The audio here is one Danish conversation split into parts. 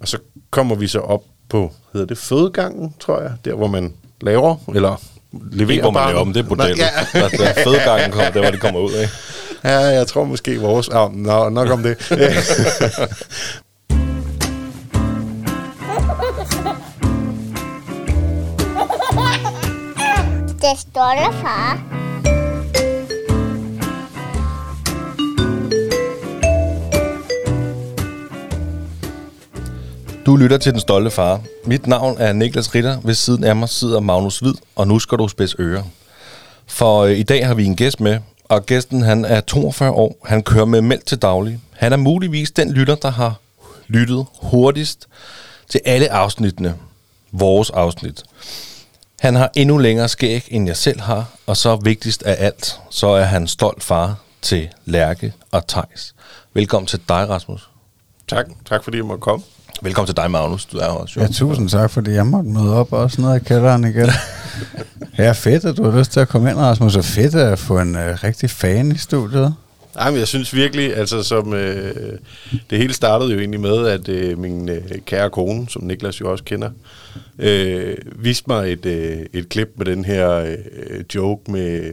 og så kommer vi så op på, hedder det fødegangen, tror jeg, der hvor man laver, eller leverer Ikke hvor man laver dem, det er bordellet. Ja. Der, der fødegangen kommer, der hvor det kommer ud af. Ja, jeg tror måske vores... Ah, nå, nok om det. Det stolte far. Du lytter til Den Stolte Far. Mit navn er Niklas Ritter. Ved siden af mig sidder Magnus Hvid, og nu skal du spidse ører. For øh, i dag har vi en gæst med, og gæsten han er 42 år. Han kører med mælk til daglig. Han er muligvis den lytter, der har lyttet hurtigst til alle afsnittene. Vores afsnit. Han har endnu længere skæg, end jeg selv har, og så vigtigst af alt, så er han stolt far til Lærke og Tejs. Velkommen til dig, Rasmus. tak, tak fordi jeg måtte komme. Velkommen til dig, Magnus. Du er også, jo. Ja, tusind tak, fordi jeg måtte møde op også ned i kælderen igen. ja, fedt, at du har lyst til at komme ind, Rasmus. Og fedt at få en uh, rigtig fan i studiet. Nej, men jeg synes virkelig, altså som øh, det hele startede jo egentlig med, at øh, min øh, kære kone, som Niklas jo også kender, øh, viste mig et, øh, et klip med den her øh, joke med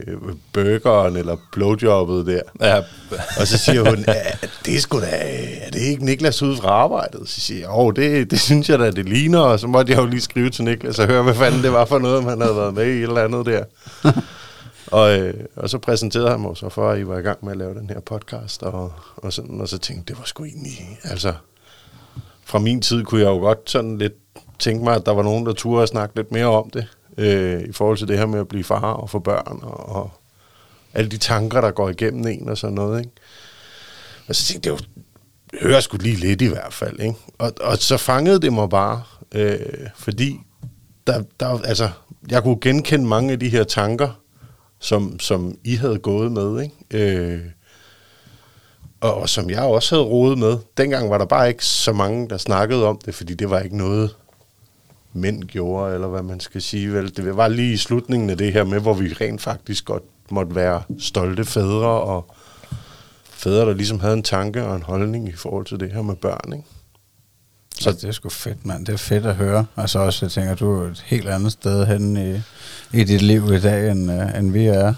burgeren eller blowjobbet der. Ja. Og så siger hun, "Ja, det er sgu da, er det ikke Niklas ude fra arbejdet? Så siger jeg, åh, det, det synes jeg da, det ligner. Og så måtte jeg jo lige skrive til Niklas og høre, hvad fanden det var for noget, om han havde været med i et eller andet der. Og, øh, og så præsenterede han mig så for, at I var i gang med at lave den her podcast, og, og, sådan, og så tænkte det var sgu egentlig, altså, fra min tid kunne jeg jo godt sådan lidt tænke mig, at der var nogen, der turde at snakke lidt mere om det, øh, i forhold til det her med at blive far og få børn, og, og alle de tanker, der går igennem en og sådan noget, ikke? Og så tænkte jeg jo, det hører sgu lige lidt i hvert fald, ikke? Og, og så fangede det mig bare, øh, fordi der, der, altså, jeg kunne genkende mange af de her tanker, som, som I havde gået med, ikke? Øh, og, og som jeg også havde rodet med. Dengang var der bare ikke så mange, der snakkede om det, fordi det var ikke noget, mænd gjorde, eller hvad man skal sige. Vel? Det var lige i slutningen af det her med, hvor vi rent faktisk godt måtte være stolte fædre, og fædre, der ligesom havde en tanke og en holdning i forhold til det her med børn. Ikke? Så det er sgu fedt, mand. Det er fedt at høre. Altså også, jeg tænker, du er et helt andet sted hen i, i dit liv i dag, end, uh, end vi er. Uh,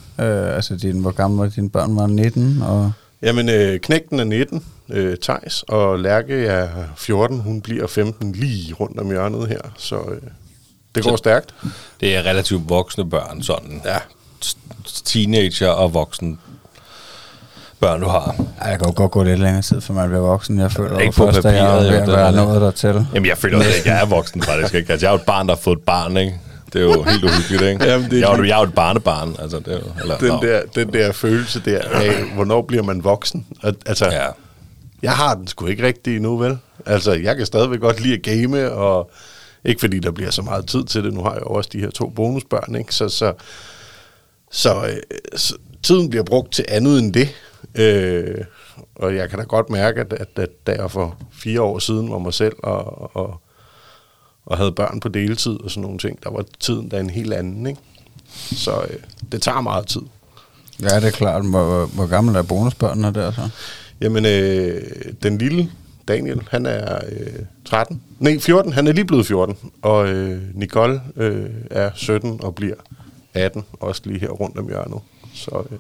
altså, din, hvor gamle var dine børn? Var 19? Og Jamen, øh, knægten er 19, øh, Tejs, og Lærke er 14. Hun bliver 15 lige rundt om hjørnet her, så øh, det går Så- stærkt. Det er relativt voksne børn, sådan. Ja. Teenager og voksen børn, du har. Ej, jeg kan godt gå lidt længere tid, for man bliver voksen. Jeg føler Ikke på først, at jeg papiret, er ved at er det. nået dertil. Jamen, jeg føler også, at jeg er voksen, faktisk. Ikke? Altså, jeg er jo et barn, der har fået et barn, ikke? Det er jo helt uhyggeligt, ikke? Jamen, det er jeg, er jo, jeg er jo et barnebarn, altså. Det er jo, eller, Den der, den der følelse der af, hvornår bliver man voksen? Altså, Ja. jeg har den sgu ikke rigtig endnu, vel? Altså, jeg kan stadigvæk godt lide at game, og ikke fordi der bliver så meget tid til det. Nu har jeg jo også de her to bonusbørn, ikke? Så, så, så, øh, så tiden bliver brugt til andet end det. Øh, og jeg kan da godt mærke, at, at, at da jeg for fire år siden var mig selv og, og, og havde børn på deltid og sådan nogle ting, der var tiden da en helt anden, ikke? Så øh, det tager meget tid. Ja, det er klart. Hvor, hvor, gammel er bonusbørnene der så? Jamen, øh, den lille Daniel, han er øh, 13. Nej, 14. Han er lige blevet 14. Og øh, Nicole øh, er 17 og bliver 18. Også lige her rundt om hjørnet. Så, øh,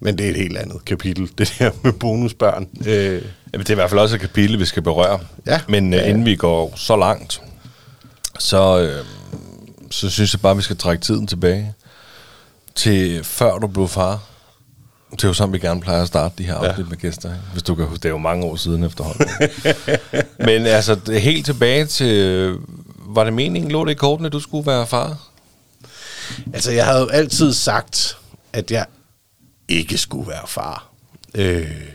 men det er et helt andet kapitel, det der med bonusbørn. Øh, Jamen, det er i hvert fald også et kapitel, vi skal berøre. Ja. Men Ja, øh, ja. inden vi går så langt, så, øh, så synes jeg bare, vi skal trække tiden tilbage til før du blev far. Det er jo sådan, vi gerne plejer at starte de her afsnit ja. med gæster. Hvis du kan huske, det er jo mange år siden efterhånden. Men altså, det helt tilbage til... Var det meningen, lå det i kortene, at du skulle være far? Altså, jeg havde jo altid sagt, at jeg ikke skulle være far. Øh,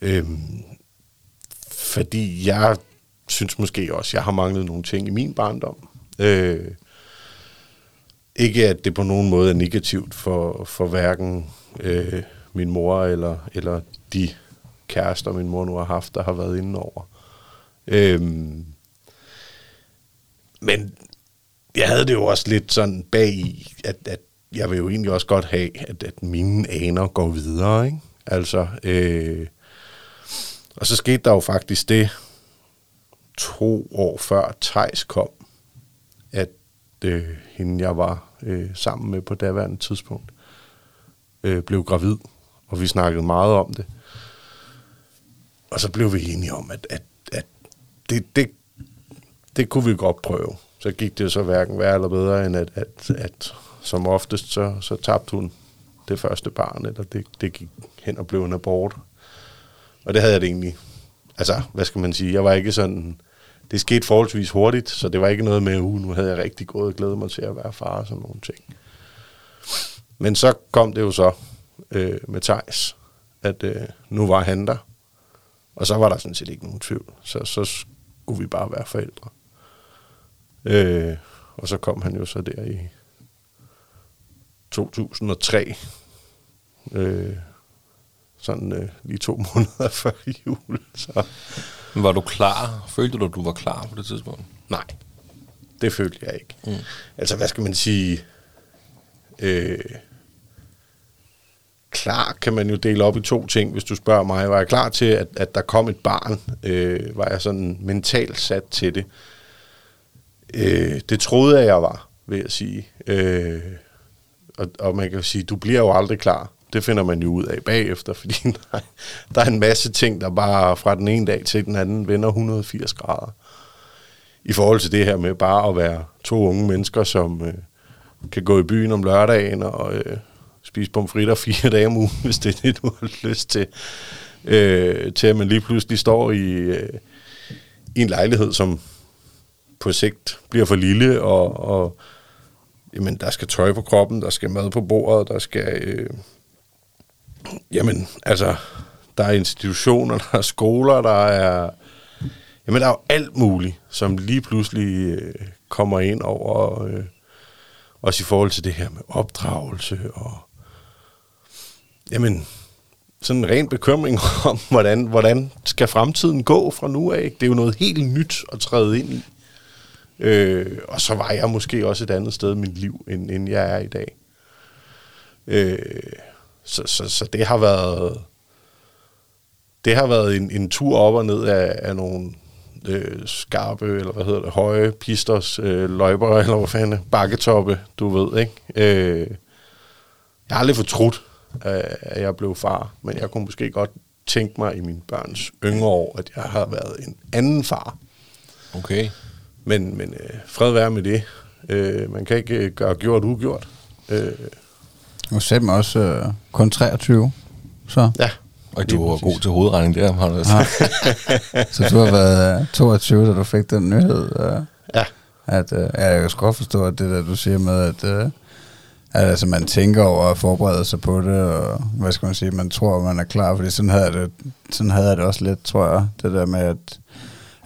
øh, fordi jeg synes måske også, jeg har manglet nogle ting i min barndom. Øh, ikke at det på nogen måde er negativt for, for hverken øh, min mor eller, eller de kærester, min mor nu har haft, der har været inde over. Øhm, men jeg havde det jo også lidt sådan bag i, at, at jeg vil jo egentlig også godt have, at, at mine aner går videre, ikke? Altså, øh, og så skete der jo faktisk det to år før Tejs kom, at øh, hende, jeg var øh, sammen med på daværende tidspunkt, øh, blev gravid, og vi snakkede meget om det. Og så blev vi enige om, at, at, at det, det, det kunne vi godt prøve. Så gik det så hverken værre eller bedre, end at, at, at som oftest, så, så tabte hun det første barn, eller det, det gik hen og blev en abort. Og det havde jeg det egentlig, altså, hvad skal man sige, jeg var ikke sådan, det skete forholdsvis hurtigt, så det var ikke noget med, uh, nu havde jeg rigtig gået og glædet mig til at være far og sådan nogle ting. Men så kom det jo så øh, med Tejs, at øh, nu var han der, og så var der sådan set ikke nogen tvivl. Så, så skulle vi bare være forældre. Øh, og så kom han jo så der i 2003. Øh, sådan øh, lige to måneder før jul. Så. Men var du klar? Følte du, at du var klar på det tidspunkt? Nej, det følte jeg ikke. Mm. Altså, hvad skal man sige? Øh, klar kan man jo dele op i to ting, hvis du spørger mig. Var jeg klar til, at, at der kom et barn? Øh, var jeg sådan mentalt sat til det? Øh, det troede jeg, jeg var, vil jeg sige. Øh, og, og man kan jo sige, du bliver jo aldrig klar. Det finder man jo ud af bagefter, fordi der, der er en masse ting, der bare fra den ene dag til den anden vender 180 grader. I forhold til det her med bare at være to unge mennesker, som øh, kan gå i byen om lørdagen og øh, spise pomfritter fire dage om ugen, hvis det er det, du har lyst til. Øh, til at man lige pludselig står i, øh, i en lejlighed, som på sigt bliver for lille, og, og jamen, der skal tøj på kroppen, der skal mad på bordet, der skal... Øh, jamen, altså, der er institutioner, der er skoler, der er... Jamen, der er jo alt muligt, som lige pludselig øh, kommer ind over... Øh, også i forhold til det her med opdragelse og... Jamen, sådan en ren bekymring om, hvordan, hvordan skal fremtiden gå fra nu af. Det er jo noget helt nyt at træde ind i. Øh, og så var jeg måske også et andet sted i mit liv, end, end jeg er i dag. Øh, så, så, så det har været det har været en, en tur op og ned af, af nogle øh, skarpe, eller hvad hedder det, høje pisters, øh, løjper, eller hvad fanden, bakketoppe, du ved, ikke? Øh, jeg har aldrig fortrudt, øh, at jeg blev far, men jeg kunne måske godt tænke mig i mine børns yngre år, at jeg har været en anden far. Okay. Men, men øh, fred være med det. Øh, man kan ikke øh, gøre gjort ugjort. Øh, Og selv også øh, kun 23, så. ja. Og du var præcis. god til hovedregning der, har du Ja. så du har været øh, 22, da du fik den nyhed. Øh, Ja. at, øh, ja, jeg kan godt forstå, at det der, du siger med, at, øh, at altså, man tænker over at forberede sig på det, og hvad skal man sige, man tror, man er klar, fordi sådan havde det, sådan havde jeg det også lidt, tror jeg, det der med, at,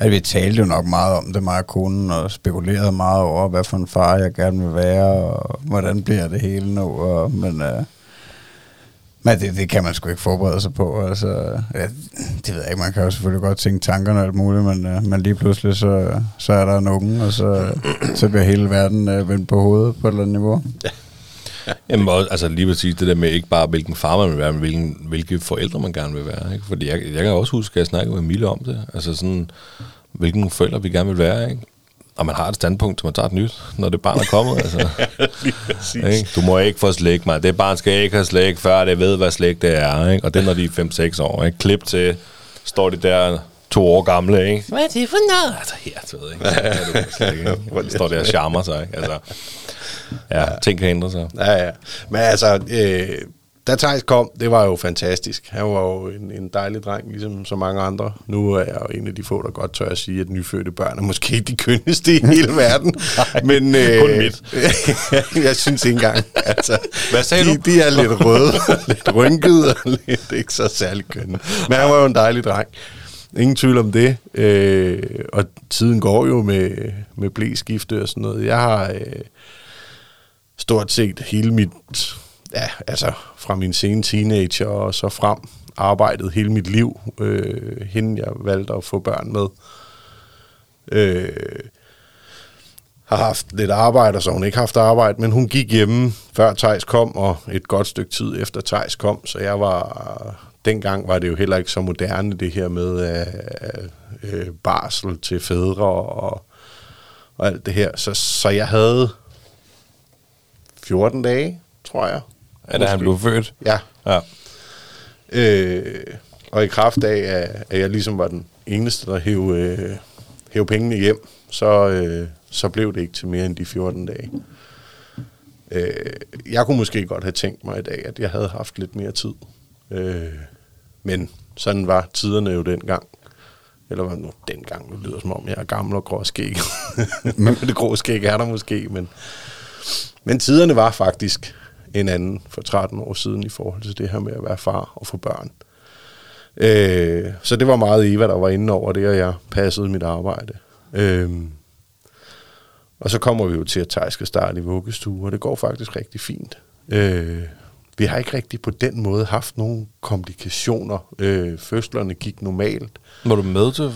at vi talte jo nok meget om det, mig og konen, og spekulerede meget over, hvad for en far jeg gerne vil være, og hvordan bliver det hele nu, og, men... Øh, men det, det kan man sgu ikke forberede sig på. Altså, ja, det ved jeg ikke, man kan jo selvfølgelig godt tænke tankerne og alt muligt, men, øh, men lige pludselig så, så er der en unge, og så, så bliver hele verden øh, vendt på hovedet på et eller andet niveau. Jamen, også, altså lige præcis det der med ikke bare, hvilken far man vil være, men hvilken, hvilke forældre man gerne vil være. Ikke? Fordi jeg, jeg kan også huske, at jeg snakkede med Mille om det. Altså sådan, hvilken forældre vi gerne vil være. Ikke? Og man har et standpunkt, så man tager et nyt, når det barn er kommet. altså. Præcis. Ikke? Du må ikke få slæk, mig. Det barn skal ikke have slæk, før det ved, hvad slæk det er. Ikke? Og det er, når de er 5-6 år. Ikke? Klip til, står de der to år gamle, ikke? Hvad er det for noget? Altså, her, du ved, ikke? Ikke? De står der og charmer sig, ikke? Altså, ja, ting kan ændre sig. Ja, ja. Men altså, øh, da Thijs kom, det var jo fantastisk. Han var jo en, en dejlig dreng, ligesom så mange andre. Nu er jeg jo en af de få, der godt tør at sige, at nyfødte børn er måske ikke de kønneste i hele verden. Men, øh, kun mit. jeg synes ikke engang. Altså, Hvad sagde de, du? De er lidt røde, lidt rynkede, og lidt ikke så særlig kønne. Men han var jo en dejlig dreng. Ingen tvivl om det. Øh, og tiden går jo med, med blæskifte og sådan noget. Jeg har... Øh, stort set hele mit, ja, altså fra min sene teenager og så frem, arbejdet hele mit liv, øh, hende jeg valgte at få børn med. Øh, har haft lidt arbejde, og så hun ikke haft arbejde, men hun gik hjemme, før Tejs kom, og et godt stykke tid efter Tejs kom, så jeg var dengang var det jo heller ikke så moderne, det her med øh, øh, barsel til fædre og, og alt det her. Så, så jeg havde 14 dage, tror jeg. Er det, han blev født? Ja. Ja. Øh, og i kraft af, at, at jeg ligesom var den eneste, der hæv, øh, hæv pengene hjem, så, øh, så blev det ikke til mere end de 14 dage. Øh, jeg kunne måske godt have tænkt mig i dag, at jeg havde haft lidt mere tid. Øh, men sådan var tiderne jo dengang. Eller hvad nu dengang, nu lyder som om jeg er gammel og grå skæg. men det grå skæg er der måske, men, men tiderne var faktisk en anden for 13 år siden i forhold til det her med at være far og få børn. Øh, så det var meget Eva, der var inde over det, og jeg passede mit arbejde. Øh, og så kommer vi jo til, at Thaj skal starte i vuggestue, og det går faktisk rigtig fint. Øh, vi har ikke rigtig på den måde haft nogle komplikationer. Øh, fødslerne gik normalt. Var du med til...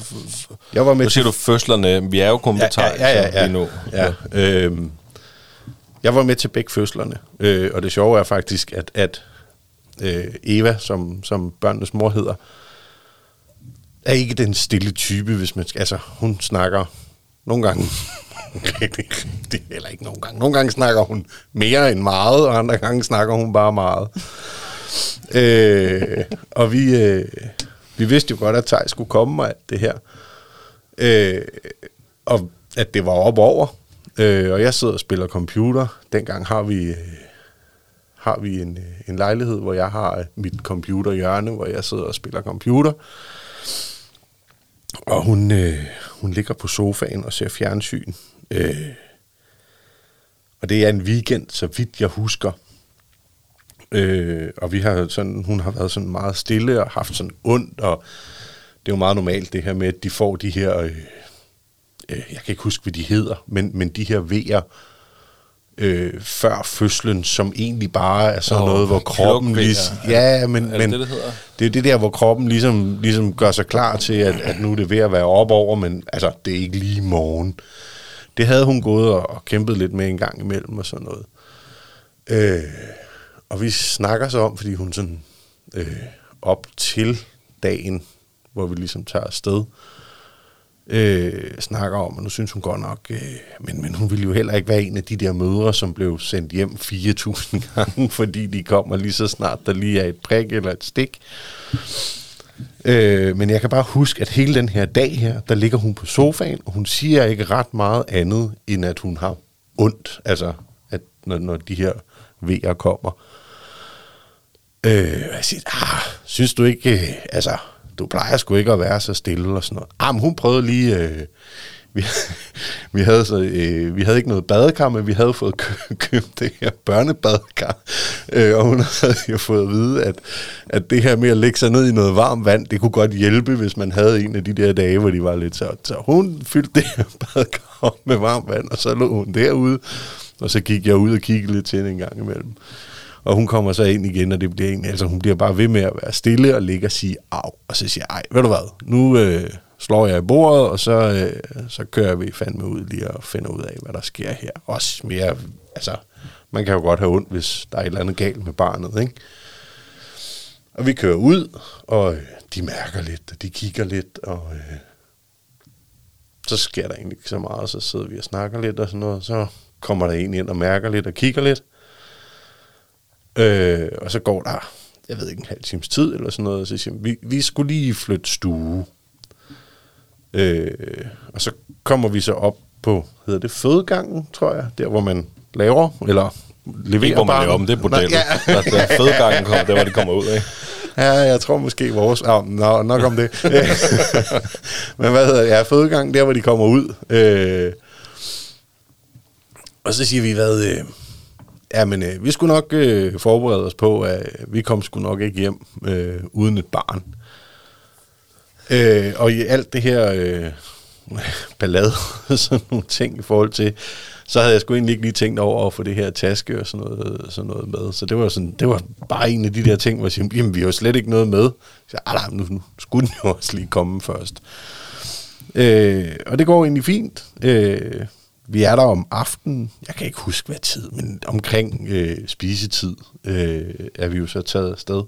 Jeg var med nu siger til- du fødslerne. Vi er jo kun på ja, ja, ja, ja. lige nu. ja. Øhm, jeg var med til begge fødslerne, øh, og det sjove er faktisk, at, at øh, Eva, som, som børnenes mor hedder, er ikke den stille type, hvis man skal, altså hun snakker nogle gange rigtig, rigtig, eller ikke nogen gange, nogle gange snakker hun mere end meget, og andre gange snakker hun bare meget. Øh, og vi, øh, vi vidste jo godt, at Tej skulle komme og alt det her. Øh, og at det var op over. Øh, og jeg sidder og spiller computer. Dengang har vi, øh, har vi en, øh, en lejlighed, hvor jeg har øh, mit computerhjørne, hvor jeg sidder og spiller computer. Og hun, øh, hun ligger på sofaen og ser fjernsyn. Øh, og det er en weekend, så vidt jeg husker. Øh, og vi har sådan, hun har været sådan meget stille og haft sådan ondt, og det er jo meget normalt det her med, at de får de her, øh, øh, jeg kan ikke huske, hvad de hedder, men, men de her vejer øh, før fødslen, som egentlig bare er sådan Åh, noget, hvor kroppen ligesom... Ja, men, Er det men det, det hedder? det er det der, hvor kroppen ligesom, ligesom gør sig klar til, at, at nu er det ved at være op over, men altså, det er ikke lige morgen. Det havde hun gået og, og kæmpet lidt med en gang imellem og sådan noget. Øh, og vi snakker så om, fordi hun sådan øh, op til dagen, hvor vi ligesom tager afsted, øh, snakker om, og nu synes hun godt nok, øh, men, men hun ville jo heller ikke være en af de der mødre, som blev sendt hjem 4.000 gange, fordi de kommer lige så snart, der lige er et prik eller et stik. Øh, men jeg kan bare huske, at hele den her dag her, der ligger hun på sofaen, og hun siger ikke ret meget andet, end at hun har ondt, altså at når, når de her vejer kommer. Øh, jeg siger, ah, synes du ikke, øh, altså, du plejer sgu ikke at være så stille og sådan noget. Ah, men hun prøvede lige, øh, vi, vi, havde så, øh, vi havde ikke noget badekar, men vi havde fået kø- købt det her børnebadekar, øh, og hun havde jo fået at vide, at, at det her med at lægge sig ned i noget varmt vand, det kunne godt hjælpe, hvis man havde en af de der dage, hvor de var lidt så. Så hun fyldte det her badekar op med varmt vand, og så lå hun derude, og så gik jeg ud og kiggede lidt til hende en gang imellem. Og hun kommer så ind igen, og det bliver egentlig, altså hun bliver bare ved med at være stille og ligge og sige af. Og så siger jeg, ej, ved du hvad, nu øh, slår jeg i bordet, og så, øh, så kører vi fandme ud lige og finder ud af, hvad der sker her. Også mere, altså, man kan jo godt have ondt, hvis der er et eller andet galt med barnet, ikke? Og vi kører ud, og øh, de mærker lidt, og de kigger lidt, og øh, så sker der egentlig ikke så meget. Så sidder vi og snakker lidt og sådan noget, så kommer der en ind og mærker lidt og kigger lidt. Øh, og så går der, jeg ved ikke, en halv times tid eller sådan noget, og så siger vi, vi skulle lige flytte stue. Øh, og så kommer vi så op på, hedder det fødegangen, tror jeg, der hvor man laver, eller leverer Ikke hvor man laver om, det er bordellet. Nej, Ja. Der, der er fødegangen kommer, der hvor de kommer ud af. Ja, jeg tror måske vores... Ah, nå, nok om det. Men hvad hedder det? Ja, fødegang, der hvor de kommer ud. Øh, og så siger vi, hvad... Øh, ja, men øh, vi skulle nok øh, forberede os på, at vi kom sgu nok ikke hjem øh, uden et barn. Øh, Øh, og i alt det her øh, ballade, sådan nogle ting i forhold til, så havde jeg sgu egentlig ikke lige tænkt over at få det her taske og sådan noget, sådan noget med. Så det var, sådan, det var bare en af de der ting, hvor jeg siger, jamen vi har jo slet ikke noget med. Så jeg, nu, nu skulle den jo også lige komme først. Øh, og det går egentlig fint. Øh, vi er der om aftenen, jeg kan ikke huske hvad tid, men omkring øh, spisetid øh, er vi jo så taget afsted.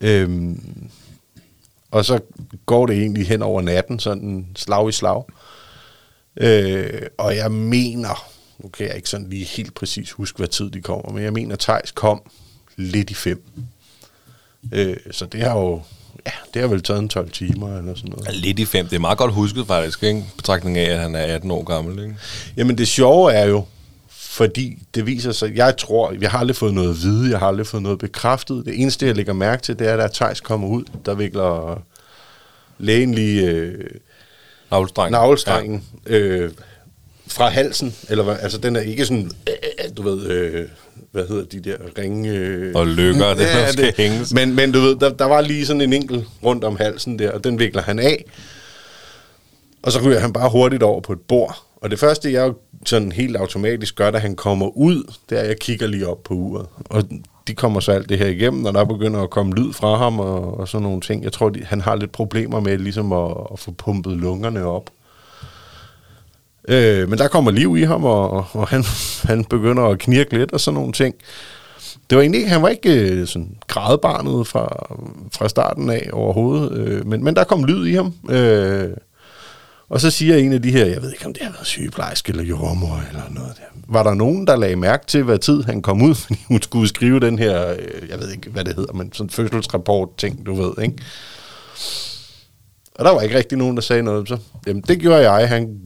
Øh, og så går det egentlig hen over natten, sådan slag i slag. Øh, og jeg mener, nu kan jeg ikke sådan lige helt præcis huske, hvad tid de kommer, men jeg mener, Thijs kom lidt i fem. Øh, så det har jo, ja, det har vel taget en 12 timer eller sådan noget. Lidt i fem. Det er meget godt husket faktisk, ikke? Betragtning af, at han er 18 år gammel, ikke? Jamen det sjove er jo, fordi det viser sig, jeg tror, jeg har aldrig fået noget at vide, jeg har aldrig fået noget bekræftet. Det eneste, jeg lægger mærke til, det er, at Thijs kommer ud, der vikler lægen lige øh, Navlestrengen. navlestrengen ja. øh, fra halsen, eller hvad, altså den er ikke sådan, øh, du ved, øh, hvad hedder de der ringe... Øh, Og lykker, det der skal hænges. Men, men du ved, der, der var lige sådan en enkelt rundt om halsen der, og den vikler han af. Og så ryger han bare hurtigt over på et bord. Og det første, jeg sådan helt automatisk gør, da han kommer ud, det er, at jeg kigger lige op på uret. Og de kommer så alt det her igennem, og der begynder at komme lyd fra ham og, og sådan nogle ting. Jeg tror, de, han har lidt problemer med ligesom at, at få pumpet lungerne op. Øh, men der kommer liv i ham, og, og han, han begynder at knirke lidt og sådan nogle ting. Det var egentlig ikke, han var ikke øh, sådan grædbarnet fra, fra starten af overhovedet, øh, men, men der kom lyd i ham. Øh, og så siger en af de her, jeg ved ikke om det har været sygeplejerske eller jordmor eller noget der. Var der nogen, der lagde mærke til, hvad tid han kom ud, fordi hun skulle skrive den her, øh, jeg ved ikke, hvad det hedder, men sådan fødselsrapport ting, du ved, ikke? Og der var ikke rigtig nogen, der sagde noget. om Så, jamen, det gjorde jeg. Han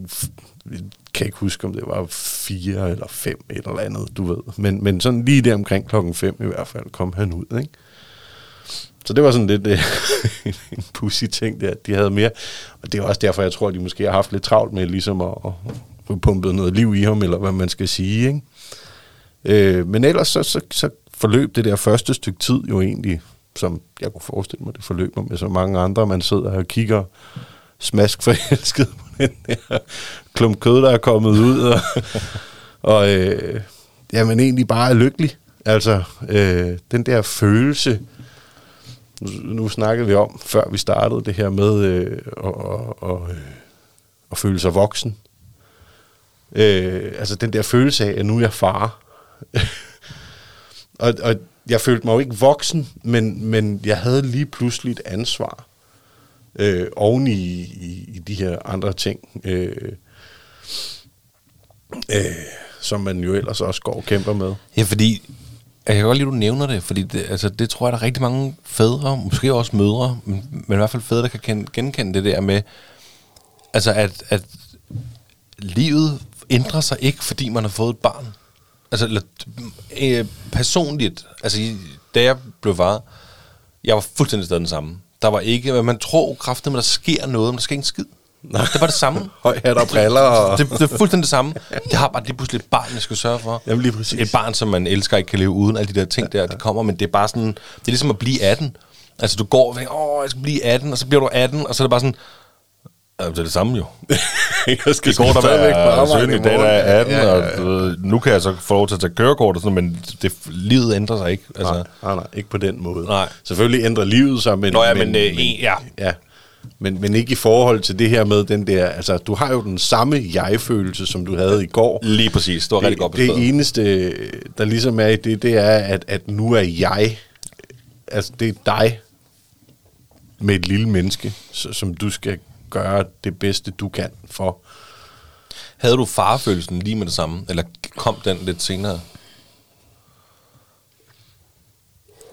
kan ikke huske, om det var fire eller fem et eller andet, du ved. Men, men sådan lige der omkring klokken fem i hvert fald kom han ud, ikke? Så det var sådan lidt øh, en pussy ting der, at de havde mere. Og det er også derfor, jeg tror, at de måske har haft lidt travlt med ligesom at, at få pumpet noget liv i ham, eller hvad man skal sige, ikke? Øh, men ellers så, så, så forløb det der første stykke tid jo egentlig, som jeg kunne forestille mig, det forløber med så mange andre. Man sidder og kigger smask forelsket på den der klump kød, der er kommet ud, og, og øh, jamen egentlig bare er lykkelig. Altså, øh, den der følelse, nu, nu snakkede vi om, før vi startede det her med øh, at, at, at, øh, at føle sig voksen. Øh, altså den der følelse af, at nu er jeg far. og, og jeg følte mig jo ikke voksen, men, men jeg havde lige pludselig et ansvar øh, oven i, i, i de her andre ting, øh, øh, som man jo ellers også går og kæmper med. Ja, fordi jeg kan godt lide, at du nævner det, fordi det, altså, det tror jeg, der er rigtig mange fædre, måske også mødre, men, men i hvert fald fædre, der kan kende, genkende det der med, altså at, at livet ændrer sig ikke, fordi man har fået et barn. Altså eller, øh, personligt, altså da jeg blev var, jeg var fuldstændig stadig den samme. Der var ikke, man tror kraftigt, at der sker noget, men der sker ikke en skid. Nej. Det var det samme. Høj hat og briller. Og... Det, det er fuldstændig det samme. Jeg har bare lige pludselig et barn, jeg skal sørge for. Jamen lige præcis. Et barn, som man elsker, ikke kan leve uden alle de der ting der, det kommer, men det er bare sådan, det er ligesom at blive 18. Altså du går og tænker, åh, jeg skal blive 18, og så bliver du 18, og så er det bare sådan, "Ja, det er det samme jo. jeg skal I går der stadigvæk på arbejde 17 i dag, der er 18, Ja, ja, ja. og du ved, nu kan jeg så få lov til at tage kørekort og sådan men det, livet ændrer sig ikke. Altså, Nej, nej, nej, ikke på den måde. Nej. Selvfølgelig ændrer livet sig, men... Nå ja, men, øh, en- ja. ja. Men, men ikke i forhold til det her med den der... Altså, du har jo den samme jeg-følelse, som du havde i går. Lige præcis, det var rigtig godt det, beskrevet. det eneste, der ligesom er i det, det er, at, at nu er jeg... Altså, det er dig med et lille menneske, så, som du skal gøre det bedste, du kan for. Havde du farfølelsen lige med det samme, eller kom den lidt senere?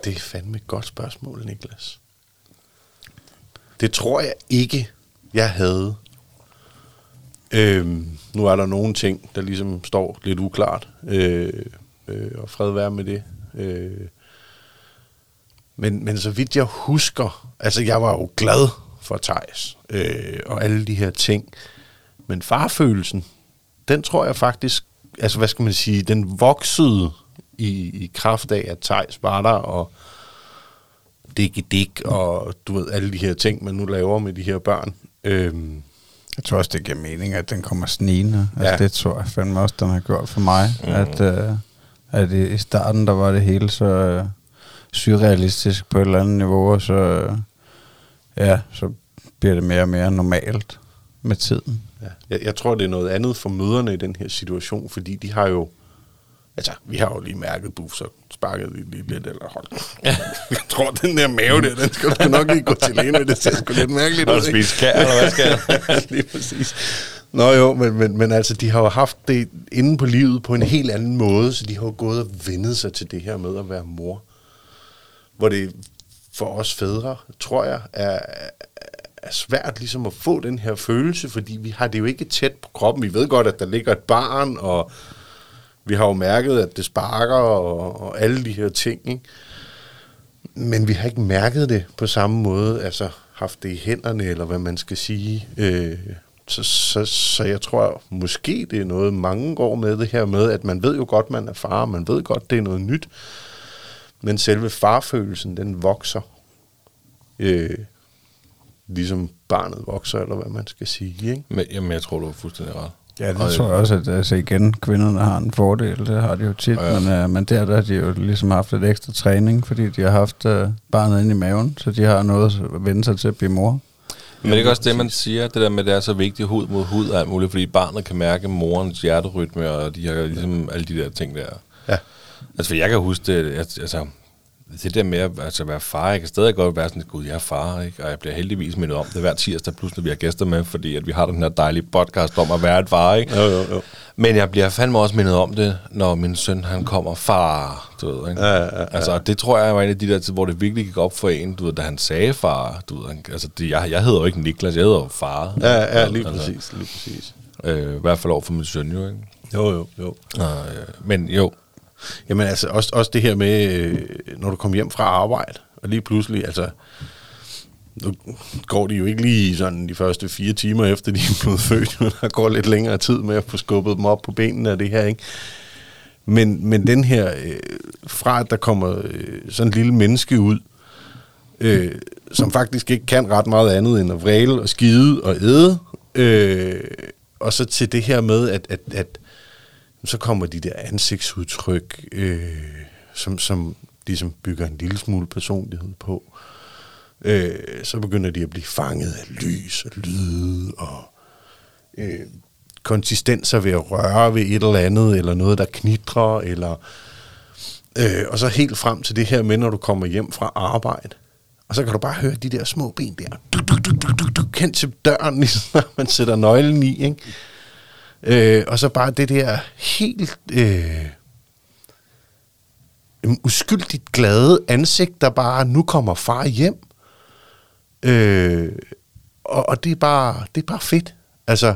Det er fandme et godt spørgsmål, Niklas. Det tror jeg ikke, jeg havde. Øhm, nu er der nogle ting, der ligesom står lidt uklart, øh, øh, og fred være med det. Øh, men, men så vidt jeg husker, altså jeg var jo glad for Thijs øh, og alle de her ting. Men farfølelsen, den tror jeg faktisk, altså hvad skal man sige, den voksede i, i kraft af, at Thijs var der, og dik dik, og du ved, alle de her ting, man nu laver med de her børn. Øhm, Jeg tror også, det giver mening, at den kommer snigende. Altså, Ja. Det tror jeg fandme også, den har gjort for mig. Mm. At, øh, at i, i starten, der var det hele så øh, surrealistisk på et eller andet niveau, og så, øh, ja, så bliver det mere og mere normalt med tiden. ja. jeg, jeg tror, det er noget andet for møderne i den her situation, fordi de har jo Altså, vi har jo lige mærket buff, så sparkede vi lige lidt, eller hold. jeg tror, den der mave der, den skal du nok ikke gå til lægen med. Det ser sgu lidt mærkeligt Har ud. du spist kær, eller hvad skal lige præcis. Nå jo, men, men, men altså, de har jo haft det inde på livet på en helt anden måde, så de har jo gået og vendet sig til det her med at være mor. Hvor det for os fædre, tror jeg, er, er svært ligesom at få den her følelse, fordi vi har det jo ikke tæt på kroppen. Vi ved godt, at der ligger et barn, og vi har jo mærket, at det sparker, og, og alle de her ting, ikke? Men vi har ikke mærket det på samme måde, altså haft det i hænderne, eller hvad man skal sige. Øh, så, så, så jeg tror, måske det er noget, mange går med det her med, at man ved jo godt, man er far, man ved godt, det er noget nyt, men selve farfølelsen, den vokser, øh, ligesom barnet vokser, eller hvad man skal sige. Ikke? Men, jamen, jeg tror, du er fuldstændig ret. Ja, det Og, tror jeg også, at altså igen, kvinderne har en fordel, det har de jo tit, Ja. men, uh, men der, der har de jo ligesom haft et ekstra træning, fordi de har haft uh, barnet inde i maven, så de har noget at vende sig til at blive mor. Men det er ikke også det, man siger, det der med, at det er så vigtigt hud mod hud og alt muligt, fordi barnet kan mærke morens hjerterytme, og de har ligesom alle de der ting der. Ja. Altså, for jeg kan huske det, altså, det der med at altså, være far, jeg kan stadig godt være sådan, gud, jeg er far, ikke? og jeg bliver heldigvis mindet om det hver tirsdag, plus når vi har gæster med, fordi at vi har den her dejlige podcast om at være et far, ikke? Jo, jo, jo. Men jeg bliver fandme også mindet om det, når min søn, han kommer far, du ved, ikke? Ja, ja, ja. Altså, det tror jeg var en af de der tid, hvor det virkelig gik op for en, du ved, da han sagde far, du ved, han, altså, det, jeg, jeg hedder jo ikke Niklas, jeg hedder jo far. Ja, ja, lige Altså, præcis, lige præcis. Øh, I hvert fald over for min søn, jo, ikke? Jo, jo, jo. Øh, men jo, Jamen altså, også, også det her med, øh, når du kommer hjem fra arbejde, og lige pludselig, altså, nu går det jo ikke lige sådan de første fire timer efter, de er blevet født, men der går lidt længere tid med at få skubbet dem op på benene af det her, ikke? Men, men den her, øh, fra at der kommer øh, sådan en lille menneske ud, øh, som faktisk ikke kan ret meget andet end at vræle og skide og æde, øh, og så til det her med, at, at, at så kommer de der ansigtsudtryk, øh, som, som ligesom bygger en lille smule personlighed på. Øh, så begynder de at blive fanget af lys og lyde og øh, konsistenser ved at røre ved et eller andet, eller noget, der knitrer, eller... Øh, og så helt frem til det her med, når du kommer hjem fra arbejde. Og så kan du bare høre de der små ben der. Du, du, du, du, du, du, kendt til døren, ligesom når man sætter nøglen i, ikke? Øh, og så bare det der helt øh, mm, uskyldigt glade ansigt, der bare, nu kommer far hjem. Øh, og, og det er bare det er bare fedt. Altså,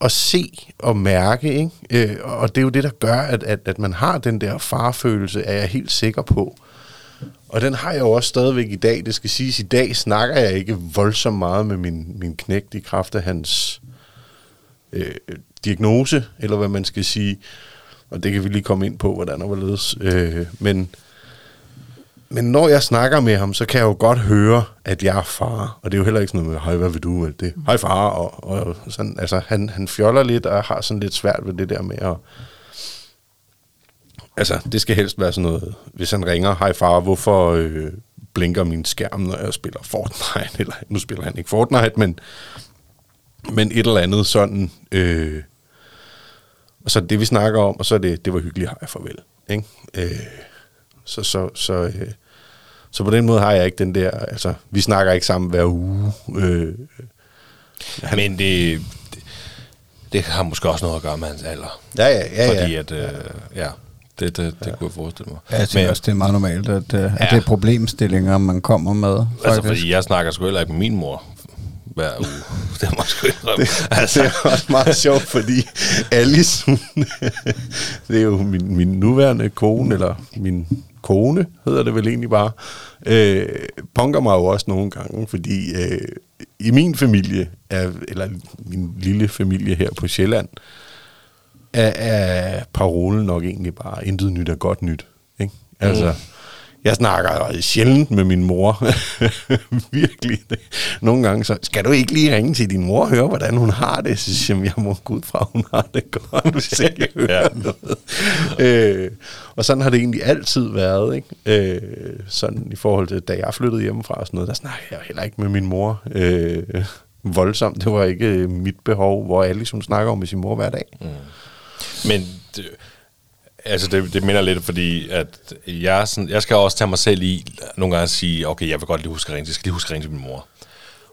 at se og mærke, ikke? Øh, og det er jo det, der gør, at, at, at man har den der farfølelse, er jeg helt sikker på. Og den har jeg jo også stadigvæk i dag. Det skal siges, i dag snakker jeg ikke voldsomt meget med min, min knægt i kraft af hans øh, diagnose, eller hvad man skal sige. Og det kan vi lige komme ind på, hvordan og hvorledes. Øh, men, men når jeg snakker med ham, så kan jeg jo godt høre, at jeg er far. Og det er jo heller ikke sådan noget med, hej, hvad vil du? Eller det, hej far. Og, og sådan, altså, han, han fjoller lidt, og har sådan lidt svært ved det der med at... Altså, det skal helst være sådan noget, hvis han ringer, hej far, hvorfor øh, blinker min skærm, når jeg spiller Fortnite? Eller, nu spiller han ikke Fortnite, men men et eller andet sådan, øh, og så det vi snakker om, og så er det, det var hyggeligt, hej, farvel. Ikke? Øh, så, så, så, øh, så på den måde har jeg ikke den der, altså, vi snakker ikke sammen hver uge. Øh, han, men det, det, det har måske også noget at gøre med hans alder. ja, ja, ja. Fordi ja. at, øh, ja, det, det, det ja. kunne jeg forestille mig. Ja, jeg tænker Men- også, det er meget normalt, at, ja. at Ja. det er problemstillinger, man kommer med. Altså, faktisk. fordi jeg snakker sgu heller ikke med min mor hver uge. det må sgu indrømme. Det, altså. det er også meget sjovt, fordi Alice, hun, det er jo min, min nuværende kone, eller min kone, hedder det vel egentlig bare, øh, punker mig jo også nogle gange, fordi øh, i min familie, er, eller min lille familie her på Sjælland, er, er parolen nok egentlig bare, intet nyt er godt nyt. Ikke? Altså, mm. Jeg snakker sjældent med min mor. Virkelig. Nogle gange så, skal du ikke lige ringe til din mor og høre, hvordan hun har det? Så siger jeg, jeg må gå ud fra, hun har det godt, hvis jeg ikke hører Ja. noget. Øh, og sådan har det egentlig altid været. Ikke? Øh, sådan i forhold til, da jeg flyttede hjemmefra og sådan noget, der snakker jeg heller ikke med min mor. Øh, voldsomt. Det var ikke øh, mit behov, hvor Alice hun snakker om med sin mor hver dag. Men det, Altså, det, det minder lidt, fordi at jeg, sådan, jeg skal også tage mig selv i nogle gange at sige, okay, jeg vil godt lige huske at ringe, jeg skal lige huske at ringe til min mor.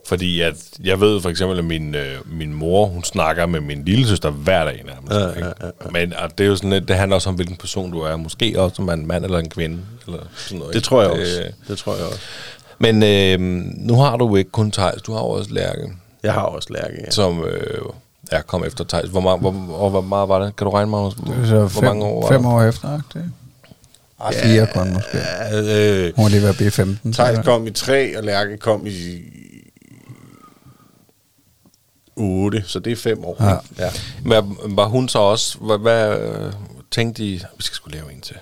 Fordi at jeg ved for eksempel, at min, øh, min mor, hun snakker med min lille søster hver dag nærmest. Ja, ja, ja, ja. Men og det er jo sådan lidt, det handler også om, hvilken person du er. Måske også om en mand eller en kvinde. Eller sådan noget, Det tror jeg også. Øh, Det tror jeg også. men øh, nu har du ikke kun Thijs, du har også Lærke, Jeg har også Lærke, ja. som øh, er kommet efter Thijs. Hvor, meget, hvor, og hvor meget var det? Kan du regne, Magnus? Hvor, så hvor fem, mange år var fem år efter, ikke? det? Ah, fire kun måske. Ja, øh, Hun var lige ved at blive 15. Thijs så- kom i 3, og Lærke kom i 8, så det er 5 år. Ja. ja. Var, var hun så også, hvad, hvad tænkte I, vi skal skulle lave en til?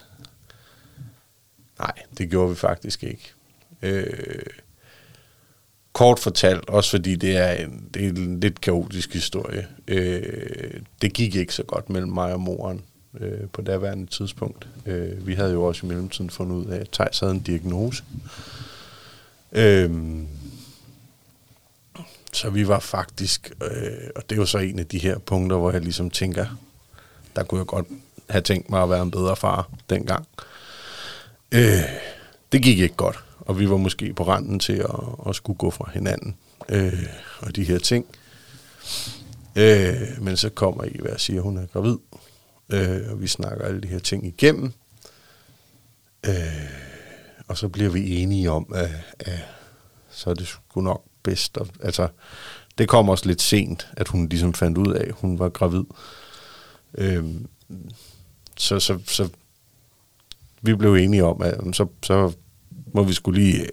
Nej, det gjorde vi faktisk ikke. Øh, kort fortalt, også fordi det er en, det er en lidt kaotisk historie. Øh, det gik ikke så godt mellem mig og moren øh, på daværende tidspunkt. Øh, vi havde jo også i mellemtiden fundet ud af, at Thijs havde en diagnose. Øh, så vi var faktisk, øh, og det er jo så en af de her punkter, hvor jeg ligesom tænker, der kunne jeg godt have tænkt mig at være en bedre far dengang. Øh, det gik ikke godt, og vi var måske på randen til at, at skulle gå fra hinanden øh, og de her ting. Øh, men så kommer I og siger, at hun er gravid, øh, og vi snakker alle de her ting igennem. Øh, og så bliver vi enige om, at, at så er det sgu nok bedst. At, altså, det kom også lidt sent, at hun ligesom fandt ud af, at hun var gravid. Øh, så, så, så vi blev enige om, at så, så må vi skulle lige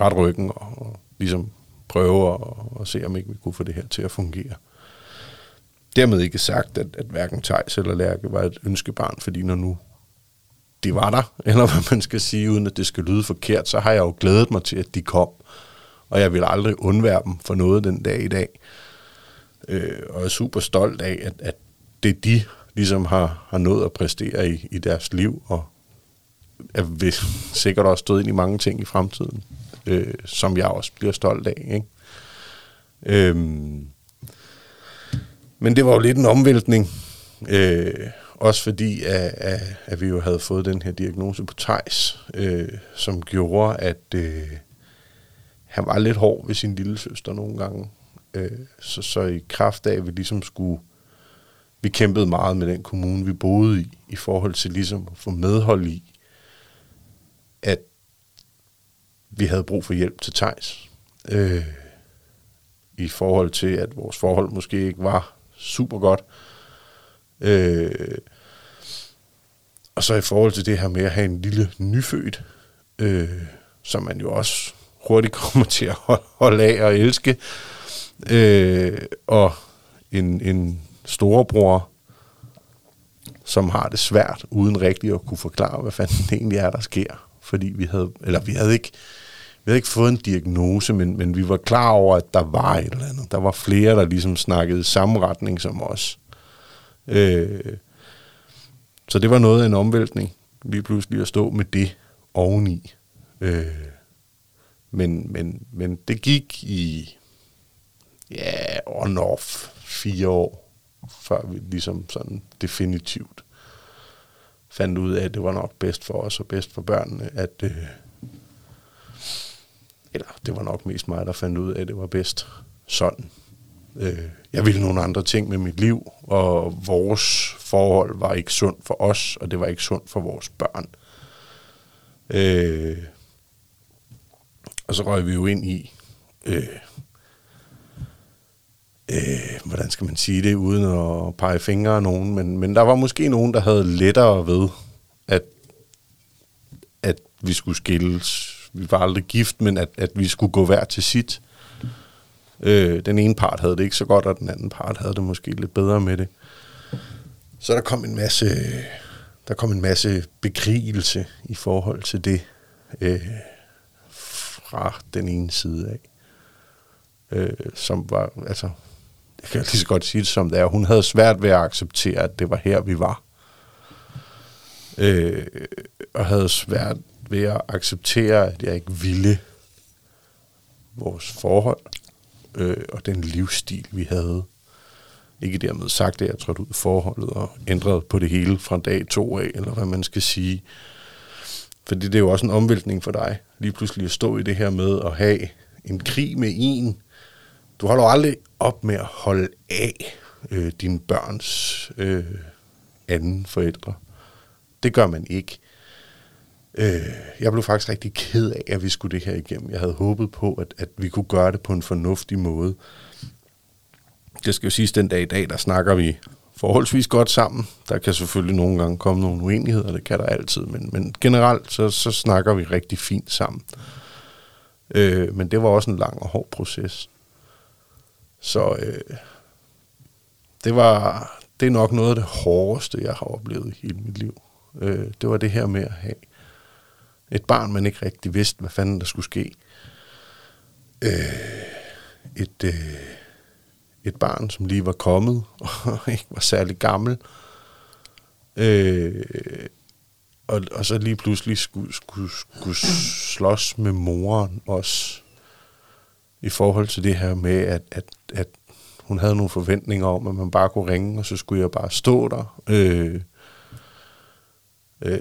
ret ryggen og, og ligesom prøve at, og se, om ikke vi kunne få det her til at fungere. Dermed ikke sagt, at, at hverken Tejs eller Lærke var et ønskebarn, fordi når nu de var der, eller hvad man skal sige, uden at det skal lyde forkert, så har jeg jo glædet mig til, at de kom. Og jeg vil aldrig undvære dem for noget den dag i dag. Øh, og jeg er super stolt af, at, at det de ligesom har, har nået at præstere i, i deres liv, og er vil sikkert også stået ind i mange ting i fremtiden, øh, som jeg også bliver stolt af. Ikke? Øhm, men det var jo lidt en omvæltning, øh, også fordi, at, at, at vi jo havde fået den her diagnose på Tejs, øh, som gjorde, at øh, han var lidt hård ved sin lille søster nogle gange. Øh, så, så i kraft af, at vi ligesom skulle vi kæmpede meget med den kommune, vi boede i, i forhold til ligesom at få medhold i, at vi havde brug for hjælp til Tejs. Øh, I forhold til, at vores forhold måske ikke var super godt. Øh, og så i forhold til det her med at have en lille nyfødt, øh, som man jo også hurtigt kommer til at holde, af og elske. Øh, og en, en storebror, som har det svært, uden rigtigt at kunne forklare, hvad fanden egentlig er, der sker. Fordi vi havde, eller vi havde ikke, vi havde ikke fået en diagnose, men, men vi var klar over, at der var et eller andet. Der var flere, der ligesom snakkede i samme retning som os. Øh, så det var noget af en omvæltning, lige pludselig at stå med det oveni. Øh, men, men, men det gik i, ja, on off fire år, før vi ligesom sådan definitivt fandt ud af, at det var nok bedst for os og bedst for børnene, at øh, eller det var nok mest mig, der fandt ud af, at det var bedst sådan. Øh, jeg ville nogle andre ting med mit liv, og vores forhold var ikke sundt for os, og det var ikke sundt for vores børn. Øh, og så røg vi jo ind i, øh, øh, hvordan skal man sige det, uden at pege fingre af nogen, men, men der var måske nogen, der havde lettere ved, at, at vi skulle skilles. Vi var aldrig gift, men at, at vi skulle gå hver til sit. Øh, den ene part havde det ikke så godt, og den anden part havde det måske lidt bedre med det. Så der kom en masse, der kom en masse bekrigelse i forhold til det øh, fra den ene side af. Øh, som var, altså, jeg kan lige så godt sige det som det er, hun havde svært ved at acceptere, at det var her, vi var. Øh, og havde svært ved at acceptere, at jeg ikke ville vores forhold øh, og den livsstil, vi havde. Ikke dermed sagt, at jeg trådte ud af forholdet og ændrede på det hele fra dag to af, eller hvad man skal sige. Fordi det er jo også en omvæltning for dig, lige pludselig at stå i det her med at have en krig med en. Du holder jo aldrig op med at holde af øh, dine børns øh, anden forældre. Det gør man ikke. Øh, jeg blev faktisk rigtig ked af, at vi skulle det her igennem. Jeg havde håbet på, at, at vi kunne gøre det på en fornuftig måde. Det skal jo siges, den dag i dag, der snakker vi forholdsvis godt sammen. Der kan selvfølgelig nogle gange komme nogle uenigheder, det kan der altid, men, men generelt så, så snakker vi rigtig fint sammen. Øh, men det var også en lang og hård proces. Så øh, det var det er nok noget af det hårdeste, jeg har oplevet i hele mit liv. Øh, det var det her med at have et barn, man ikke rigtig vidste, hvad fanden der skulle ske. Øh, et, øh, et barn, som lige var kommet, og ikke var særlig gammel. Øh, og, og så lige pludselig skulle, skulle, skulle slås med moren også, i forhold til det her med, at, at, at hun havde nogle forventninger om, at man bare kunne ringe, og så skulle jeg bare stå der. Øh, øh,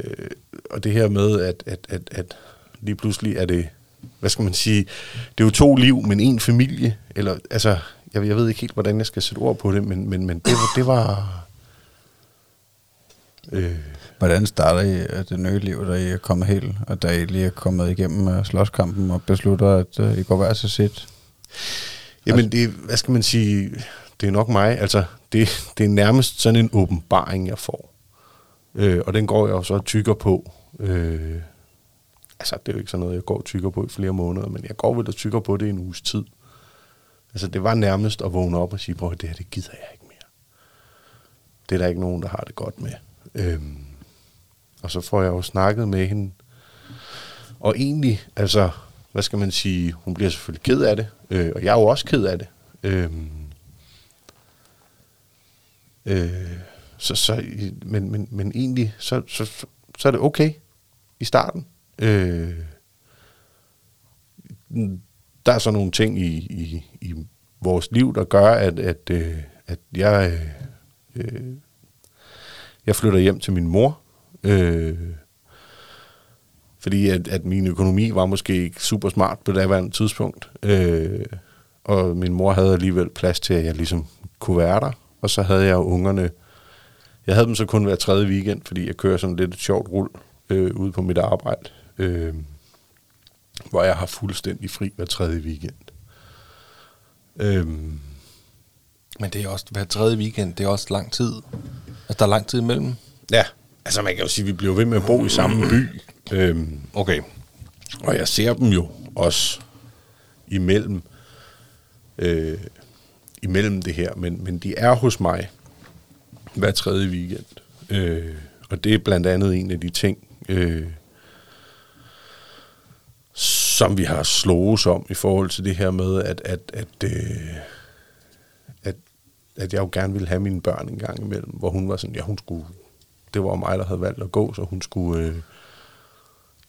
og det her med, at, at, at, at lige pludselig er det, hvad skal man sige, det er jo to liv, men en familie. Eller, altså, jeg, jeg ved ikke helt, hvordan jeg skal sætte ord på det, men, men, men det, var, det var... Øh, Hvordan starter I øh, det nye liv, da I er kommet helt, og da I lige er kommet igennem uh, slåskampen og beslutter, at uh, I går hver til sit? Jamen, det, hvad skal man sige, det er nok mig, altså, det, det er nærmest sådan en åbenbaring, jeg får. Øh, og den går jeg jo så tykker på. Øh, altså, det er jo ikke sådan noget, jeg går og tykker på i flere måneder, men jeg går vel og tykker på det i en uges tid. Altså, det var nærmest at vågne op og sige, prøv det her, det gider jeg ikke mere. Det er der ikke nogen, der har det godt med. Øhm, og så får jeg jo snakket med hende. Og egentlig, altså, hvad skal man sige, hun bliver selvfølgelig ked af det, øh, og jeg er jo også ked af det. Øhm, øh, så, så, men, men, men egentlig, så, så, så, så er det okay i starten. Øh, der er så nogle ting i, i, i vores liv, der gør, at, at, øh, at jeg, øh, jeg flytter hjem til min mor. Øh, fordi at, at min økonomi var måske ikke super smart på det daværende tidspunkt. Øh, og min mor havde alligevel plads til, at jeg ligesom kunne være der. Og så havde jeg ungerne... Jeg havde dem så kun hver tredje weekend, fordi jeg kører sådan lidt et sjovt rul øh, ude på mit arbejde. Øh, hvor jeg har fuldstændig fri hver tredje weekend. Øhm. Men det er også hver tredje weekend, det er også lang tid. Altså, der er lang tid imellem. Ja, altså man kan jo sige, at vi bliver ved med at bo i samme by. Øhm, okay. Og jeg ser dem jo også imellem, øh, imellem det her, men, men de er hos mig hver tredje weekend. Øh, og det er blandt andet en af de ting, øh, som vi har slået om i forhold til det her med, at, at, at, øh, at, at jeg jo gerne ville have mine børn en gang imellem, hvor hun var sådan, ja, hun skulle, det var mig, der havde valgt at gå, så hun skulle øh,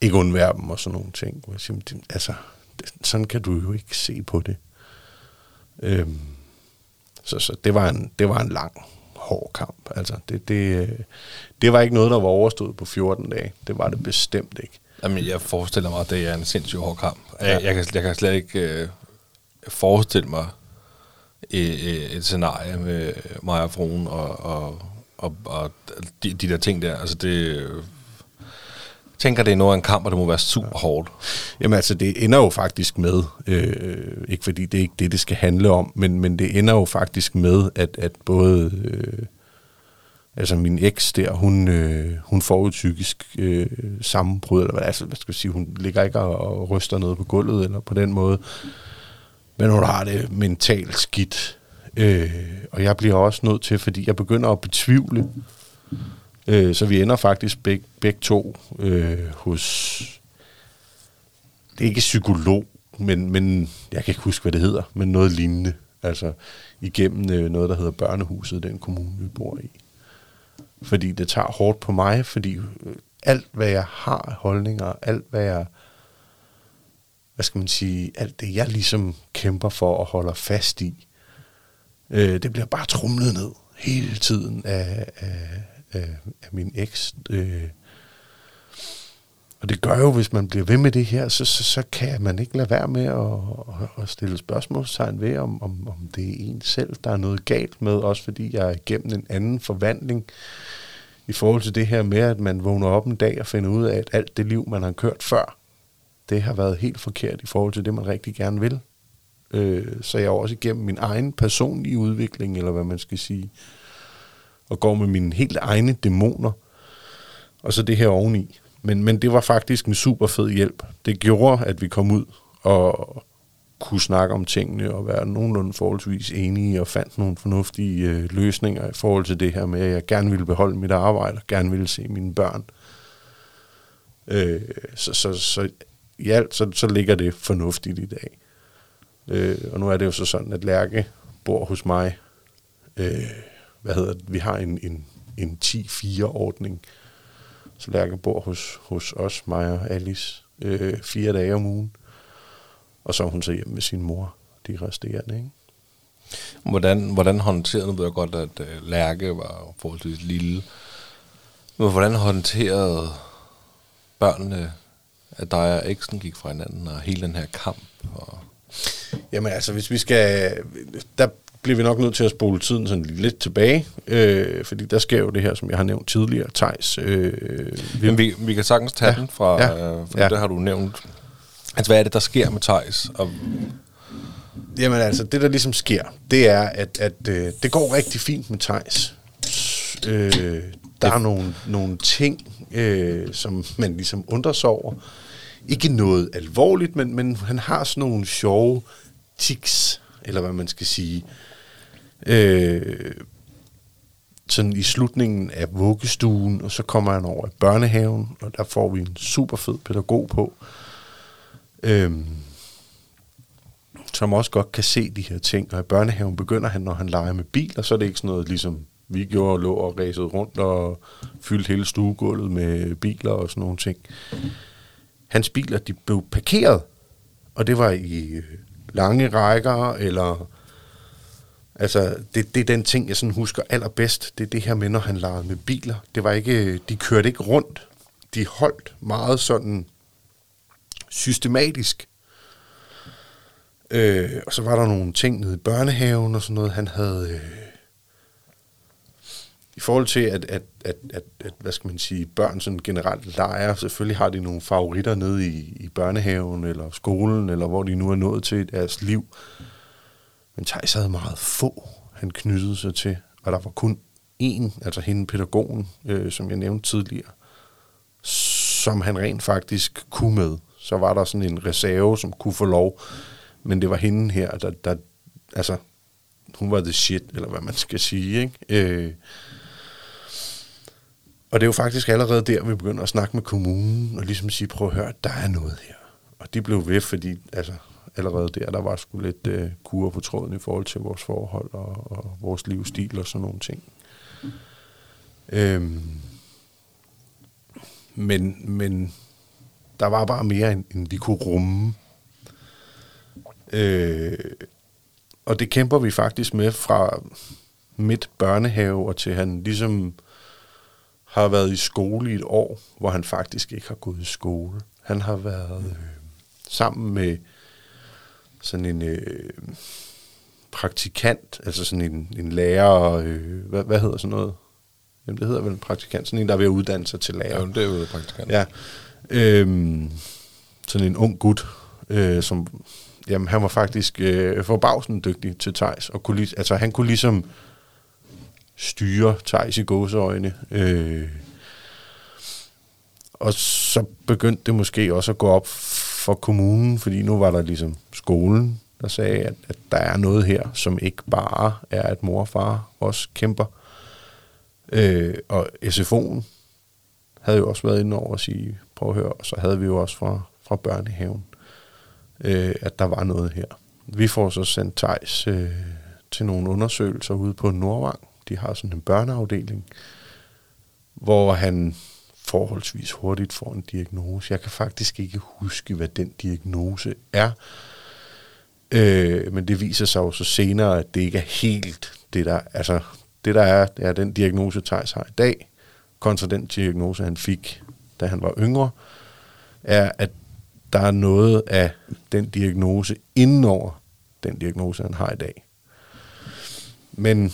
ikke undvære dem og sådan nogle ting. Hvor jeg siger, det, altså, det, sådan kan du jo ikke se på det. Øhm, så, så det var en, det var en lang, hård kamp. Altså, det, det, det var ikke noget, der var overstået på 14 dage. Det var det bestemt ikke. Jamen, jeg forestiller mig, at det er en sindssygt hård kamp. Ja. Jeg, jeg, kan, jeg kan slet ikke øh, forestille mig et, et scenarie med mig og fruen og, og, og, og de, de der ting der. Altså, det... Tænker, det er noget af en kamp, og det må være super ja. hårdt. Jamen altså, det ender jo faktisk med, øh, ikke fordi det er ikke det, det skal handle om, men, men det ender jo faktisk med, at, at både øh, altså min eks der, hun, øh, hun får jo psykisk øh, sammenbrud, eller hvad, altså, hvad skal jeg sige, hun ligger ikke og, og ryster noget på gulvet, eller på den måde, men hun har det mentalt skidt. Øh, og jeg bliver også nødt til, fordi jeg begynder at betvivle, øh, så vi ender faktisk beg, begge to øh, hos, det er ikke psykolog, men, men jeg kan ikke huske, hvad det hedder, men noget lignende, altså igennem øh, noget, der hedder Børnehuset, den kommune, vi bor i. Fordi det tager hårdt på mig, fordi øh, alt, hvad jeg har holdninger, alt, hvad jeg, hvad skal man sige, alt det, jeg ligesom kæmper for og holder fast i, Øh, det bliver bare trumlet ned hele tiden af, af, af, af min eks. Øh, og det gør jo, hvis man bliver ved med det her, så, så, så kan man ikke lade være med at, at, at stille spørgsmålstegn ved, om, om, om det er en selv, der er noget galt med, også fordi jeg er igennem en anden forvandling i forhold til det her med, at man vågner op en dag og finder ud af, at alt det liv, man har kørt før, det har været helt forkert i forhold til det, man rigtig gerne vil. Øh, så jeg er også igennem min egen personlige udvikling, eller hvad man skal sige, og går med mine helt egne dæmoner, og så det her oveni. Men, men det var faktisk en super fed hjælp. Det gjorde, at vi kom ud og kunne snakke om tingene og være nogenlunde forholdsvis enige og fandt nogle fornuftige øh, løsninger i forhold til det her med, at jeg gerne ville beholde mit arbejde og gerne ville se mine børn. Øh, så, så, så i alt, så, så ligger det fornuftigt i dag. Øh, og nu er det jo så sådan, at Lærke bor hos mig. Øh, hvad hedder det? Vi har en, en, en 10-4-ordning. Så Lærke bor hos, hos os, mig og Alice, øh, fire dage om ugen. Og så er hun så hjemme med sin mor, de resterende, ikke? Hvordan, hvordan håndterede, nu ved jeg godt, at uh, Lærke var forholdsvis lille, men hvordan håndterede børnene, at dig og eksen gik fra hinanden, og hele den her kamp? Og Jamen altså, hvis vi skal... Der bliver vi nok nødt til at spole tiden sådan lidt tilbage, øh, fordi der sker jo det her, som jeg har nævnt tidligere, Tejs. Øh, vi, vi, vi kan sagtens tage Ja. den fra, Ja. øh, for Ja. det har du nævnt. Altså, hvad er det, der sker med Thijs? Og, Jamen altså, det der ligesom sker, det er, at, at øh, det går rigtig fint med Tejs. Øh, der er nogle, nogle ting, øh, som man ligesom undrer sig over. Ikke noget alvorligt, men, men han har sådan nogle sjove tics, eller hvad man skal sige. Øh, sådan i slutningen af vuggestuen, og så kommer han over i børnehaven, og der får vi en super fed pædagog på. Øhm, som også godt kan se de her ting. Og i børnehaven begynder han, når han leger med bil, og så er det ikke sådan noget, ligesom vi gjorde, lå og ræsede rundt og fyldte hele stuegulvet med biler og sådan nogle ting. Hans biler, de blev parkeret, og det var i lange rækker, eller... Altså, det, det er den ting, jeg sådan husker allerbedst. Det er det her med, når han legede med biler. Det var ikke, de kørte ikke rundt. De holdt meget sådan systematisk. Øh, og så var der nogle ting nede i børnehaven og sådan noget, han havde... Øh, I forhold til, at, at, at, at, at, hvad skal man sige, børn sådan generelt leger, selvfølgelig har de nogle favoritter nede i, i børnehaven eller skolen, eller hvor de nu er nået til i deres liv. Men Thijs havde meget få, han knyttede sig til, og der var kun én, altså hende pædagogen, øh, som jeg nævnte tidligere, som han rent faktisk kunne med. Så var der sådan en reserve, som kunne få lov, men det var hende her, der, der altså, hun var the shit, eller hvad man skal sige, ikke? Øh, og det er jo faktisk allerede der, vi begynder at snakke med kommunen, og ligesom sige, prøv at høre, der er noget her. Og de blev ved, fordi altså, allerede der, der var sgu lidt øh, kur på tråden i forhold til vores forhold og, og vores livsstil og sådan nogle ting. Øhm, men, men der var bare mere, end, end vi kunne rumme. Øh, og det kæmper vi faktisk med fra midt børnehave og til han ligesom har været i skole i et år, hvor han faktisk ikke har gået i skole. Han har været øh, sammen med sådan en øh, praktikant, altså sådan en, en lærer, øh, hvad, hvad hedder sådan noget? Jamen, det hedder vel en praktikant, sådan en, der er ved at uddanne sig til lærer. ja, det er jo praktikant. Ja. Øhm, sådan en ung gut, øh, som, jamen han var faktisk øh, forbavsende dygtig til Tejs, og kunne, altså han kunne ligesom styre Tejs i gåseøjne. Øh, og så begyndte det måske også at gå op for kommunen, fordi nu var der ligesom skolen, der sagde, at, at der er noget her, som ikke bare er, at mor og far også kæmper. Øh, og SFO'en havde jo også været inde over at sige, prøv at høre, og så havde vi jo også fra, fra børnehaven, øh, at der var noget her. Vi får så sendt Tejs øh, til nogle undersøgelser ude på Nordvang. De har sådan en børneafdeling, hvor han forholdsvis hurtigt får en diagnose. Jeg kan faktisk ikke huske, hvad den diagnose er. Øh, men det viser sig jo så senere, at det ikke er helt det, der... Altså, det der er, det er den diagnose, Thijs har i dag, kontra den diagnose, han fik, da han var yngre, er, at der er noget af den diagnose indenover den diagnose, han har i dag. Men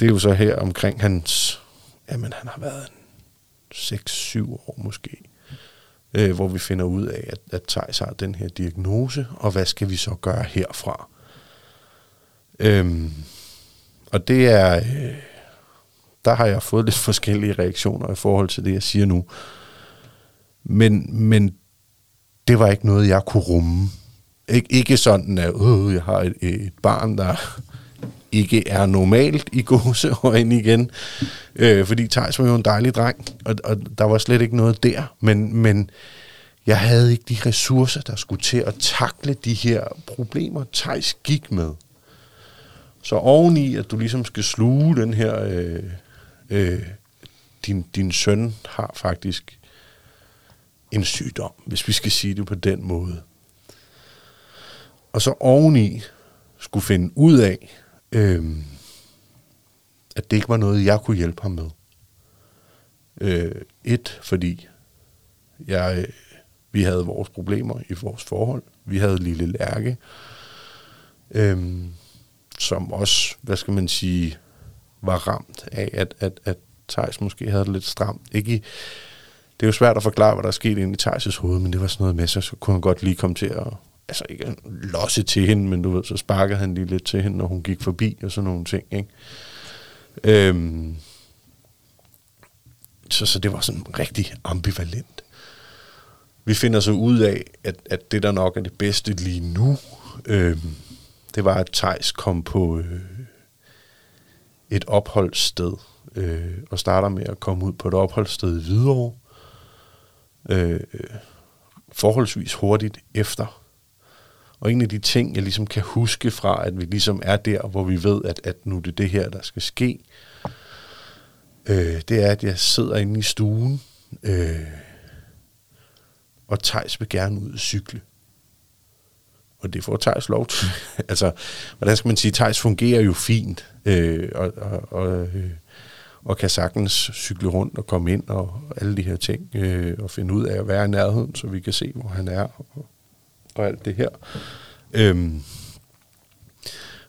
det er jo så her omkring hans... Jamen, han har været 6-7 år måske, øh, hvor vi finder ud af, at, at Thijs har den her diagnose, og hvad skal vi så gøre herfra? Øhm, og det er... Øh, der har jeg fået lidt forskellige reaktioner i forhold til det, jeg siger nu. Men, men det var ikke noget, jeg kunne rumme. Ik- ikke sådan, at øh, jeg har et, et barn, der ikke er normalt i gåseøjne igen. Øh, fordi Thijs var jo en dejlig dreng, og, og der var slet ikke noget der. Men, men jeg havde ikke de ressourcer, der skulle til at takle de her problemer, Thijs gik med. Så oveni, at du ligesom skal sluge den her... Øh, øh, din, din søn har faktisk en sygdom, hvis vi skal sige det på den måde. Og så oveni skulle finde ud af, øh, at det ikke var noget, jeg kunne hjælpe ham med. Øh, et, fordi jeg, øh, vi havde vores problemer i vores forhold. Vi havde lille Lærke, øh, som også, hvad skal man sige, var ramt af, at, at, at Thijs måske havde det lidt stramt. Ikke i, det er jo svært at forklare, hvad der er sket inde i Thijs' hoved, men det var sådan noget med, så, så kunne han godt lige komme til at, altså ikke losse til hende, men du ved, så sparkede han lige lidt til hende, når hun gik forbi, og sådan nogle ting, ikke? Øhm, så, så det var sådan rigtig ambivalent. Vi finder så ud af, at, at det der nok er det bedste lige nu, øhm, det var, at Tejs kom på øh, et opholdssted, øh, og starter med at komme ud på et opholdssted i Hvidovre, øh, forholdsvis hurtigt efter. Og en af de ting, jeg ligesom kan huske fra, at vi ligesom er der, hvor vi ved, at, at nu det er det her, der skal ske, øh, det er, at jeg sidder inde i stuen, øh, og Tejs vil gerne ud og cykle. Og det får Tejs lov til. altså, hvordan skal man sige, Tejs fungerer jo fint, øh, og, og, og, øh, og kan sagtens cykle rundt og komme ind og alle de her ting, øh, og finde ud af at være i nærheden, så vi kan se, hvor han er, og, og alt det her. Øhm,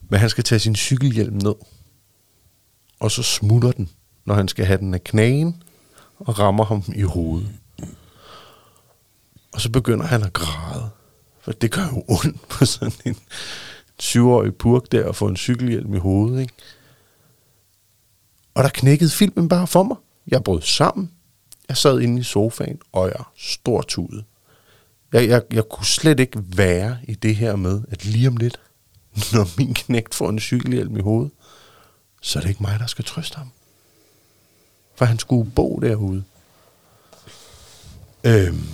men han skal tage sin cykelhjelm ned, og så smutter den, når han skal have den af knagen, og rammer ham i hovedet. Og så begynder han at græde. For det gør jo ondt på sådan en syvårig purk der at få en cykelhjelm i hovedet, ikke? Og der knækkede filmen bare for mig. Jeg brød sammen. Jeg sad inde i sofaen, og jeg stortudede. Jeg, jeg, jeg kunne slet ikke være i det her med, at lige om lidt, når min knægt får en cykelhjelm i hovedet, så er det ikke mig, der skal trøste ham. For han skulle bo derude. Øhm,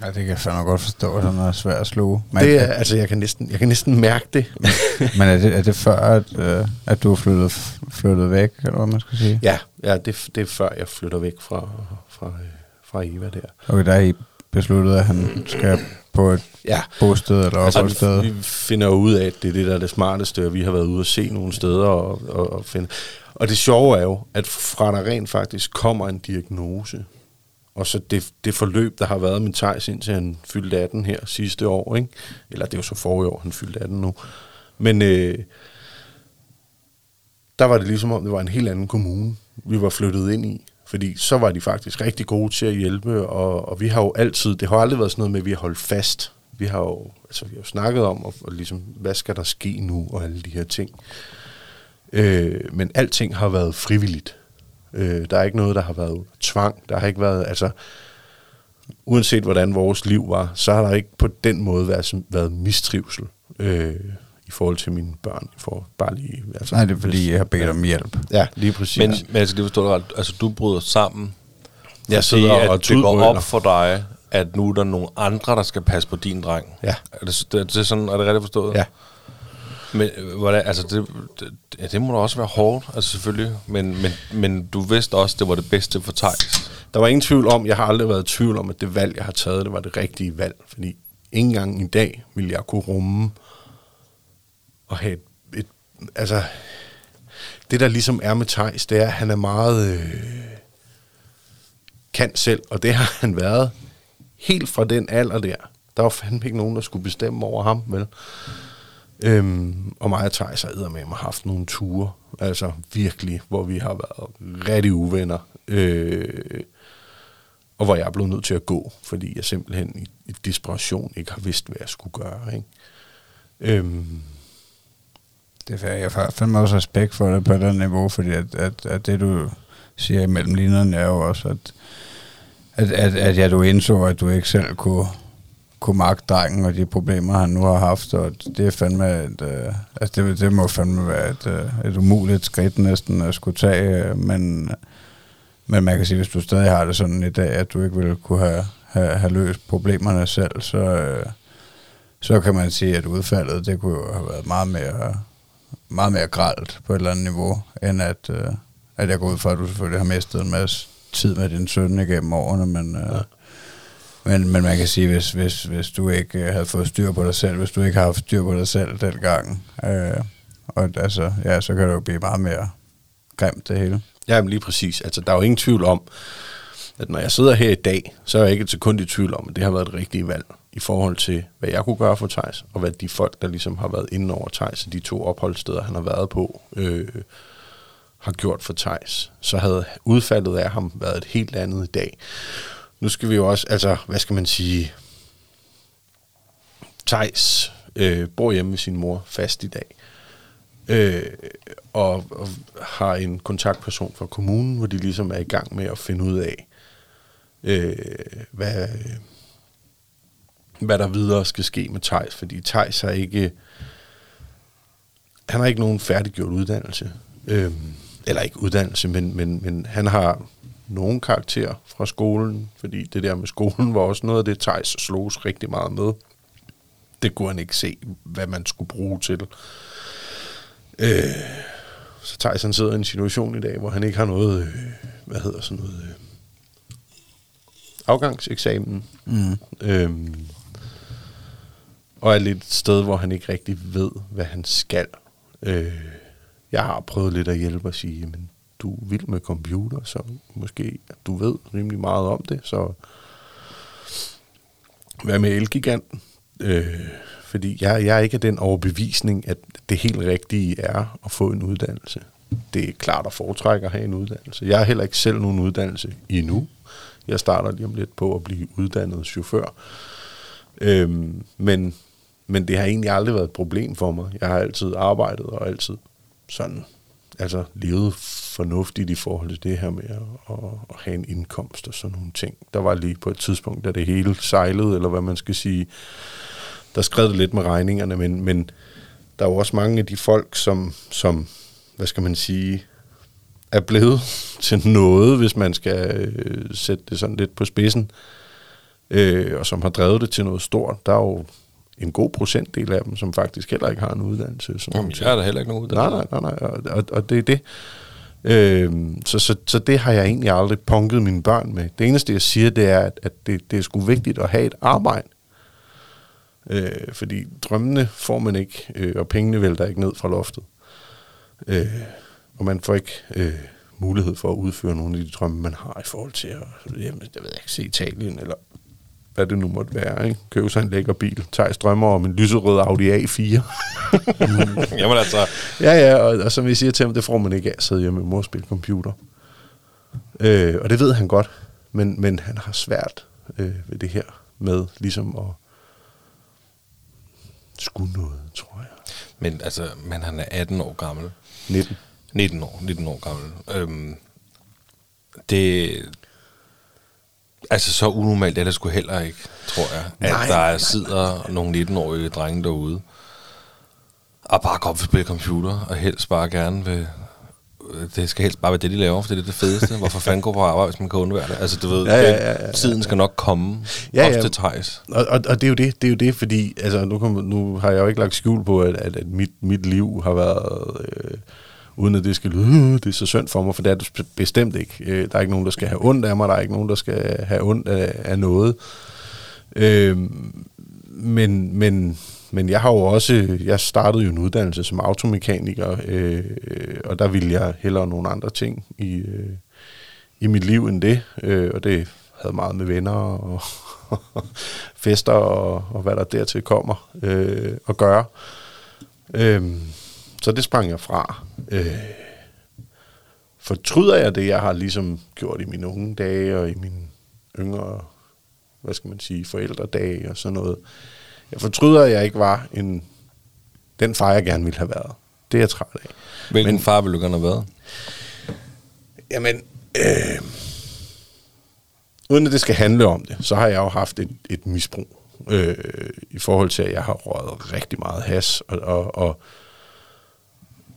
Ja, det kan jeg fandme godt forstå, at sådan er svært at sluge. Men, det er, altså, jeg kan, næsten, jeg kan næsten mærke det. men er det, er det før, at, øh, at du er flyttet, flyttet væk, eller hvad man skal sige? ja, ja det, det er før jeg flytter væk fra, fra, øh, fra Eva der. Okay, der er I besluttet, at han skal på et Ja, bosted eller altså, opholdssted. vi, vi finder ud af, at det er det, der er det smarteste, og vi har været ude og se nogle steder og, og, og finde. Og det sjove er jo, at fra der rent faktisk kommer en diagnose, og så det, det forløb, der har været med Thijs, indtil han fyldte 18 her sidste år, ikke? eller det er jo så forrige år, han fyldte 18 nu. Men øh, der var det ligesom om, det var en helt anden kommune, vi var flyttet ind i. Fordi så var de faktisk rigtig gode til at hjælpe, og, og vi har jo altid, det har aldrig været sådan noget med, at vi har holdt fast. Vi har jo, altså, vi har jo snakket om, og, og ligesom, hvad skal der ske nu, og alle de her ting. Øh, men alting har været frivilligt. Øh, der er ikke noget, der har været tvang. Der har ikke været, altså, uanset hvordan vores liv var, så har der ikke på den måde været, været mistrivsel øh, i forhold til mine børn. For bare lige, altså, Nej, det er fordi, jeg har bedt om hjælp. Ja, lige præcis. Men, men altså, det forstår du ret. Altså, du bryder sammen. jeg sidder at og det går op for dig, at nu er der nogle andre, der skal passe på din dreng. Ja. Er det, det, det er, sådan, er det rigtigt forstået? Ja. Men øh, hvordan, altså det, det, ja, det må da også være hårdt, altså selvfølgelig. Men, men, men du vidste også, det var det bedste for Thijs. Der var ingen tvivl om, jeg har aldrig været i tvivl om, at det valg, jeg har taget, det var det rigtige valg. Fordi ikke engang i dag vil jeg kunne rumme og have et, et altså, det der ligesom er med Thijs, det er, at han er meget øh, kan selv, og det har han været helt fra den alder der. Der var fandme ikke nogen, der skulle bestemme over ham, vel? Øhm, og mig og Thijs har med mig haft nogle ture, altså virkelig, hvor vi har været rigtig uvenner. Øh, og hvor jeg er blevet nødt til at gå, fordi jeg simpelthen i, i desperation ikke har vidst, hvad jeg skulle gøre. Ikke? Øhm. Det er fair. Jeg har fandme også respekt for det på den niveau, fordi at, at, at det, du siger imellem linjerne, er jo også, at, at, at, at ja, du indså, at du ikke selv kunne, kunne magte drengen og de problemer, han nu har haft, og det er fandme et, øh, altså det, det må fandme være et, øh, et umuligt skridt næsten at skulle tage, øh, men men man kan sige, hvis du stadig har det sådan i dag, at du ikke ville kunne have, have, have løst problemerne selv, så, øh, så kan man sige, at udfaldet, det kunne jo have været meget mere, meget mere gralt på et eller andet niveau, end at, øh, at jeg går ud fra, at du selvfølgelig har mistet en masse tid med din søn igennem årene, men, øh, ja. men, men man kan sige, hvis, hvis, hvis du ikke øh, havde fået styr på dig selv, hvis du ikke har haft styr på dig selv dengang, øh, og altså, ja, så kan det jo blive meget mere grimt det hele. Ja, men lige præcis. Altså, der er jo ingen tvivl om, at når jeg sidder her i dag, så er jeg ikke et sekund i tvivl om, at det har været et rigtigt valg i forhold til, hvad jeg kunne gøre for Tejs, og hvad de folk, der ligesom har været inde over Tejs, de to opholdssteder, han har været på, øh, har gjort for Tejs, Så havde udfaldet af ham været et helt andet i dag. Nu skal vi jo også, altså, hvad skal man sige, Tejs øh, bor hjemme med sin mor fast i dag øh, og, og har en kontaktperson fra kommunen, hvor de ligesom er i gang med at finde ud af, øh, hvad, hvad der videre skal ske med Tejs, fordi Tejs har ikke, han har ikke nogen færdiggjort uddannelse, øh, eller ikke uddannelse, men, men, men han har nogen karakter fra skolen, fordi det der med skolen var også noget af det, Tejs slogs rigtig meget med. Det kunne han ikke se, hvad man skulle bruge til. Øh, så Tyson sidder i en situation i dag, hvor han ikke har noget, øh, hvad hedder sådan noget, øh, afgangseksamen. Mm. Øhm, og er lidt et sted, hvor han ikke rigtig ved, hvad han skal. Øh, jeg har prøvet lidt at hjælpe og sige, men du er vild med computer, så måske du ved rimelig meget om det, så hvad med Elgiganten? Øh, fordi jeg, jeg er ikke af den overbevisning, at det helt rigtige er at få en uddannelse. Det er klart at foretrække at have en uddannelse. Jeg har heller ikke selv nogen uddannelse endnu. Jeg starter lige om lidt på at blive uddannet chauffør. Øhm, men, men det har egentlig aldrig været et problem for mig. Jeg har altid arbejdet og altid sådan, altså levet fornuftigt i forhold til det her med at, at have en indkomst og sådan nogle ting. Der var lige på et tidspunkt, da det hele sejlede, eller hvad man skal sige, der skred det lidt med regningerne, men, men der er jo også mange af de folk, som, som hvad skal man sige, er blevet til noget, hvis man skal øh, sætte det sådan lidt på spidsen, øh, og som har drevet det til noget stort. Der er jo en god procentdel af dem, som faktisk heller ikke har en uddannelse. Som Jamen, jeg har da heller ikke nogen uddannelse. Nej, nej, nej, nej. Og, og det er det. Øh, så, så, så det har jeg egentlig aldrig punket mine børn med. Det eneste, jeg siger, det er, at, at det, det er sgu vigtigt at have et arbejde. Øh, fordi drømmene får man ikke, øh, og pengene vælter ikke ned fra loftet. Øh, og man får ikke øh, mulighed for at udføre nogle af de drømme, man har i forhold til at, jamen, jeg ved ikke, se Italien, eller hvad det nu måtte være. Ikke? Købe sig en lækker bil. Tager drømmer om en lyserød Audi A4. Jamen altså. Ja, ja, og, og som vi siger til ham, det får man ikke af at sidde hjemme med mor og spille computer. Øh, og det ved han godt, men, men han har svært øh, ved det her med ligesom at skulle noget, tror jeg. Men altså, men han er 18 år gammel. 19. 19 år, 19 år gammel. Øhm, det, altså så unormalt er det sgu heller ikke, tror jeg. At nej, der nej, sidder nej. nogle 19-årige drenge derude, og bare godt vil spille computer, og helst bare gerne vil det skal helst bare være det, de laver, for det er det fedeste. Hvorfor fanden gå på arbejde, hvis man kan undvære det? Altså, du ved, ja, ja, ja, ja, tiden skal nok komme ja, ja. tejs. Og, og, og, det er jo det, det er jo det, fordi altså, nu, kom, nu har jeg jo ikke lagt skjul på, at, at, at mit, mit liv har været... Øh, uden at det skal lyde, øh, det er så synd for mig, for det er det bestemt ikke. Øh, der er ikke nogen, der skal have ondt af mig, der er ikke nogen, der skal have ondt af, af noget. Øh, men, men, men jeg har jo også, jeg startede jo en uddannelse som automekaniker, øh, og der ville jeg hellere nogle andre ting i, øh, i mit liv end det, øh, og det havde meget med venner og fester og, og hvad der dertil kommer øh, at gøre. Øh, så det sprang jeg fra. Øh, fortryder jeg det, jeg har ligesom gjort i mine unge dage og i mine yngre, hvad skal man sige, forældredage og sådan noget. Jeg fortryder, at jeg ikke var en, den far, jeg gerne ville have været. Det er jeg træt af. Hvilken Men, far ville du gerne have været? Jamen, øh, uden at det skal handle om det, så har jeg jo haft et, et misbrug øh, i forhold til, at jeg har røget rigtig meget has, og, og, og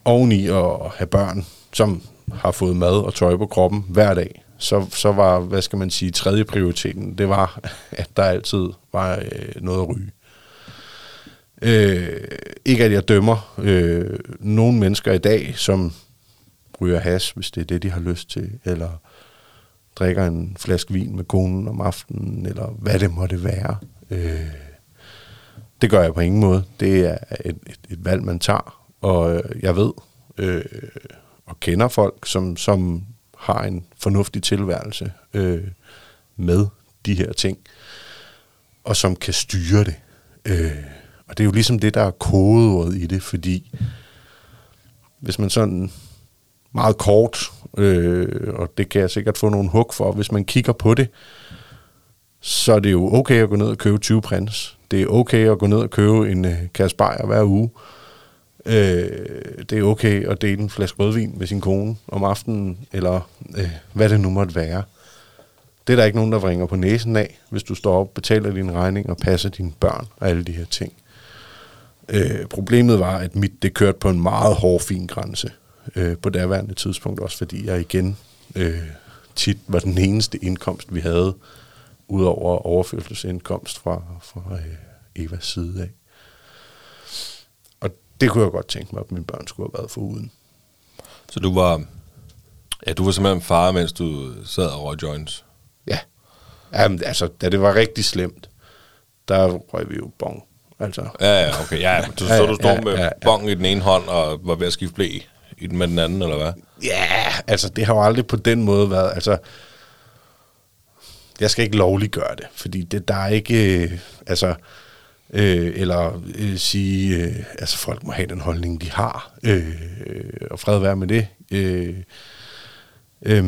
oveni at have børn, som har fået mad og tøj på kroppen hver dag, så, så var, hvad skal man sige, tredje prioriteten, det var, at der altid var øh, noget at ryge. Øh, ikke at jeg dømmer øh, nogle mennesker i dag, som ryger has, hvis det er det, de har lyst til, eller drikker en flaske vin med konen om aftenen, eller hvad det måtte være. Øh, det gør jeg på ingen måde. Det er et, et, et valg, man tager, og øh, jeg ved øh, og kender folk, som, som har en fornuftig tilværelse øh, med de her ting, og som kan styre det. Øh, og det er jo ligesom det, der er kodeordet i det, fordi hvis man sådan meget kort, øh, og det kan jeg sikkert få nogle hug for, hvis man kigger på det, så er det jo okay at gå ned og købe 20 prins. Det er okay at gå ned og købe en øh, kasse bajer hver uge. Øh, Øh, det er okay at dele en flaske rødvin med sin kone om aftenen, eller øh, hvad det nu måtte være. Det er der ikke nogen, der ringer på næsen af, hvis du står op, betaler din regning og passer dine børn og alle de her ting. Øh, problemet var, at mit det kørte på en meget hård, fin grænse øh, på daværende tidspunkt, også fordi jeg igen øh, tit var den eneste indkomst, vi havde, udover overførselsindkomst fra, fra øh, Evas side af. Det kunne jeg godt tænke mig, at mine børn skulle have været for uden. Så du var, ja, du var simpelthen far, mens du sad og røg joints? Ja. Jamen, altså, da det var rigtig slemt, der røg vi jo bong. Altså. Ja, ja, okay. Ja, du, så du stod ja, ja, med ja, ja. bong i den ene hånd og var ved at skifte blæ i den med den anden, eller hvad? Ja, altså det har jo aldrig på den måde været, altså jeg skal ikke lovligt gøre det, fordi det, der er ikke, øh, altså, øh, eller øh, sige, øh, altså folk må have den holdning, de har, øh, og fred være med det. Øh, øh,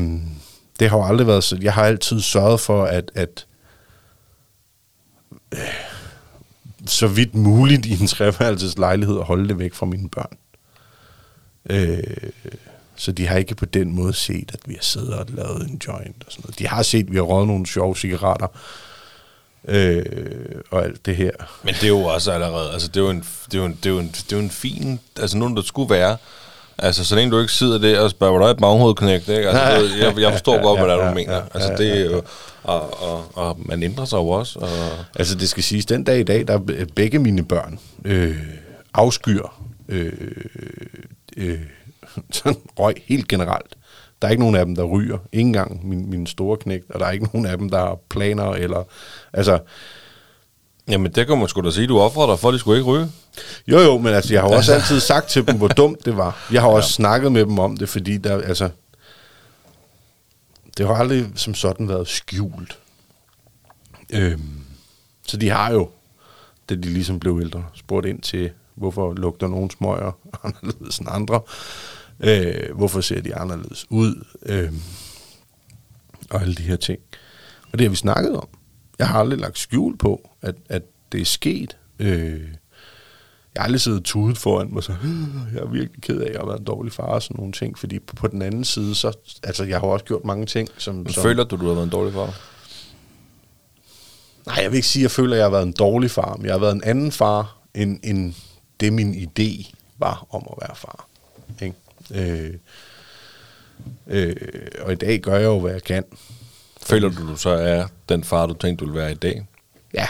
det har jo aldrig været så, jeg har altid sørget for, at, at øh, så vidt muligt i en treværelses lejlighed at holde det væk fra mine børn. Øh, så de har ikke på den måde set, at vi har siddet og lavet en joint og sådan noget. De har set, at vi har røget nogle sjove cigaretter øh, og alt det her. Men det er jo også allerede, altså det er jo en, det er jo en, det er jo en, det er jo en fin, altså nogen, der skulle være, Altså, så længe du ikke sidder der og spørger, hvor der er baghovedknægt, ikke? Altså, jeg, jeg forstår godt, hvad det er, du mener. Altså, det er jo... Og, og, og man ændrer sig jo også. Og altså, det skal siges, den dag i dag, der begge mine børn øh, afskyr øh, øh, sådan røg helt generelt. Der er ikke nogen af dem, der ryger. Ingen gang min, min store knægt, og der er ikke nogen af dem, der har planer, eller... Altså, Jamen, det kan man sgu da sige. Du offrer dig for, at de skulle ikke ryge. Jo, jo, men altså, jeg har også altid sagt til dem, hvor dumt det var. Jeg har også ja. snakket med dem om det, fordi der, altså... Det har aldrig som sådan været skjult. Øhm, så de har jo, da de ligesom blev ældre, spurgt ind til, hvorfor lugter nogle smøger anderledes end andre. Øh, hvorfor ser de anderledes ud? Øh, og alle de her ting. Og det har vi snakket om. Jeg har aldrig lagt skjul på, at, at det er sket. Øh, jeg har aldrig siddet tudet foran mig, så jeg er virkelig ked af at have været en dårlig far og sådan nogle ting, fordi på, på den anden side, så, altså jeg har også gjort mange ting, som... Men som føler du, du har været en dårlig far? Nej, jeg vil ikke sige, at jeg føler, at jeg har været en dårlig far, men jeg har været en anden far, end, end det min idé var om at være far. Øh, øh, og i dag gør jeg jo, hvad jeg kan. Føler du, du så er den far, du tænkte, du vil være i dag? Ja.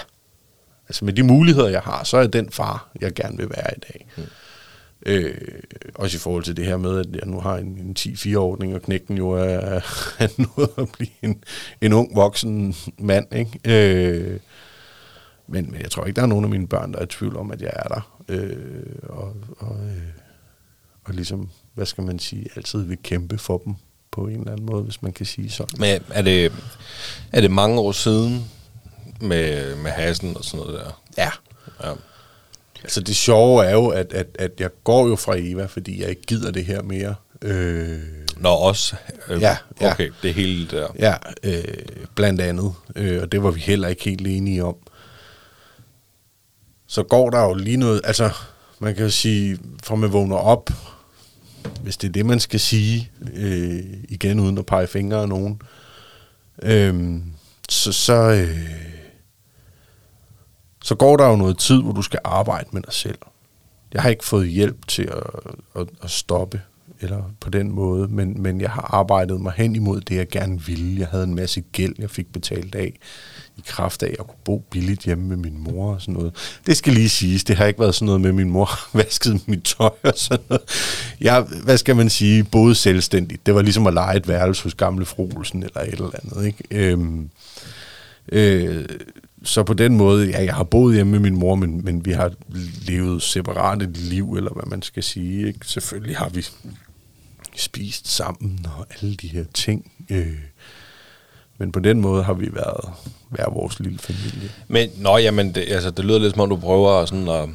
Altså med de muligheder, jeg har, så er jeg den far, jeg gerne vil være i dag. Mm. Øh, også i forhold til det her med, at jeg nu har en, en 10-4-ordning, og knækken jo er, er nået at blive en, en ung voksen mand. Ikke? Øh, men, men jeg tror ikke, der er nogen af mine børn, der er i tvivl om, at jeg er der. Øh, og, og, øh, og ligesom, hvad skal man sige, altid vil kæmpe for dem på en eller anden måde, hvis man kan sige sådan. Men er det, er det mange år siden med, med hassen og sådan noget der? Ja. Ja. Altså det sjove er jo, at, at, at jeg går jo fra Eva, fordi jeg ikke gider det her mere. Øh, Nå, også? Øh, Ja, ja. Okay, det hele der. Ja, øh, blandt andet. Øh, og det var vi heller ikke helt enige om. Så går der jo lige noget, altså man kan jo sige, fra man vågner op, hvis det er det, man skal sige, øh, igen uden at pege fingre af nogen, øh, så, så, øh, så går der jo noget tid, hvor du skal arbejde med dig selv. Jeg har ikke fået hjælp til at, at, at stoppe, eller på den måde, men, men jeg har arbejdet mig hen imod det, jeg gerne ville. Jeg havde en masse gæld, jeg fik betalt af, i kraft af, at kunne bo billigt hjemme med min mor og sådan noget. Det skal lige siges, det har ikke været sådan noget med, at min mor vaskede mit tøj og sådan noget. Jeg, hvad skal man sige, boede selvstændigt. Det var ligesom at lege et værelse hos gamle Froelsen eller et eller andet, ikke? Øhm, øh, så på den måde, ja, jeg har boet hjemme med min mor, men, men vi har levet separate liv, eller hvad man skal sige. Ikke? Selvfølgelig har vi spist sammen og alle de her ting. Øh, men på den måde har vi været hver vores lille familie. Men, nå, jamen, det, altså, det lyder lidt som om, du prøver sådan at,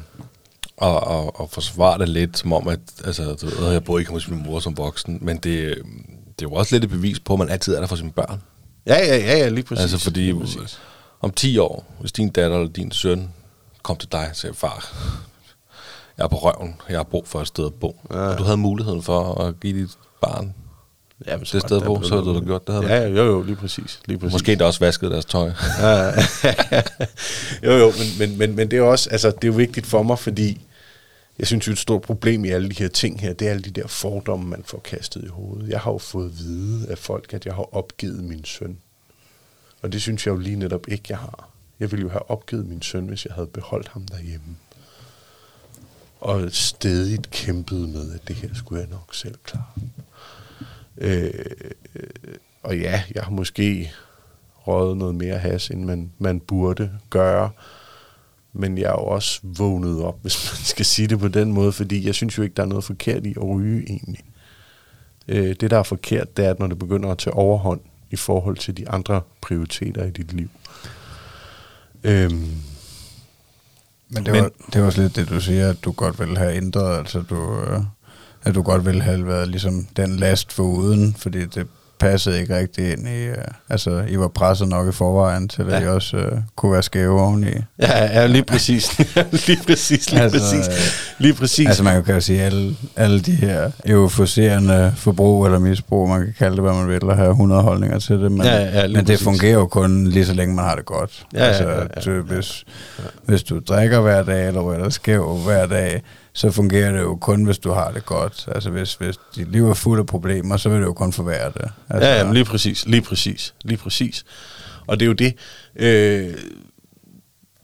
at, at, at forsvare det lidt, som om, at altså, du ved, jeg bor ikke hos min mor som voksen, men det, det er jo også lidt et bevis på, at man altid er der for sine børn. Ja, ja, ja, ja lige præcis. altså, fordi lige præcis. om 10 år, hvis din datter eller din søn kom til dig og sagde, far, jeg er på røven, jeg har brug for et sted at bo. Ja. Og du havde muligheden for at give dit barn Ja, men det var sted der blevet så havde du da gjort det, havde? Ja, jo, jo, lige præcis. Lige præcis. Måske endda også vasket deres tøj. jo, jo, men, men, men, men det er også, altså, det er jo vigtigt for mig, fordi jeg synes jo, et stort problem i alle de her ting her, det er alle de der fordomme, man får kastet i hovedet. Jeg har jo fået at vide af folk, at jeg har opgivet min søn. Og det synes jeg jo lige netop ikke, jeg har. Jeg ville jo have opgivet min søn, hvis jeg havde beholdt ham derhjemme. Og stedigt kæmpet med, at det her skulle jeg nok selv klare. Øh, og ja, jeg har måske røget noget mere has, end man, man burde gøre. Men jeg er jo også vågnet op, hvis man skal sige det på den måde, fordi jeg synes jo ikke, der er noget forkert i at ryge egentlig. Øh, det, der er forkert, det er, at når det begynder at tage overhånd i forhold til de andre prioriteter i dit liv. Øhm, Men det, Men- var, det var også lidt det, du siger, at du godt ville have ændret, altså du, øh, at du godt ville have været ligesom den last for uden, fordi det passede ikke rigtig ind i, øh, altså I var presset nok i forvejen til, at Ja. I også øh, kunne være skæve oveni. ja, ja, lige præcis. lige præcis, lige Altså, præcis. øh, Lige præcis. Altså man kan jo sige, alle, alle de her euforiserende forbrug eller misbrug, man kan kalde det, hvad man vil, og have 100 holdninger til det, men, Ja, ja, men det præcis. fungerer jo kun lige så længe man har det godt. Ja, ja, altså, ja, ja, at, øh, hvis, hvis du drikker hver dag, eller dig skæv hver dag, så fungerer det jo kun, hvis du har det godt. Altså hvis, hvis dit liv er fuld af problemer, så vil det jo kun forværre det. Altså, Ja, jamen, lige præcis, lige præcis, lige præcis. Og det er jo det. Øh,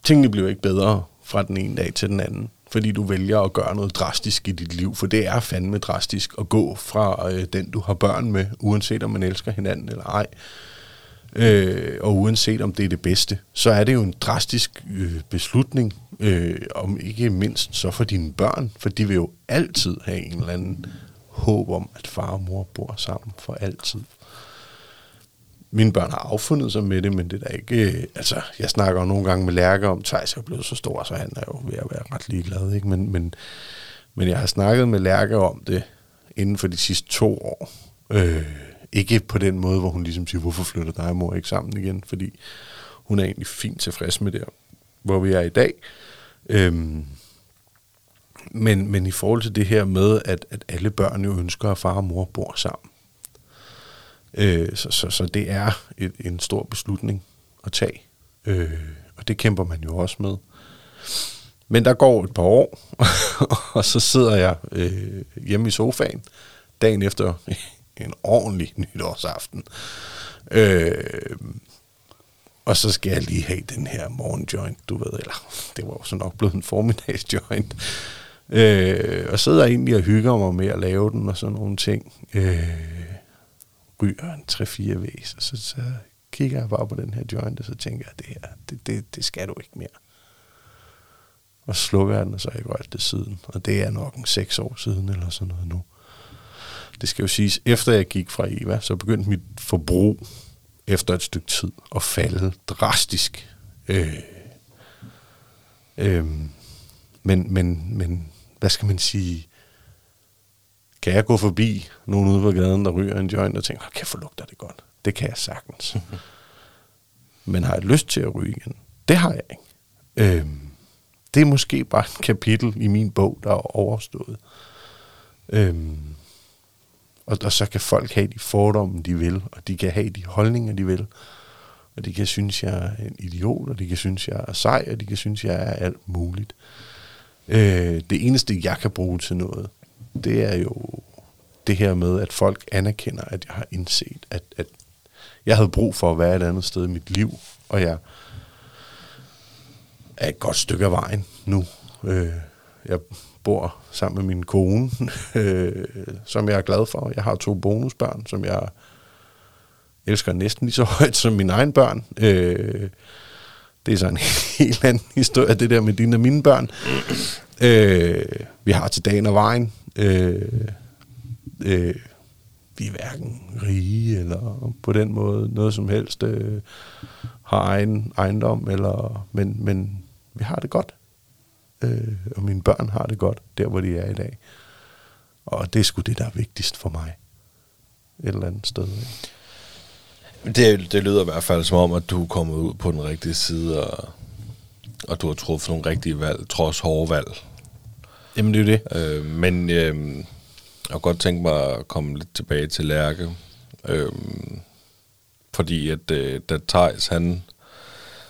tingene bliver ikke bedre fra den ene dag til den anden, fordi du vælger at gøre noget drastisk i dit liv, for det er fandme drastisk at gå fra øh, den, du har børn med, uanset om man elsker hinanden eller ej, øh, og uanset om det er det bedste, så er det jo en drastisk øh, beslutning, øh, om ikke mindst så for dine børn, for de vil jo altid have en eller anden håb om, at far og mor bor sammen for altid. Mine børn har affundet sig med det, men det er da ikke... øh, Altså, jeg snakker jo nogle gange med Lærke om, Thijs er blevet så stor, så han er jo ved at være ret ligeglad, ikke? Men, men, men jeg har snakket med Lærke om det inden for de sidste to år. Øh, ikke på den måde, hvor hun ligesom siger, hvorfor flytter dig og mor ikke sammen igen? Fordi hun er egentlig fint tilfreds med det, hvor vi er i dag. Øhm, men, men i forhold til det her med, at, at alle børn jo ønsker, at far og mor bor sammen. Øh, så, så, så det er et, en stor beslutning at tage. Øh, og det kæmper man jo også med. Men der går et par år, og så sidder jeg øh, hjemme i sofaen, dagen efter en ordentlig nytårsaften. Øh, og så skal jeg lige have den her morgenjoint, du ved, eller det var jo så nok blevet en formiddagsjoint. Øh, og sidder egentlig og hygger mig med at lave den og sådan nogle ting. Øh, ryger en 3-4 væs, og så, så kigger jeg bare på den her joint, og så tænker jeg, det her, det, det, det skal du ikke mere. Og så slukker jeg den, og så har jeg ikke rørt det siden. Og det er nok en 6 år siden, eller sådan noget nu. Det skal jo siges, efter jeg gik fra Eva, så begyndte mit forbrug efter et stykke tid at falde drastisk. Øh, øh, men, men, men, hvad skal man sige? Kan jeg gå forbi nogen ude på gaden, der ryger en joint, og tænke, kan jeg lugter det godt? Det kan jeg sagtens. men har jeg lyst til at ryge igen? Det har jeg ikke. Øh, det er måske bare et kapitel i min bog, der er overstået. Øhm, og, og så kan folk have de fordomme, de vil, og de kan have de holdninger, de vil. Og de kan synes, jeg er en idiot, og de kan synes, jeg er sej, og de kan synes, jeg er alt muligt. Øh, det eneste, jeg kan bruge til noget, det er jo det her med, at folk anerkender, at jeg har indset, at, at jeg havde brug for at være et andet sted i mit liv, og jeg er et godt stykke af vejen nu. Øh, jeg bor sammen med min kone, øh, som jeg er glad for. Jeg har to bonusbørn, som jeg elsker næsten lige så højt som mine egne børn. Øh, det er så en helt anden historie, det der med dine og mine børn. Øh, vi har til dagen og vejen. Øh, øh, vi er hverken rige eller på den måde noget som helst øh, har egen ejendom, eller, men, men vi har det godt. Øh, og mine børn har det godt, der hvor de er i dag. Og det er sgu det, der er vigtigst for mig. Et eller andet sted. Ikke? Det, det lyder i hvert fald som om, at du er kommet ud på den rigtige side, og, og du har truffet nogle rigtige valg, trods hårde valg. Jamen det er jo det. Øh, men øh, jeg har godt tænkt mig at komme lidt tilbage til Lærke. Øh, fordi at øh, da Thijs, han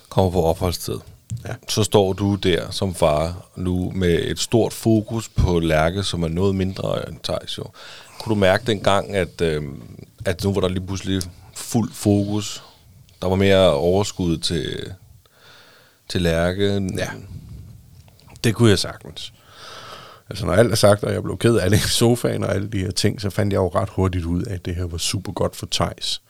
kommer på opholdssted, ja. så står du der som far nu med et stort fokus på Lærke, som er noget mindre end Thijs jo. Kunne du mærke dengang, at, øh, at nu var der lige pludselig fuld fokus? Der var mere overskud til, til Lærke? Ja, det kunne jeg sagtens. Altså når alt er sagt, og jeg blev ked af det i sofaen og alle de her ting, så fandt jeg jo ret hurtigt ud af, at det her var super godt for Tejs.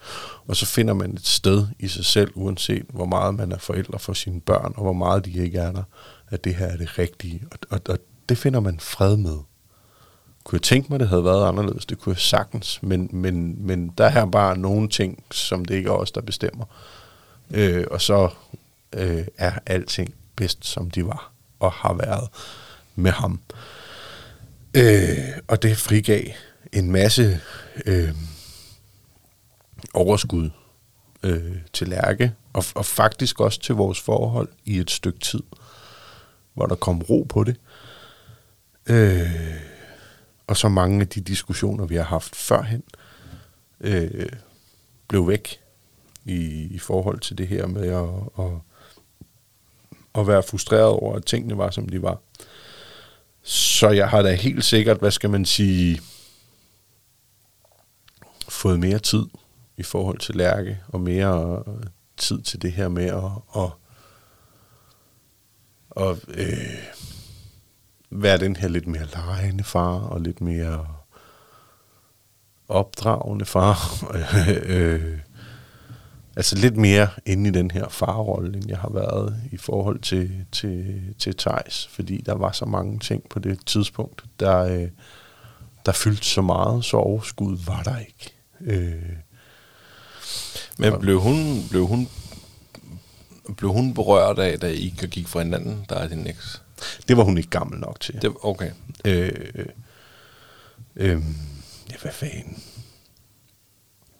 Og så finder man et sted i sig selv, uanset hvor meget man er forældre for sine børn, og hvor meget de ikke er der, at det her er det rigtige. Og, og, og det finder man fred med. Kunne jeg tænke mig, det havde været anderledes? Det kunne jeg sagtens. Men, men, men der er bare nogle ting, som det ikke er os, der bestemmer. Øh, og så øh, er alting bedst, som de var og har været med ham. Øh, og det frigav en masse øh, overskud øh, til Lærke, og, og faktisk også til vores forhold i et stykke tid, hvor der kom ro på det. Øh, og så mange af de diskussioner, vi har haft førhen, øh, blev væk i, i forhold til det her med at, at, at være frustreret over, at tingene var, som de var. Så jeg har da helt sikkert, hvad skal man sige, fået mere tid i forhold til Lærke, og mere øh, tid til det her med at, at, at øh, være den her lidt mere lejende far, og lidt mere opdragende far. øh, altså lidt mere inde i den her farrolle, end jeg har været i forhold til, til, til Thijs, fordi der var så mange ting på det tidspunkt, der, øh, der fyldte så meget, så overskud var der ikke. Øh, Men blev hun, blev hun blev hun berørt af, da I gik fra hinanden, der er din eks? Det var hun ikke gammel nok til. Det, okay. Øh, øh, ja, hvad fanden?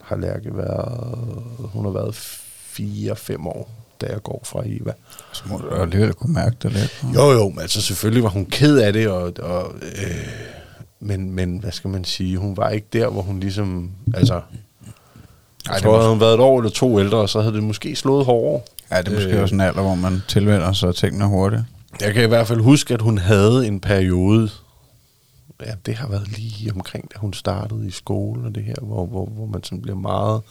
Har Lærke været, hun har været 4-5 år, da jeg går fra Eva. Så må du alligevel kunne mærke det lidt. Jo, jo, men altså selvfølgelig var hun ked af det, og, og øh, men, men hvad skal man sige, hun var ikke der, hvor hun ligesom, altså, jeg Ej, tror, havde hun været et år eller to ældre, så havde det måske slået hårdere. Ja, det er måske øh, også en alder, hvor man tilvender sig tingene hurtigt. Jeg kan i hvert fald huske, at hun havde en periode, ja, det har været lige omkring, da hun startede i skole, og det her, hvor, hvor, hvor man sådan bliver meget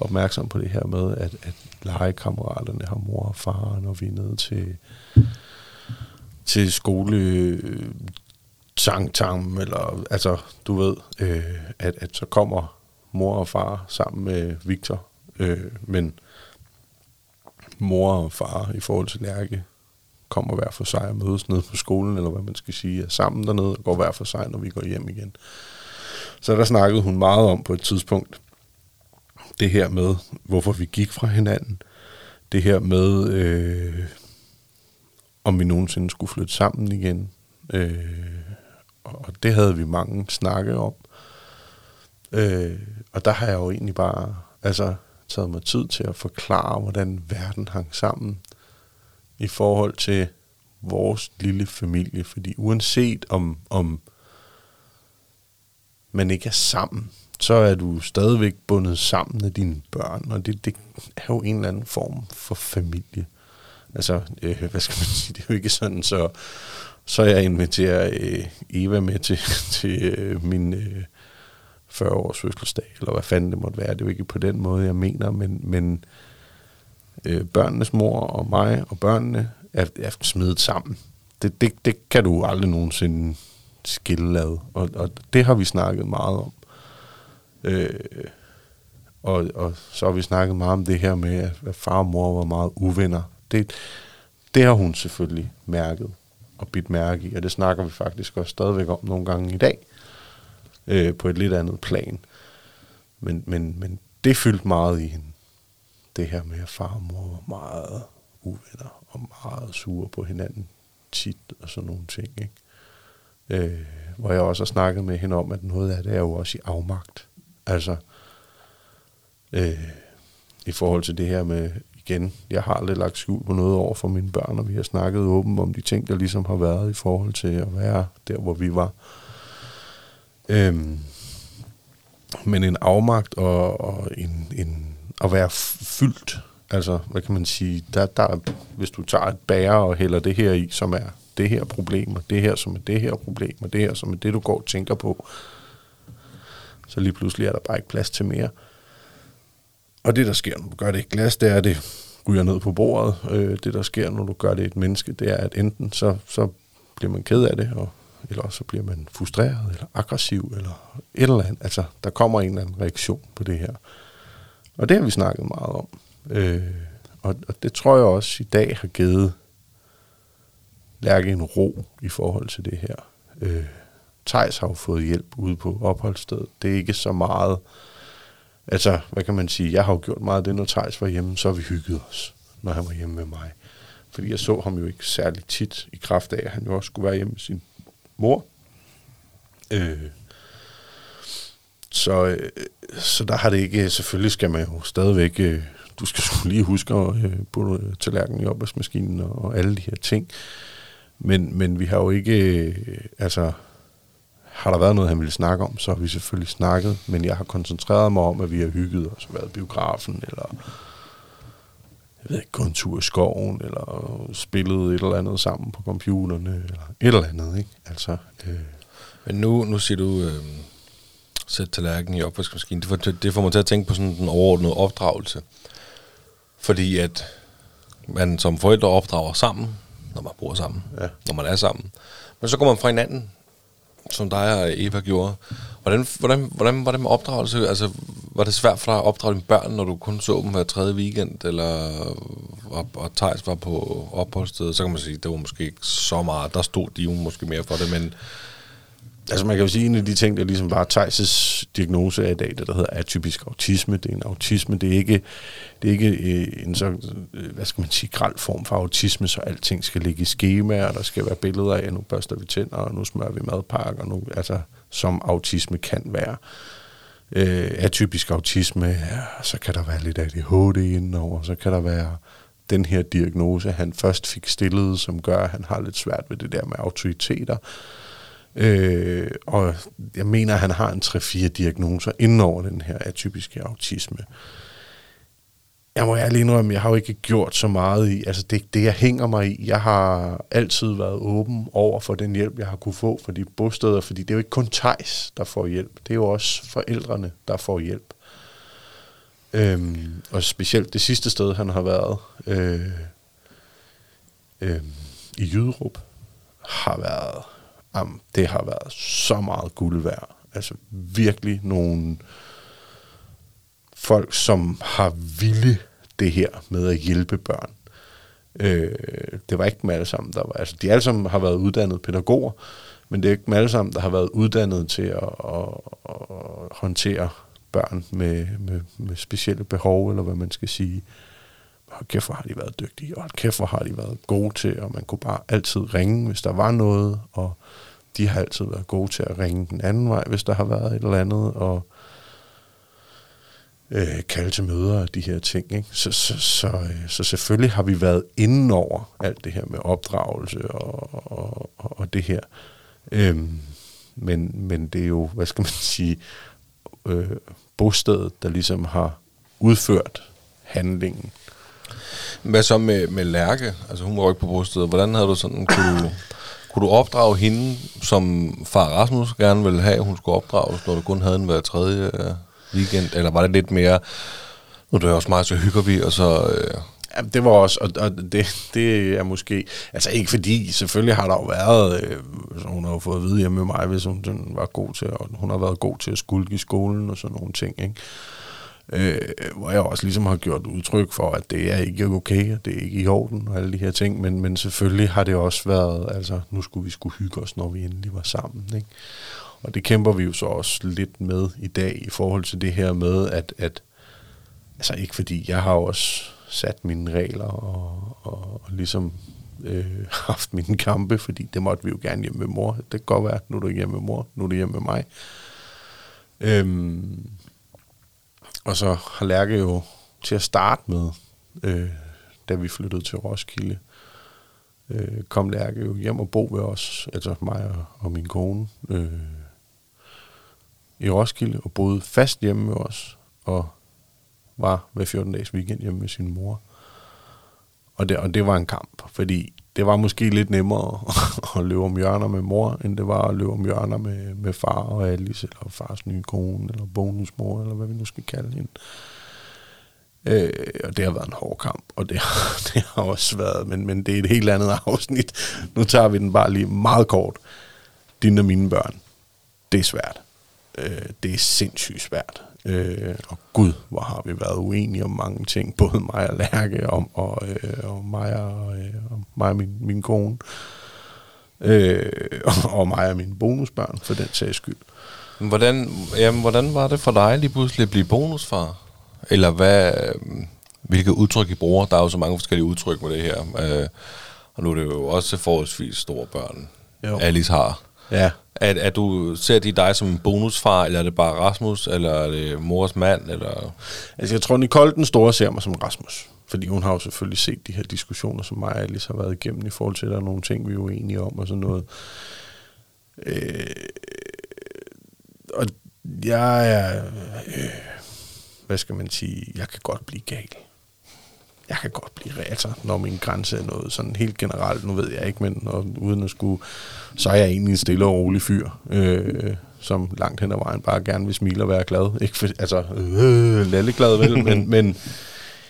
opmærksom på det her med, at, at legekammeraterne har mor og far, når vi er nede til, til skole tang eller altså, du ved, øh, at, at så kommer mor og far sammen med Victor, øh, men mor og far i forhold til Lærke kommer hver for sig og mødes nede på skolen, eller hvad man skal sige, er sammen dernede og går hver for sig, når vi går hjem igen. Så der snakkede hun meget om på et tidspunkt, det her med, hvorfor vi gik fra hinanden, det her med, øh, om vi nogensinde skulle flytte sammen igen. Øh, og det havde vi mange snakke om. Øh, og der har jeg jo egentlig bare altså, taget mig tid til at forklare, hvordan verden hang sammen i forhold til vores lille familie. Fordi uanset om, om man ikke er sammen, så er du stadigvæk bundet sammen med dine børn, og det, det er jo en eller anden form for familie. Altså, øh, hvad skal man sige, det er jo ikke sådan, så, så jeg inviterer øh, Eva med til, til øh, min øh, 40-års fødselsdag, eller hvad fanden det måtte være. Det er jo ikke på den måde, jeg mener, men, men øh, Øh, børnenes mor og mig og børnene er, er smidt sammen. Det, det, det kan du aldrig nogensinde skille ad, og, og det har vi snakket meget om. Øh, og, og så har vi snakket meget om det her med, at far og mor var meget uvenner. Det, det har hun selvfølgelig mærket og bidt mærke i, og det snakker vi faktisk også stadigvæk om nogle gange i dag, øh, på et lidt andet plan. Men, men, men det fyldte meget i hende. Det her med, at far og mor var meget uvenner og meget sure på hinanden tit og sådan nogle ting. Ikke? Øh, hvor jeg også har snakket med hende om, at noget af det er jo også i afmagt. Altså, øh, i forhold til det her med, igen, jeg har lidt lagt skjul på noget over for mine børn, og vi har snakket åbent om de ting, der ligesom har været i forhold til at være der, hvor vi var. Øhm, men en afmagt og, og en, en, at være fyldt, altså, hvad kan man sige, der, der, hvis du tager et bære og hælder det her i, som er det her problem, og det her som er det her problem, og det her som er det, du går og tænker på, så lige pludselig er der bare ikke plads til mere. Og det, der sker, når du gør det i glas, det er, at det ryger ned på bordet. Øh, det, der sker, når du gør det i et menneske, det er, at enten så, så bliver man ked af det, og, eller så bliver man frustreret, eller aggressiv, eller et eller andet. Altså, der kommer en eller anden reaktion på det her. Og det har vi snakket meget om. Øh, og, og det tror jeg også i dag har givet Lærke en ro i forhold til det her. Øh, Tejs har jo fået hjælp ude på opholdsstedet. Det er ikke så meget... Altså, hvad kan man sige? Jeg har jo gjort meget af det, når Tejs var hjemme, så har vi hygget os, når han var hjemme med mig. Fordi jeg så ham jo ikke særlig tit i kraft af, at han jo også skulle være hjemme med sin mor. Øh, så, øh, så der har det ikke... Selvfølgelig skal man jo stadigvæk... Øh, du skal skulle lige huske at øh, putte øh, tallerkenen i opvaskemaskinen og, og alle de her ting. Men, men vi har jo ikke... Øh, altså, har der været noget, han ville snakke om, så har vi selvfølgelig snakket, men jeg har koncentreret mig om, at vi har hygget os, været biografen, eller jeg ved ikke, gået en tur i skoven, eller spillet et eller andet sammen på computerne, eller et eller andet, ikke? Altså, øh. Men nu, nu siger du, øh, sæt tallerkenen i opvaskemaskinen, det får, det får mig til at tænke på sådan en overordnet opdragelse. Fordi at man som forældre opdrager sammen, når man bor sammen, ja. når man er sammen. Men så går man fra hinanden, som dig og Eva gjorde. Hvordan, hvordan, hvordan var det med opdragelse? Altså, var det svært for dig at opdrage dine børn, når du kun så dem hver tredje weekend, eller og, og Thijs var på opholdssted? Så kan man sige, det var måske ikke så meget. Der stod de jo måske mere for det, men Altså man kan jo sige, en af de ting, der ligesom var Thijs' diagnose af i dag, det der hedder atypisk autisme, det er en autisme, det er ikke, det er ikke øh, en så, øh, hvad skal man sige, græld form for autisme, så alting skal ligge i skema, og der skal være billeder af, nu børster vi tænder, og nu smører vi madpakker, nu, altså som autisme kan være. Øh, atypisk autisme, ja, så kan der være lidt ADHD indenover, så kan der være den her diagnose, han først fik stillet, som gør, at han har lidt svært ved det der med autoriteter, Øh, og jeg mener, at han har en 3-4 diagnoser inden over den her atypiske autisme. Jeg må ærligt indrømme, jeg har jo ikke gjort så meget i, altså det, det jeg hænger mig i, jeg har altid været åben over for den hjælp, jeg har kunne få for de bosteder, fordi det er jo ikke kun Tejs, der får hjælp, det er jo også forældrene, der får hjælp. Øhm, og specielt det sidste sted, han har været, øh, øh, i Jyderup, har været Jamen, det har været så meget guld værd. Altså virkelig nogle folk, som har ville det her med at hjælpe børn. Øh, det var ikke dem alle sammen, der var... Altså, de alle sammen har været uddannet pædagoger, men det er ikke dem alle sammen, der har været uddannet til at, at, at håndtere børn med, med, med specielle behov, eller hvad man skal sige. Hold kæft, hvor har de været dygtige, og hold kæft, hvor har de været gode til, og man kunne bare altid ringe, hvis der var noget, og de har altid været gode til at ringe den anden vej, hvis der har været et eller andet, og øh, kalde til møder og de her ting. Ikke? Så, så, så, øh, så selvfølgelig har vi været inden over alt det her med opdragelse og, og, og, og det her. Øhm, men, men det er jo, hvad skal man sige, øh, bostedet, der ligesom har udført handlingen. Hvad så med, med Lærke? Altså hun var jo ikke på bostedet. Hvordan havde du sådan, kunne du, kunne du opdrage hende, som far Rasmus gerne ville have, hun skulle opdrages, når du kun havde en hver tredje øh, weekend? Eller var det lidt mere, nu er det også meget, så hygger vi, og så... Øh, Ja, det var også, og, og det, det er måske, altså ikke fordi, selvfølgelig har der jo været, øh, så hun har jo fået at vide hjemme med mig, hvis hun den var god til, og hun har været god til at skulke i skolen og sådan nogle ting, ikke? Øh, hvor jeg også ligesom har gjort udtryk for, at det er ikke okay, og det er ikke i orden og alle de her ting, men, men selvfølgelig har det også været, altså nu skulle vi skulle hygge os, når vi endelig var sammen, ikke? Og det kæmper vi jo så også lidt med i dag i forhold til det her med, at, at altså ikke fordi, jeg har også sat mine regler og, og, og ligesom øh, haft mine kampe, fordi det måtte vi jo gerne hjemme med mor. Det kan godt være, nu er du hjemme med mor, nu er du hjemme med mig. Øhm, og så har Lærke jo til at starte med, øh, da vi flyttede til Roskilde, øh, kom Lærke jo hjem og bo ved os, altså mig og, og min kone, øh, i Roskilde, og boede fast hjemme med os, og var hver 14 dages weekend hjemme med sin mor. Og det, og det var en kamp, fordi det var måske lidt nemmere at løbe om hjørner med mor, end det var at løbe om hjørner med, med far og Alice, eller fars nye kone, eller bonusmor, eller hvad vi nu skal kalde hende. Øh, og det har været en hård kamp, og det, det har også været, men, men det er et helt andet afsnit. Nu tager vi den bare lige meget kort. Dine og mine børn, det er svært. Øh, det er sindssygt svært. Øh, og gud, hvor har vi været uenige om mange ting, både mig og Lærke, om, og, øh, og mig og, øh, og, mig og min, min kone, øh, og, og mig og mine bonusbørn, for den sags skyld. hvordan, jamen, hvordan var det for dig lige pludselig at blive bonusfar? Eller hvad, hvilke udtryk I bruger? Der er jo så mange forskellige udtryk med det her. Øh, og nu er det jo også forholdsvis store børn, Jo. Alice har. Ja, at, at du, ser de dig som en bonusfar, eller er det bare Rasmus, eller er det mors mand, eller... altså jeg tror, Nicole den store ser mig som Rasmus. Fordi hun har jo selvfølgelig set de her diskussioner, som mig og Alice har været igennem i forhold til, at der er nogle ting, vi er uenige om og sådan noget. Øh, og jeg er, øh, hvad skal man sige, jeg kan godt blive gal. Jeg kan godt blive altså, når min grænse er noget sådan helt generelt, nu ved jeg ikke, men når, uden at skulle, så er jeg egentlig en stille og rolig fyr, øh, som langt hen ad vejen bare gerne vil smile og være glad. Ikke for, altså, øh, lalleglad vel, men, men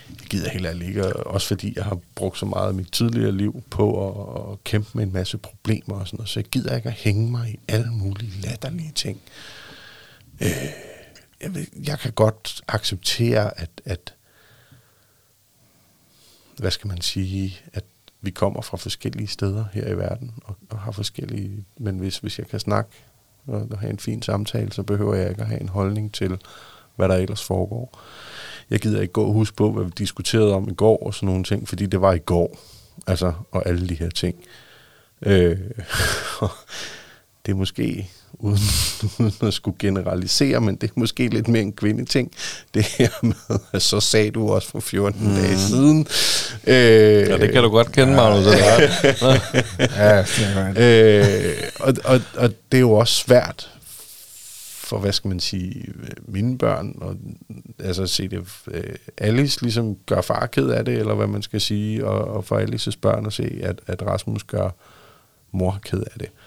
jeg gider helt ærligt ikke, og også fordi jeg har brugt så meget af mit tidligere liv på at, at kæmpe med en masse problemer og sådan noget, så jeg gider ikke at hænge mig i alle mulige latterlige ting. Øh, jeg, ved, jeg kan godt acceptere, at, at hvad skal man sige, at vi kommer fra forskellige steder her i verden, og, og har forskellige, men hvis, hvis jeg kan snakke og, og have en fin samtale, så behøver jeg ikke at have en holdning til, hvad der ellers foregår. Jeg gider ikke gå og huske på, hvad vi diskuterede om i går og sådan nogle ting, fordi det var i går, altså, og alle de her ting. Øh, det er måske, uden, uden at skulle generalisere, men det er måske lidt mere en kvindeting, det her med, at så sagde du også for 14 mm. dage siden. Øh, Ja, det kan du godt kende, Magnus. hvad? Ja, det er øh, og, og, og det er jo også svært for, hvad skal man sige, mine børn, og altså se det, øh, Alice ligesom gør far ked af det, eller hvad man skal sige, og, og for Alices børn at se, at, at Rasmus gør mor ked af det. Øh,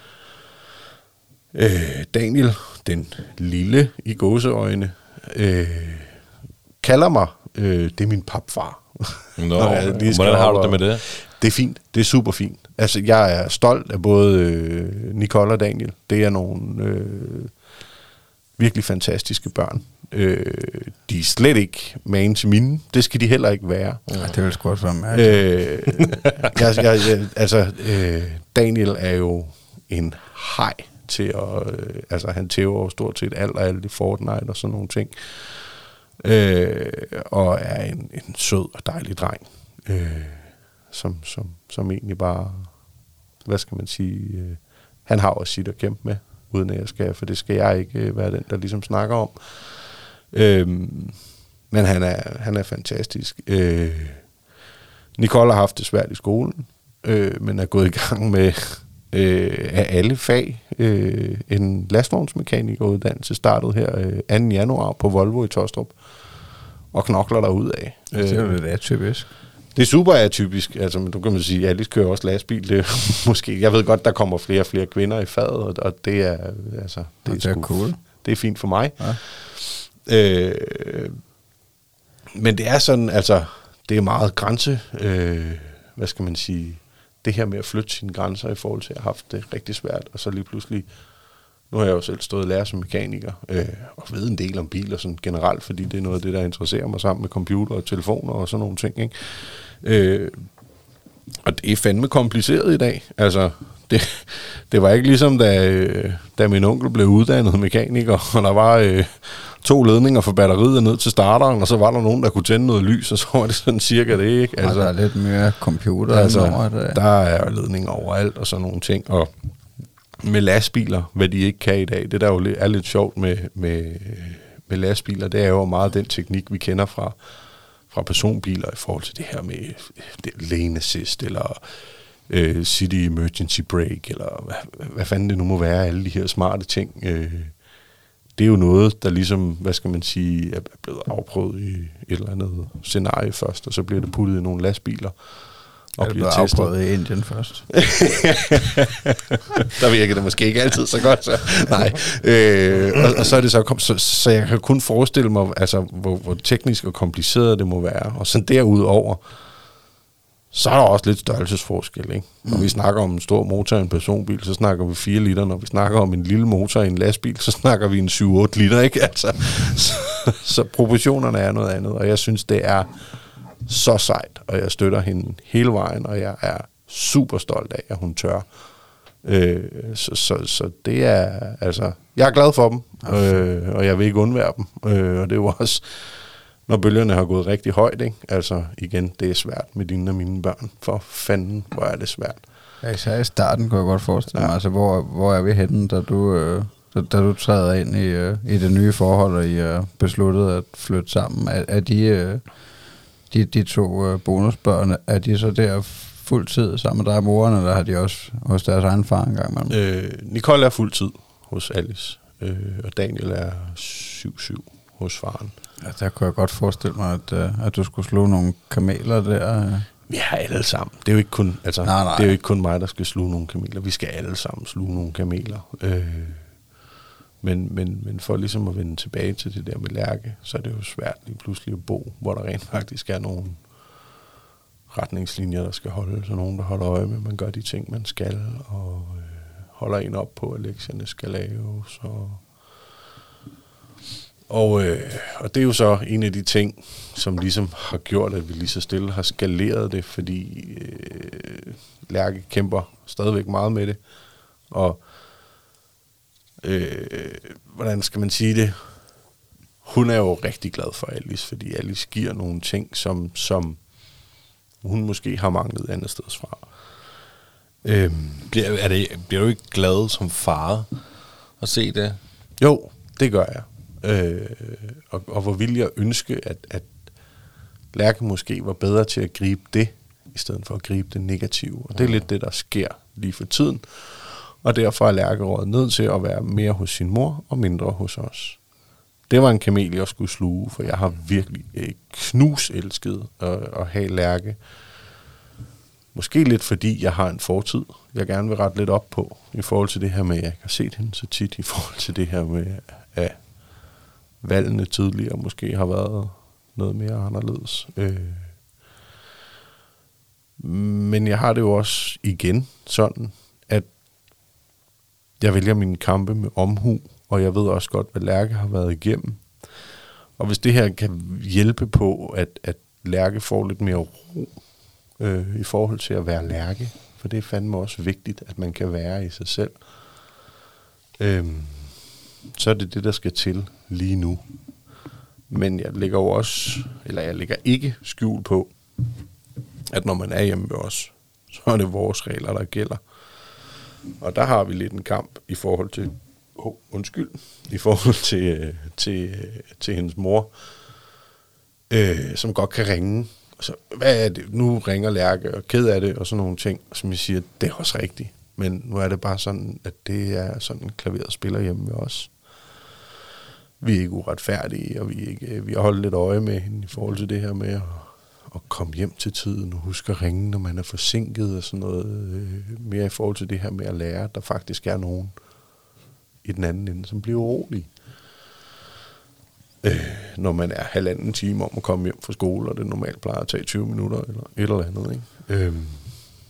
Daniel, den lille i gåseøjne, øh, kalder mig, øh, det er min papfar. Nå, Når jeg lige hvordan har du det med det? det er fint. Det er super fint. Altså, jeg er stolt af både øh, Nicole og Daniel. Det er nogle øh, virkelig fantastiske børn. Øh, de er slet ikke man til mine. Det skal de heller ikke være. Ja, det vil sgu også være mærkeligt. Øh, jeg, jeg, jeg, altså, øh, Daniel er jo en hej til at... Øh, altså, han tæver jo stort set alt og alt i Fortnite og sådan nogle ting. Øh, og er en, en sød og dejlig dreng. Øh, som, som, som egentlig bare... Hvad skal man sige? Øh, han har også sit at kæmpe med, uden at jeg skal, for det skal jeg ikke øh, være den, der ligesom snakker om. Øh, men han er, han er fantastisk. Øh, Nicole har haft det svært i skolen, øh, men er gået i gang med øh, af alle fag. Øh, en lastvognsmekanikeruddannelse startede her øh, 2. januar på Volvo i Tostrup, og knokler der ud af. det er jo lidt atypisk. Det er super atypisk, altså, men du kan man sige, at Alice kører også lastbil. Det måske, jeg ved godt, der kommer flere og flere kvinder i faget, og, og det er, altså, det er, det er cool. Det er fint for mig. Ja. Øh, men det er sådan, altså, det er meget grænse, øh, hvad skal man sige, det her med at flytte sine grænser i forhold til at have haft det rigtig svært, og så lige pludselig, nu har jeg jo selv stået og som mekaniker, øh, og ved en del om biler sådan generelt, fordi det er noget af det, der interesserer mig sammen med computer og telefoner og sådan nogle ting, ikke? Øh, og det er fandme kompliceret i dag. Altså, det, det var ikke ligesom, da, øh, da min onkel blev uddannet mekaniker, og der var øh, to ledninger for batteriet ned til starteren, og så var der nogen, der kunne tænde noget lys, og så var det sådan cirka det, ikke? Altså, der er lidt mere computer altså, over det. der er ledninger overalt og sådan nogle ting, og med lastbiler, hvad de ikke kan i dag, det der jo er lidt sjovt med, med, med lastbiler, det er jo meget den teknik, vi kender fra, fra personbiler i forhold til det her med det, lane assist, eller øh, city emergency brake, eller hvad, hvad fanden det nu må være, alle de her smarte ting. Øh, det er jo noget, der ligesom, hvad skal man sige, er blevet afprøvet i et eller andet scenarie først, og så bliver det puttet i nogle lastbiler. Og det blev afprøvet i Indien først. der virker det måske ikke altid så godt, så nej. Øh, og, og så er det så, kom, så, så jeg kan kun forestille mig, altså, hvor, hvor teknisk og kompliceret det må være. Og så derudover, så er der også lidt størrelsesforskel. Ikke? Når vi snakker om en stor motor i en personbil, så snakker vi 4 liter. Når vi snakker om en lille motor i en lastbil, så snakker vi en 7-8 liter. Ikke? Altså, så, så proportionerne er noget andet, og jeg synes, det er så sejt, og jeg støtter hende hele vejen, og jeg er super stolt af, at hun tør. Øh, så, så, så det er, altså, jeg er glad for dem, øh, og jeg vil ikke undvære dem. Øh, og det er jo også, når bølgerne har gået rigtig højt, ikke? altså igen, det er svært med dine og mine børn. For fanden, hvor er det svært. Ja, især i starten kunne jeg godt forestille mig, altså hvor, hvor er vi henne, da du, øh, da, da du træder ind i, øh, i det nye forhold, og I er besluttet at flytte sammen. Er, er de, øh, de, de to øh, bonusbørn, er de så der fuldtid sammen med dig og moren, eller har de også hos deres egen far engang imellem? Øh, Nicole er fuldtid hos Alice, øh, og Daniel er 7-7 hos faren. Ja, der kunne jeg godt forestille mig, at, øh, at du skulle slå nogle kameler der. øh. Vi er alle sammen. Det er jo ikke kun, altså, Nej, nej. Det er jo ikke kun mig, der skal sluge nogle kameler. Vi skal alle sammen sluge nogle kameler. Øh, men, men, men for ligesom at vende tilbage til det der med lærke, så er det jo svært lige pludselig at bo, hvor der rent faktisk er nogle retningslinjer, der skal holde. Så nogen, der holder øje med, at man gør de ting, man skal, og øh, holder en op på, at lektierne skal laves. Og, og, øh, og det er jo så en af de ting, som ligesom har gjort, at vi lige så stille har skaleret det, fordi øh, Lærke kæmper stadigvæk meget med det. Og øh, hvordan skal man sige det? Hun er jo rigtig glad for Alice, fordi Alice giver nogle ting, som, som hun måske har manglet andet sted fra. Øhm, Bliver, er det, bliver du ikke glad som far at se det? Jo, det gør jeg. Øh, og, og hvor vil jeg ønske, at, at Lærke måske var bedre til at gribe det, i stedet for at gribe det negative. Og det er lidt det, der sker lige for tiden. Og derfor er Lærke rådet ned til at være mere hos sin mor og mindre hos os. Det var en kamel, jeg skulle sluge, for jeg har virkelig øh, knus elsket at, at have Lærke. Måske lidt fordi, jeg har en fortid, jeg gerne vil rette lidt op på, i forhold til det her med, at jeg ikke har set hende så tit, i forhold til det her med, at valgene tidligere måske har været noget mere anderledes. Øh. Men jeg har det jo også igen sådan, at jeg vælger mine kampe med omhu, og jeg ved også godt, hvad Lærke har været igennem. Og hvis det her kan hjælpe på, at, at Lærke får lidt mere ro øh, i forhold til at være Lærke, for det er fandme også vigtigt, at man kan være i sig selv, øh, så er det det, der skal til lige nu. Men jeg ligger jo også, eller jeg ligger ikke skjul på, at når man er hjemme ved os, så er det vores regler, der gælder. Og der har vi lidt en kamp i forhold til, oh, undskyld, i forhold til, øh, til, øh, til hendes mor, øh, som godt kan ringe. Så, hvad er det? Nu ringer Lærke og ked af det, og sådan nogle ting, som jeg siger, det er også rigtigt. Men nu er det bare sådan, at det er sådan klaveret spiller hjemme ved os. Vi er ikke uretfærdige, og vi, er ikke, vi har holdt lidt øje med hende i forhold til det her med at, at komme hjem til tiden, og huske at ringe, når man er forsinket og sådan noget. Øh, mere i forhold til det her med at lære, at der faktisk er nogen i den anden ende, som bliver urolig. Øh, når man er halvanden time om at komme hjem fra skole, og det normalt plejer at tage 20 minutter eller et eller andet. Ikke? Øh,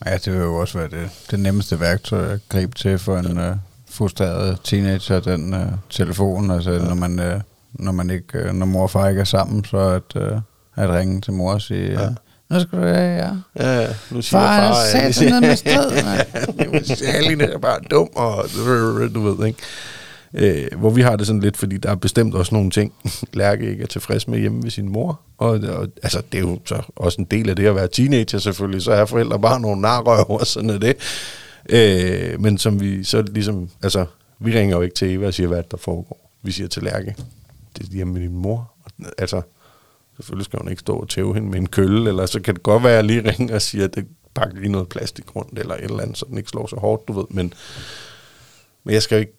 Ja, det vil jo også være det, det nemmeste værktøj at gribe til for en ja. Frustreret teenager, den uh, telefon. Altså, ja. når, man, uh, når, man ikke, uh, når mor og far ikke er sammen, så at, uh, at ringe til mor og sige, ja. nu skal du ja. Ja, ja, nu siger Far, far, far ja, sat noget med sted. ja, Aline er bare dum, og du ved, ikke? Øh, hvor vi har det sådan lidt, fordi der er bestemt også nogle ting, Lærke ikke er tilfreds med hjemme ved sin mor. Og, og altså, det er jo så også en del af det at være teenager selvfølgelig, så er forældre bare nogle narrøver, sådan er det. Øh, men som vi så ligesom, altså, vi ringer jo ikke til Eva og siger, hvad der foregår. Vi siger til Lærke, det er hjemme med din mor. Altså, selvfølgelig skal hun ikke stå og tæve hende med en kølle, eller så kan det godt være, at jeg lige ringer og siger, at det pakker lige noget plastik rundt, eller et eller andet, så den ikke slår så hårdt, du ved. Men, men jeg skal jo ikke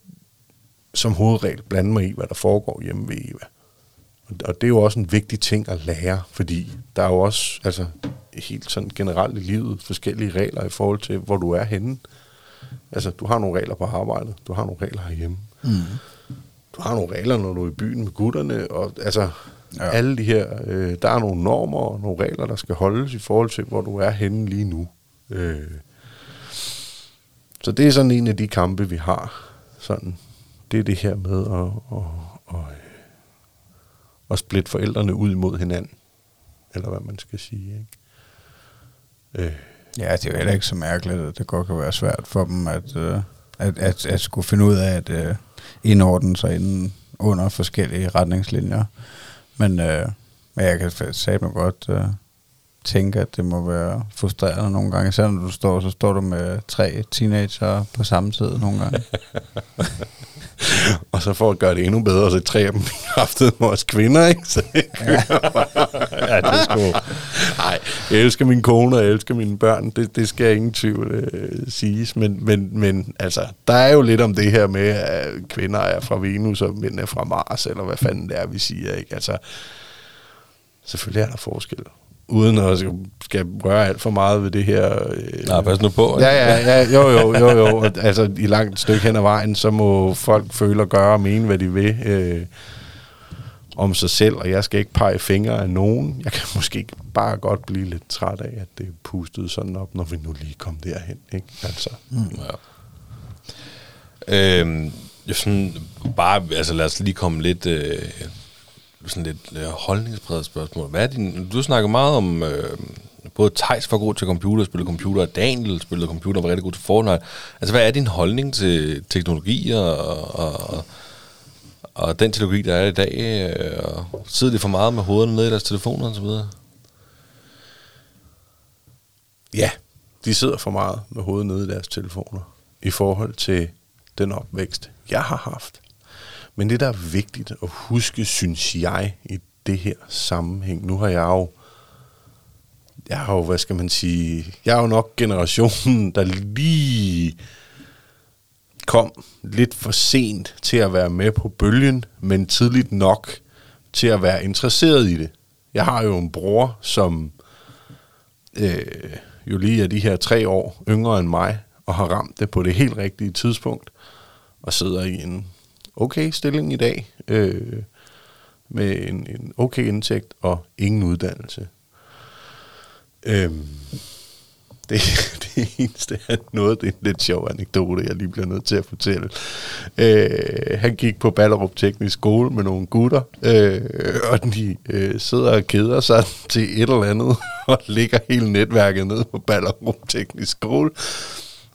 som hovedregel blande mig i, hvad der foregår hjemme ved Eva. Og det er jo også en vigtig ting at lære, fordi der er jo også altså, helt sådan generelt i livet forskellige regler i forhold til, hvor du er henne. Altså, du har nogle regler på arbejdet, du har nogle regler herhjemme. Mm. Du har nogle regler, når du er i byen med gutterne, og altså, ja. alle de her, øh, der er nogle normer og nogle regler, der skal holdes i forhold til, hvor du er henne lige nu. Øh. Så det er sådan en af de kampe, vi har, sådan det er det her med at, at, at, at splitte forældrene ud imod hinanden. Eller hvad man skal sige. Ikke? Øh. Ja, det er jo heller ikke så mærkeligt, at det godt kan være svært for dem at, øh, at, at, at skulle finde ud af at øh, indordne sig inden under forskellige retningslinjer. Men, uh, men jeg kan sige mig godt uh, tænke, at det må være frustrerende nogle gange. Selvom når du står, så står du med tre teenager på samme tid nogle gange. og så for at gøre det endnu bedre, så tre af dem haftede med os kvinder, ikke? Så det ja. ja, det er sgu... Nej, jeg elsker min kone, og jeg elsker mine børn. Det, det skal jeg ingen tvivl øh, siges. Men, men, men altså, der er jo lidt om det her med, at kvinder er fra Venus, og mænd er fra Mars, eller hvad fanden det er, vi siger, ikke? Altså, selvfølgelig er der forskel uden at skal røre alt for meget ved det her. Øh, Nej, pas nu på. Ja, ja, ja, jo, jo, jo, jo. altså, i langt stykke hen ad vejen, så må folk føle og gøre og mene, hvad de vil øh, om sig selv, og jeg skal ikke pege fingre af nogen. Jeg kan måske bare godt blive lidt træt af, at det er pustet sådan op, når vi nu lige kom derhen, ikke? Altså. Mm. Ja. Øhm, sådan, bare, altså lad os lige komme lidt... Øh sådan lidt øh, holdningspræget spørgsmål. Hvad er din, du snakker meget om, øh, både Tejs var god til computer, spillede computer, og Daniel spillede computer, var rigtig god til Fortnite. Altså, hvad er din holdning til teknologi og, og, og den teknologi, der er i dag? Og sidder de for meget med hovederne nede i deres telefoner og så videre? Ja, de sidder for meget med hovedet nede i deres telefoner i forhold til den opvækst, jeg har haft. Men det, der er vigtigt at huske, synes jeg, i det her sammenhæng, nu har jeg jo, jeg har jo, hvad skal man sige, jeg er jo nok generationen, der lige kom lidt for sent til at være med på bølgen, men tidligt nok til at være interesseret i det. Jeg har jo en bror, som øh, jo lige er de her tre år yngre end mig, og har ramt det på det helt rigtige tidspunkt, og sidder i en okay stilling i dag, øh, med en, en okay indtægt og ingen uddannelse. Øh, det, det eneste er noget, det er en lidt sjov anekdote, jeg lige bliver nødt til at fortælle. Øh, han gik på Ballerup Teknisk Skole med nogle gutter, øh, og de øh, sidder og keder sig til et eller andet, og ligger hele netværket ned på Ballerup Teknisk Skole.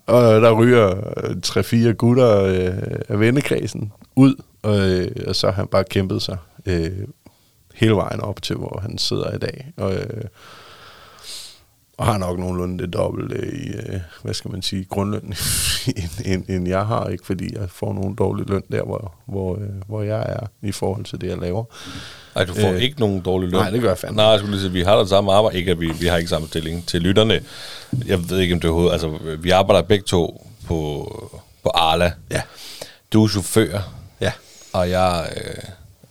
Og der ryger øh, tre-fire gutter øh, af vennekredsen ud, og, øh, og så har han bare kæmpet sig øh, hele vejen op til, hvor han sidder i dag. Og, øh, og har nok nogenlunde det dobbelt øh, i, øh, hvad skal man sige, grundløn, end, end, end jeg har, ikke fordi jeg får nogen dårlig løn der, hvor, hvor, øh, hvor jeg er i forhold til det, jeg laver. Nej, du får Øh, øh, ikke nogen dårlig løn. nej, det gør jeg fandme. Nej, jeg skulle lige sige, vi har da samme arbejde. Ikke, at vi, vi har ikke samme stilling. Til lytterne, jeg ved ikke, om det er hovedet. Altså, vi arbejder begge to på, på Arla. Ja. Du er chauffør, Ja. og jeg øh,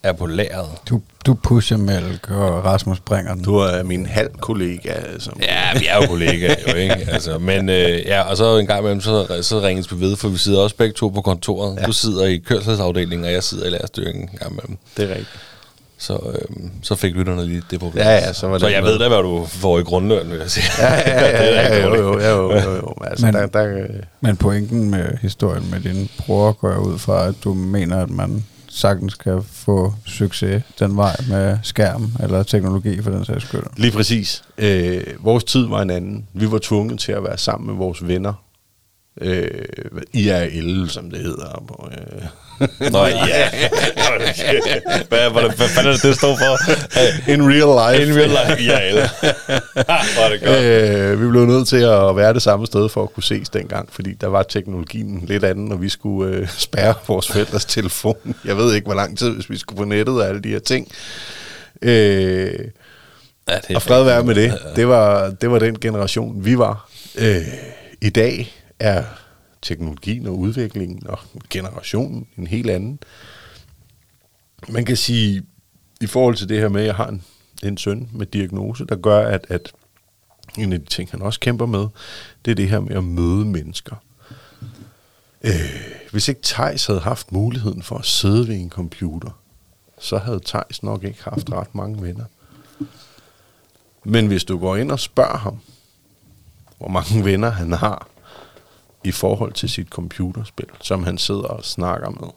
er på lageret. Du, du pusher Mælk, og Rasmus bringer den. Du er min halv kollega, som Ja, vi er jo kollegaer jo, ikke? Altså, men øh, ja, og så en gang imellem, så, så ringes vi ved, for vi sidder også begge to på kontoret. Ja. Du sidder i kørselsafdelingen, og jeg sidder i lærerstyringen en gang imellem. det er rigtigt. Så, øh, så fik lytterne lige det problem. Ja, ja, så var så det jeg med. ved da, hvad du får i grundløn, vil jeg sige. Ja, ja, ja, Det ja, ikke jo, jo, jo, jo, jo, jo. Altså, Men- der, der, Men pointen med historien med din bror går jeg ud fra, at du mener, at man sagtens kan få succes den vej med skærm eller teknologi for den sags skyld. Lige præcis. Øh, vores tid var en anden. Vi var tvunget til at være sammen med vores venner. Øh, IRL, som det hedder. På, øh. Nå, ja. hvad, hvad, hvad fanden er det, det står for? In real life. In real life, ja. eller? Hvor er det godt. Øh, vi blev nødt til at være det samme sted for at kunne ses dengang, fordi der var teknologien lidt anden, og vi skulle øh, spærre vores forældres telefon. Jeg ved ikke, hvor lang tid, hvis vi skulle på nettet og alle de her ting. Øh, Ja, og fred være med det. Det var, det var den generation, vi var. Øh, I dag er teknologien og udviklingen og generationen en helt anden. Man kan sige, i forhold til det her med, at jeg har en, en søn med diagnose, der gør, at, at en af de ting, han også kæmper med, det er det her med at møde mennesker. Øh, hvis ikke Tejs havde haft muligheden for at sidde ved en computer, så havde Tejs nok ikke haft ret mange venner. Men hvis du går ind og spørger ham, hvor mange venner han har i forhold til sit computerspil, som han sidder og snakker med,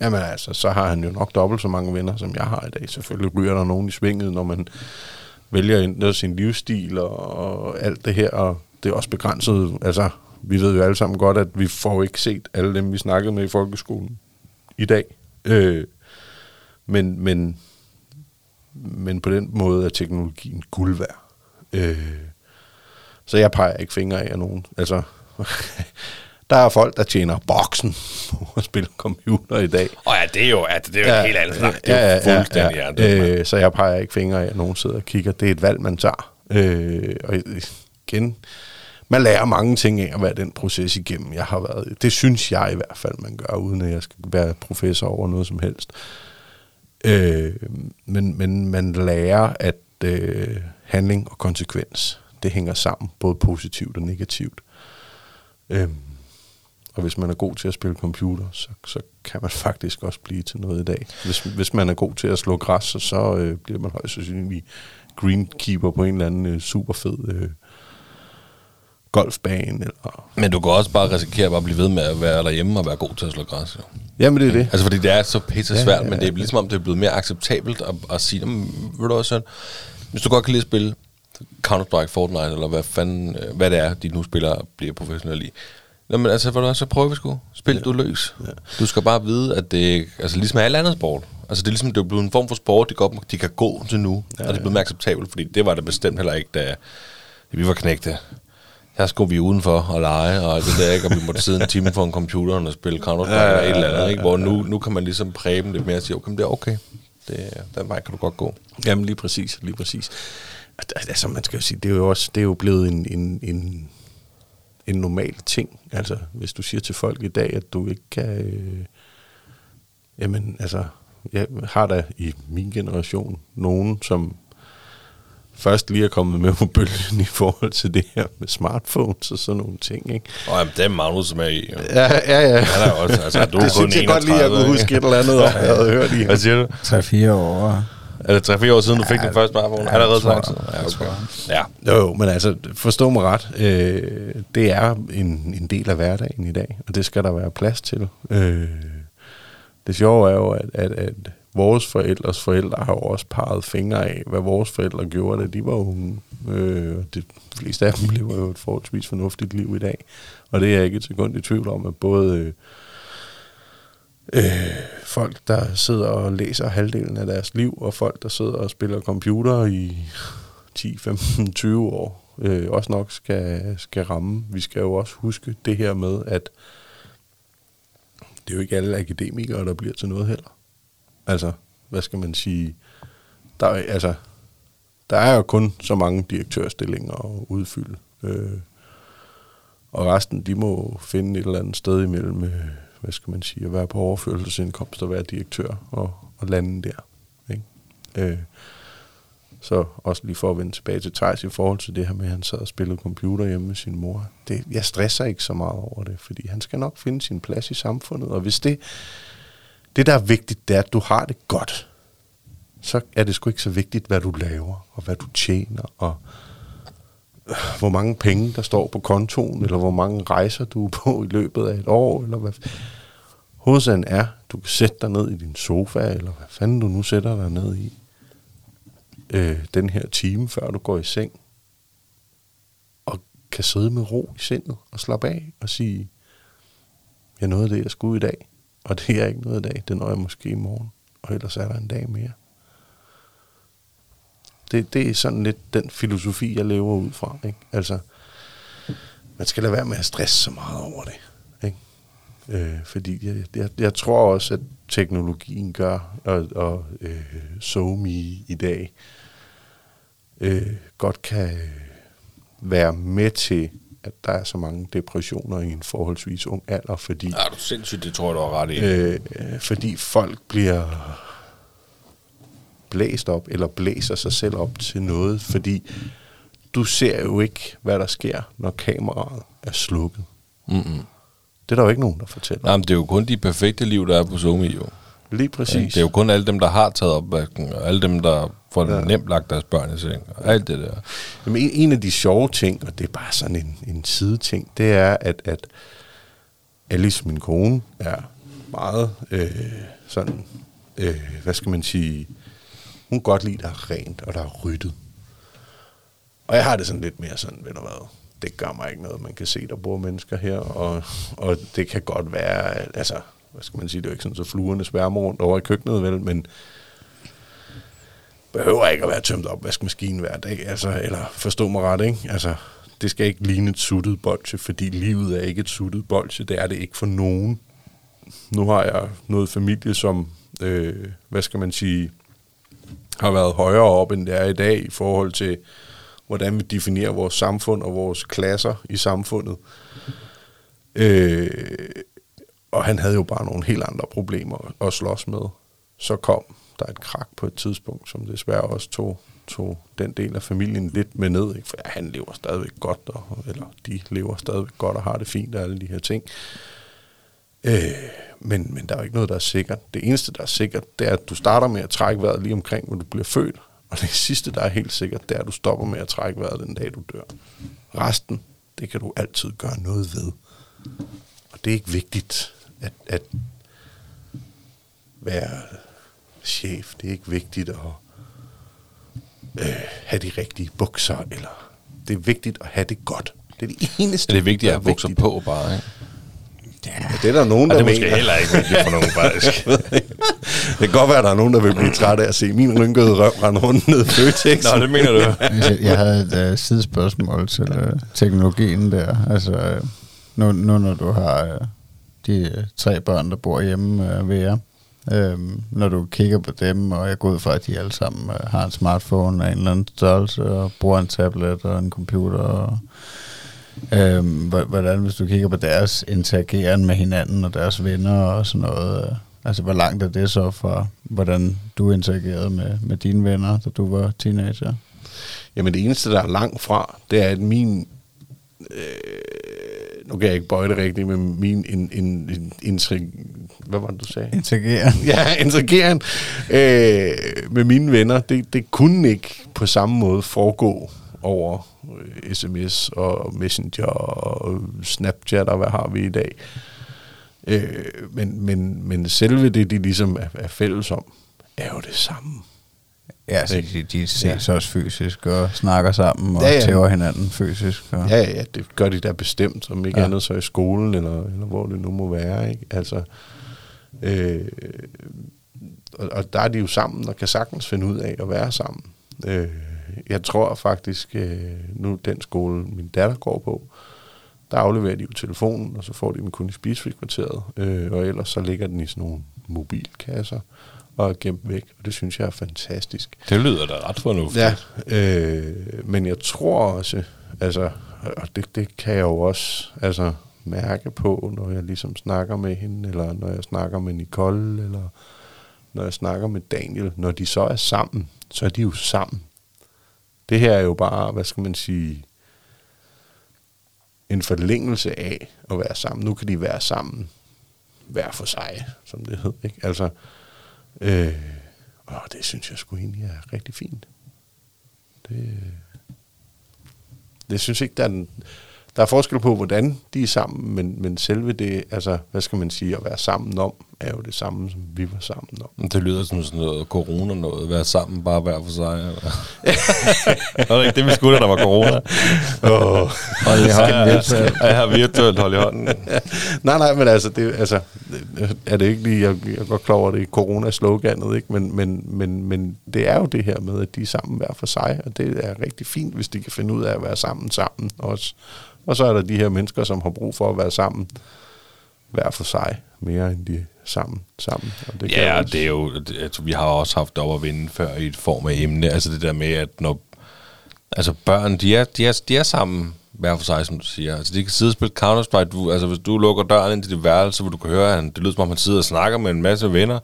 jamen altså, så har han jo nok dobbelt så mange venner, som jeg har i dag. Selvfølgelig ryger der nogen i svinget, når man vælger ændre sin livsstil og, og alt det her, og det er også begrænset. Altså, vi ved jo alle sammen godt, at vi får ikke set alle dem, vi snakkede med i folkeskolen i dag. Øh, men, men men på den måde er teknologien guld værd. Øh, så jeg peger ikke fingre af nogen. Altså, der er folk, der tjener boksen på at spille computer i dag. Åh ja, det er jo, ja, det er jo ja, helt snak. Det er jo fuldstændig ja, ja, ja. Øh, så jeg peger ikke fingre af, at nogen sidder og kigger. Det er et valg, man tager. Øh, og igen, man lærer mange ting af at være den proces igennem, jeg har været. Det synes jeg i hvert fald, man gør, uden at jeg skal være professor over noget som helst. Øh, men, men man lærer, at øh, handling og konsekvens, det hænger sammen, både positivt og negativt. Øh, og hvis man er god til at spille computer, så, så kan man faktisk også blive til noget i dag. Hvis, hvis man er god til at slå græs, så, så øh, bliver man højst sandsynligt greenkeeper på en eller anden øh, super fed øh, golfbane. Eller, Men du kan også bare risikere bare at blive ved med at være derhjemme og være god til at slå græs. Jo. Jamen det er det. Altså fordi det er så pisse Ja, svært, ja, ja, men det er ligesom om det er blevet mere acceptabelt at, at sige, "Jamen, ved du også hvis du godt kan lide at spille Counter-Strike, Fortnite, eller hvad fanden, øh, hvad det er, de nu spiller og bliver professionelle i. Nå, men altså, hvad, så prøver vi sgu. Spil ja. du løs. Ja. Du skal bare vide, at det altså ligesom alle andre sport. Altså det er ligesom, det er blevet en form for sport, de, godt, de kan gå til nu, ja, og det er blevet mere acceptabelt, fordi det var det bestemt heller ikke, da vi var knægte. Her skulle vi udenfor og lege, og det der ikke, og vi måtte sidde en time foran computeren og spille Counter-Strike ja, ja, ja, eller et eller andet, ikke? hvor nu, nu kan man ligesom præge dem lidt mere og sige, okay, det er okay. Det, den vej kan du godt gå. Jamen lige præcis, lige præcis. Al- Altså man skal jo sige, det er jo også det er jo blevet en, en, en, en normal ting. Altså hvis du siger til folk i dag, at du ikke kan... Øh, jamen altså, jeg har da i min generation nogen, som først lige er kommet med på bølgen i forhold til det her med smartphones og sådan nogle ting, ikke? Og jamen, det er Magnus, som er i. jo. Ja, ja, ja. Han er også, altså, du det synes jeg godt lige, jeg 31, kunne huske et eller andet, jeg havde hørt i. Hvad siger du? 3-4 år. Er det 3-4 år siden, du fik den første smartphone? Ja, Allerede det så lang tid? Ja, Det okay. Ja. Jo, jo, men altså, forstå mig ret. Øh, det er en, en del af hverdagen i dag, og det skal der være plads til. Øh, det sjove er jo, at, at, at vores forældres forældre har jo også peget fingre af, hvad vores forældre gjorde, da de var unge. Øh, og de fleste af dem lever jo et forholdsvis fornuftigt liv i dag. Og det er jeg ikke et sekund i tvivl om, at både øh, øh, folk, der sidder og læser halvdelen af deres liv, og folk, der sidder og spiller computer i 10, 15, 20 år, øh, også nok skal, skal ramme. Vi skal jo også huske det her med, at det er jo ikke alle akademikere, der bliver til noget heller. Altså, hvad skal man sige? Der, altså, der er jo kun så mange direktørstillinger at udfylde. Øh, og resten, de må finde et eller andet sted imellem, øh, hvad skal man sige, at være på overførselsindkomst og være direktør og, og lande der. Ikke? Øh, så også lige for at vende tilbage til Thijs i forhold til det her med, at han sad og spillede computer hjemme med sin mor. Det, jeg stresser ikke så meget over det, fordi han skal nok finde sin plads i samfundet. Og hvis det, det der er vigtigt, det er, at du har det godt, så er det sgu ikke så vigtigt, hvad du laver, og hvad du tjener, og øh, hvor mange penge, der står på kontoen, eller hvor mange rejser du er på i løbet af et år, eller hvad. Hovedsagen er, du kan sætte dig ned i din sofa, eller hvad fanden du nu sætter dig ned i, øh, den her time, før du går i seng, og kan sidde med ro i sindet, og slappe af, og sige, jeg nåede det, jeg skulle i dag, og det er ikke noget i dag, det når jeg måske i morgen, og ellers er der en dag mere. Det, det er sådan lidt den filosofi, jeg lever ud fra. Ikke? Altså, man skal lade være med at stresse så meget over det. Ikke? Øh, fordi jeg, jeg, jeg tror også, at teknologien gør, og, og øh, SoMe i dag, øh, godt kan være med til, at der er så mange depressioner i en forholdsvis ung alder, fordi Er du sindssygt, det tror jeg, du har ret i. øh, øh, fordi folk bliver blæst op, eller blæser sig selv op til noget, fordi du ser jo ikke, hvad der sker, når kameraet er slukket. Mm-mm. Det er der jo ikke nogen, der fortæller. Nej, men det er jo kun de perfekte liv, der er på Zoom jo. Lige præcis. Det er jo kun alle dem, der har taget opvasken, og alle dem, der får Ja. ja. nemt lagt deres børn i seng, og alt det der. Jamen, en, en af de sjove ting, og det er bare sådan en, en sideting, det er, at, at Alice, min kone, er meget øh, sådan, øh, hvad skal man sige, hun kan godt lide, at der er rent, og der er ryddet. Og jeg har det sådan lidt mere sådan, ved du hvad, det gør mig ikke noget. Man kan se, der bor mennesker her, og, og det kan godt være, at- altså, hvad skal man sige, det er jo ikke sådan, så fluerne sværmer rundt over i køkkenet, vel, men behøver ikke at være tømt op vaskemaskinen hver dag, altså, eller forstå mig ret, ikke? Altså, det skal ikke ligne et suttet bolsje, fordi livet er ikke et suttet bolsje, det er det ikke for nogen. Nu har jeg noget familie, som, øh, hvad skal man sige, har været højere op, end det er i dag, i forhold til, hvordan vi definerer vores samfund og vores klasser i samfundet. Øh, og han havde jo bare nogle helt andre problemer at slås med. Så kom der et krak på et tidspunkt, som desværre også tog, tog den del af familien lidt med ned. Ikke? For han lever stadigvæk godt, og, eller de lever stadigvæk godt og har det fint og alle de her ting. Øh, men, men der er jo ikke noget, der er sikkert. Det eneste, der er sikkert, det er, at du starter med at trække vejret lige omkring, hvor du bliver født. Og det sidste, der er helt sikkert, det er, at du stopper med at trække vejret den dag, du dør. Resten, det kan du altid gøre noget ved. Og det er ikke vigtigt at, at være chef. Det er ikke vigtigt at øh, have de rigtige bukser. Eller det er vigtigt at have det godt. Det er det eneste, Det er vigtigt at bukser vigtigt. på bare, ikke? Det er der nogen, Og der det er måske mener. heller ikke vigtigt for nogen, faktisk. det kan godt være, at der er nogen, der vil blive træt af at se min rynkede røv rende rundt ned i Føtex. Nå, det mener du. Jeg, havde et uh, sidespørgsmål til uh, teknologien der. Altså, uh, nu, nu når du har uh, de uh, tre børn, der bor hjemme uh, ved jer, um, når du kigger på dem, og jeg går ud fra, at de alle sammen uh, har en smartphone af en eller anden størrelse, og bruger en tablet og en computer, og Øhm, hvordan, hvis du kigger på deres interageren med hinanden og deres venner og sådan noget, øh, altså hvor langt er det så fra, hvordan du interagerede med, med dine venner, da du var teenager? Jamen det eneste, der er langt fra, det er, at min... Øh, nu kan jeg ikke bøje det rigtigt, men min in, in, in, intri, hvad var det, du sagde? Interagere. ja, interageren øh, med mine venner, det, det kunne ikke på samme måde foregå over øh, sms og messenger og Snapchat og hvad har vi i dag. Øh, men, men, men selve det, de ligesom er, er fælles om, er jo det samme. Ja, så de, de ses ja. også fysisk og snakker sammen og Ja, ja, tæver hinanden fysisk. Og, Ja, ja, det gør de da bestemt, om ikke. Ja. andet så i skolen, eller, eller hvor det nu må være. Ikke? Altså, øh, og, og der er de jo sammen, og kan sagtens finde ud af at være sammen. Øh, jeg tror faktisk, øh, nu den skole, min datter går på, der afleverer de jo telefonen, og så får de den kun i spisefrikvarteret, øh, og ellers så ligger den i sådan nogle mobilkasser og er gemt væk, og det synes jeg er fantastisk. Det lyder da ret fornuftigt. Ja, øh, men jeg tror også, altså, og det, det kan jeg jo også altså, mærke på, når jeg ligesom snakker med hende, eller når jeg snakker med Nicole, eller når jeg snakker med Daniel, når de så er sammen, så er de jo sammen. Det her er jo bare, hvad skal man sige, en forlængelse af at være sammen. Nu kan de være sammen hver for sig, som det hedder. Ikke? Altså, øh, åh, det synes jeg sgu egentlig er rigtig fint. Det, det synes ikke, der er, en, der er forskel på, hvordan de er sammen, men, men selve det, altså, hvad skal man sige, at være sammen om, er jo det samme, som vi var sammen om. Det lyder som sådan noget corona noget. Være sammen bare hver for sig. Eller? Var det ikke det, vi skulle, da der var corona? Oh. Hold i hånden virtuelt. Jeg har virtuelt hold i hånden. nej, nej, men altså, det, altså, er det ikke lige, jeg, jeg er godt klar over, at det er corona-sloganet, ikke? Men, men, men, men det er jo det her med, at de er sammen hver for sig, og det er rigtig fint, hvis de kan finde ud af at være sammen sammen også. Og så er der de her mennesker, som har brug for at være sammen hver for sig, mere end de sammen sammen. Og det Ja, også- det er jo, altså, vi har også haft op at vinde før i et form af emne. Altså det der med, at når altså børn, de er, de er, de er sammen hver for sig, som du siger. Altså de kan sidde og spille Counter-Strike. Du, altså hvis du lukker døren ind til dit værelse, hvor du kan høre, at han, det lyder som om han sidder og snakker med en masse venner,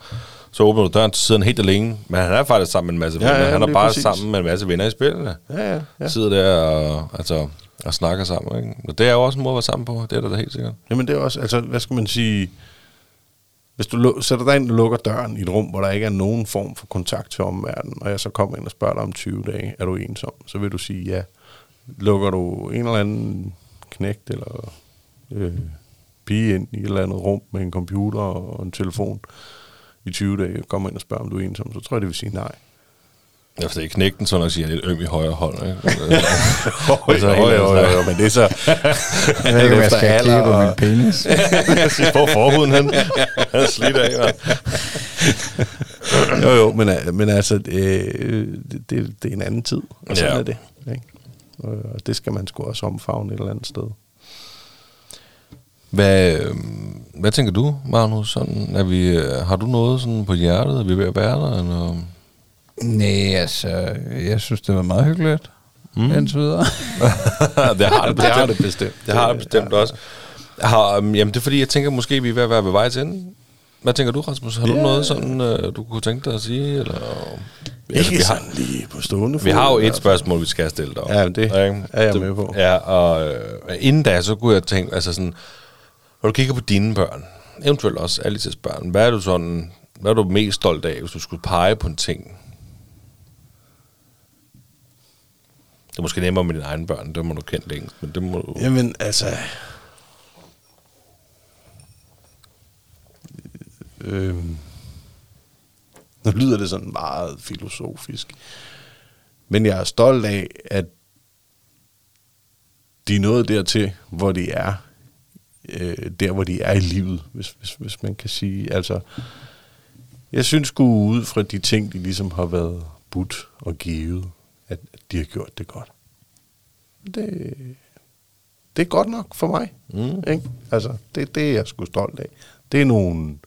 så åbner du døren, så sidder han helt alene. Men han er faktisk sammen med en masse Ja, venner. ja, han er bare præcis. sammen med en masse venner i spillene. Ja, ja, ja. Ja. Sidder der og, altså, og snakker sammen. Ikke? Og det er jo også en måde at være sammen på. Det er der da helt sikkert. Jamen det er også, altså hvad skal man sige, hvis du sætter dig ind og lukker døren i et rum, hvor der ikke er nogen form for kontakt til omverdenen, og jeg så kommer ind og spørger dig om 20 dage, er du ensom? Så vil du sige ja. Lukker du en eller anden knægt eller øh, pige ind i et eller andet rum med en computer og en telefon i 20 dage, og kommer ind og spørger, om du er ensom, så tror jeg, det vil sige nej. Ja, for det er knægten, så nok siger lidt øm i højre hånd. Ikke? Høj, så helt altså- men det er så... Jeg ved ikke, om jeg skal kigge på min penis. Sig på forhuden, han, han er slidt af. Man. jo, jo, men, øh, men altså, øh, det, det, det er en anden tid, og sådan Ja. er det. Ikke? Og det skal man sgu også omfavne et eller andet sted. Hvad, øh, hvad tænker du, Magnus? Sådan, er vi, har du noget sådan på hjertet? Er vi ved at være der? Eller? Nej, altså, jeg synes, det var meget hyggeligt. Mm. Indtil videre. det har det Det har bestemt. det bestemt. Det har det bestemt ja, også. Har, um, jamen, det er fordi, jeg tænker, måske vi er ved at være ved vej til enden. Hvad tænker du, Rasmus? Har du Ja. noget sådan, uh, du kunne tænke dig at sige? Eller? Ikke vi, har, sådan lige på stående vi har jo et altså. spørgsmål, vi skal stille dig. Ja, det er jeg med på. Ja, og øh, inden da, så kunne jeg tænke, altså sådan, når du kigger på dine børn, eventuelt også Alices børn, hvad er du sådan, hvad er du mest stolt af, hvis du skulle pege på en ting? Det er måske nemmere med dine egne børn, det må du kende længst, men det må du... Jamen, altså... Øh, nu lyder det sådan meget filosofisk. Men jeg er stolt af, at de er nået dertil, hvor de er. Øh, der, hvor de er i livet, hvis, hvis, hvis man kan sige. Altså, jeg synes sgu ud fra de ting, de ligesom har været budt og givet, at, de har gjort det godt. Det, det er godt nok for mig. Mm. Ikke? Altså, det, det er jeg sgu stolt af. Det er nogle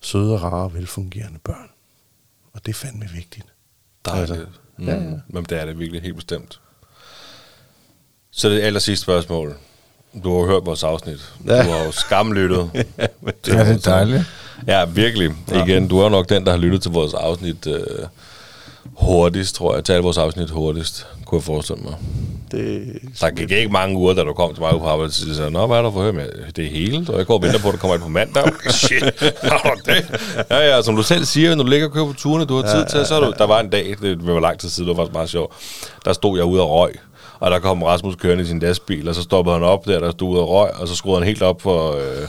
søde, rare, velfungerende børn. Og det er fandme vigtigt. Dejligt. Altså, mm. ja, ja. Men det er det virkelig helt bestemt. Så det aller sidste spørgsmål. Du har hørt vores afsnit. Ja. Du har jo skamlyttet. Ja, det er dejligt. Ja, virkelig. Igen, du er nok den, der har lyttet til vores afsnit øh, hurtigst, tror jeg. Alle vores afsnit hurtigst, kunne jeg forestille mig. Det, Der gik ikke mange uger, da du kom til mig på arbejde, og sagde, Nå, hvad er der for høre med? Det hele, og jeg går og venter på, at du kommer ind på mandag. Shit, har du det? Ja, ja, som du selv siger, når du ligger og kører på turene, du har tid til, så er du, der var en dag, det var lang tid siden, det var faktisk meget sjovt, der stod jeg ude og røg, og der kom Rasmus kørende i sin lastbil, og så stoppede han op der, der stod ude og røg, og så skruede han helt op for, øh,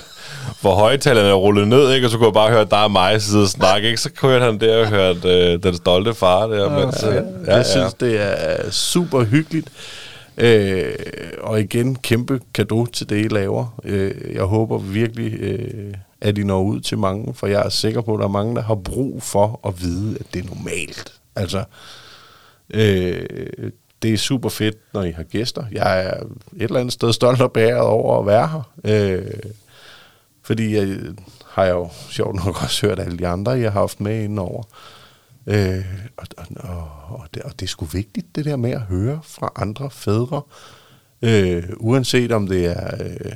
for højtalerne og rullede ned, ikke? og så kunne jeg bare høre dig og mig sidde og snakke, ikke? så kørte han der og hørte øh, den stolte far der. Mens, øh, ja, jeg synes, det er super hyggeligt. Øh, og igen, kæmpe gave til det, I laver. Øh, jeg håber virkelig, øh, at I når ud til mange, for jeg er sikker på, at der er mange, der har brug for at vide, at det er normalt. Altså, øh, det er super fedt, når I har gæster. Jeg er et eller andet sted stolt og bæret over at være her. Øh, fordi jeg har jeg jo sjovt nok også hørt alle de andre, jeg har haft med indover. Øh, og, og, og, det, og det er sgu vigtigt, det der med at høre fra andre fædre. Øh, uanset om det er øh,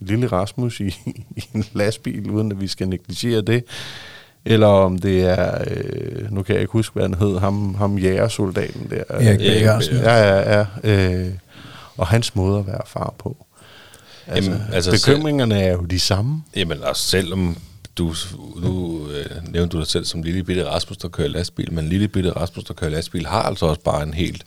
lille Rasmus i, i en lastbil, uden at vi skal negligere det, eller om det er, øh, nu kan jeg ikke huske, hvad han hed, ham, ham jægersoldaten der. Erik. Jørgensen. Ja, ja, ja. Øh, og hans måde at være far på. Altså, Jamen, altså, altså bekymringerne er jo de samme. Jamen, og selvom du, nu øh, nævnte du dig selv som lille bitte Rasmus, der kører lastbil, men lille bitte Rasmus, der kører lastbil, har altså også bare en helt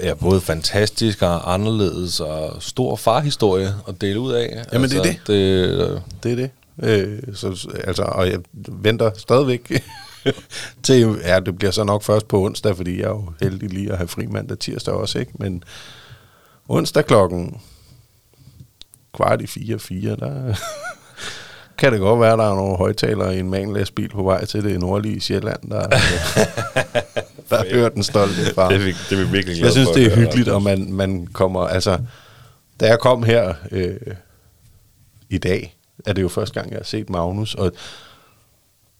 ja, både fantastisk og anderledes og stor farhistorie at dele ud af. Jamen, det er altså, det. øh, Det er det. Øh, så, altså, og jeg venter stadigvæk til, ja, det bliver så nok først på onsdag, fordi jeg er jo heldig lige at have fri mandag tirsdag også, ikke? Men onsdag klokken kvart i fire, fire, der kan det godt være, at der er nogle højtalere i en manlæsbil på vej til det nordlige Sjælland, der, der hører den stolte far. det, er det er vi virkelig Jeg synes, det er hyggeligt, og man, man kommer, altså, da jeg kom her øh, i dag, er det jo første gang, jeg har set Magnus, og,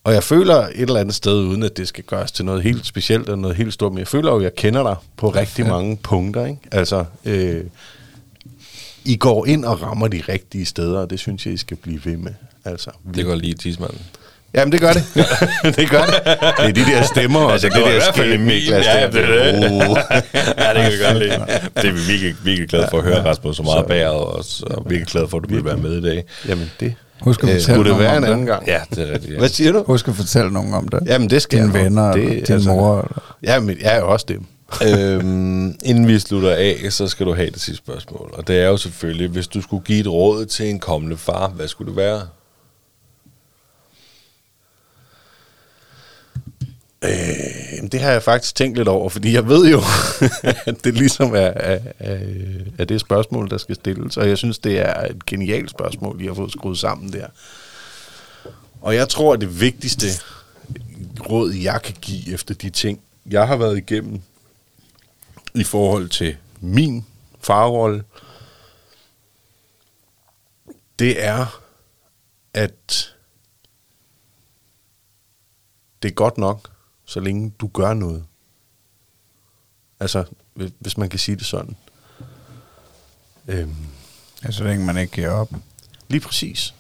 og jeg føler et eller andet sted, uden at det skal gøres til noget helt specielt eller noget helt stort, men jeg føler jo, at jeg kender dig på rigtig mange punkter, ikke? Altså, øh, I går ind og rammer de rigtige steder, og det synes jeg, I skal blive ved med. Altså, Det går lige tidsmanden. Jamen, det gør det. det gør det. Det er de der stemmer, og Altså, så det det der Emil. Niklas. Ja, det er det. Uh. ja, det kan vi godt lide. Det er vi virkelig, virkelig glade for at høre, Rasmus, så meget Så- bæret, og, og virkelig glade for, at du vil være med i dag. Jamen, det Husk at øh, fortælle skulle det nogen være om en det. anden gang. Ja, det er rigtigt. Ja. Hvad siger du? Husk at fortælle nogen om det. Jamen, det skal Dine venner, det, eller din mor. Eller. Jamen, jeg er jo også dem øhm, inden vi slutter af, så skal du have det sidste spørgsmål. Og det er jo selvfølgelig, hvis du skulle give et råd til en kommende far, hvad skulle det være? Øh, det har jeg faktisk tænkt lidt over, fordi jeg ved jo, at det ligesom er, er, er, er det spørgsmål, der skal stilles. Og jeg synes, det er et genialt spørgsmål, I har fået skruet sammen der. Og jeg tror, at det vigtigste råd, jeg kan give efter de ting, jeg har været igennem i forhold til min farrolle, det er, at det er godt nok, så længe du gør noget. Altså, hvis- man kan sige det sådan. Øhm, Ja, så længe man ikke giver op. lige præcis.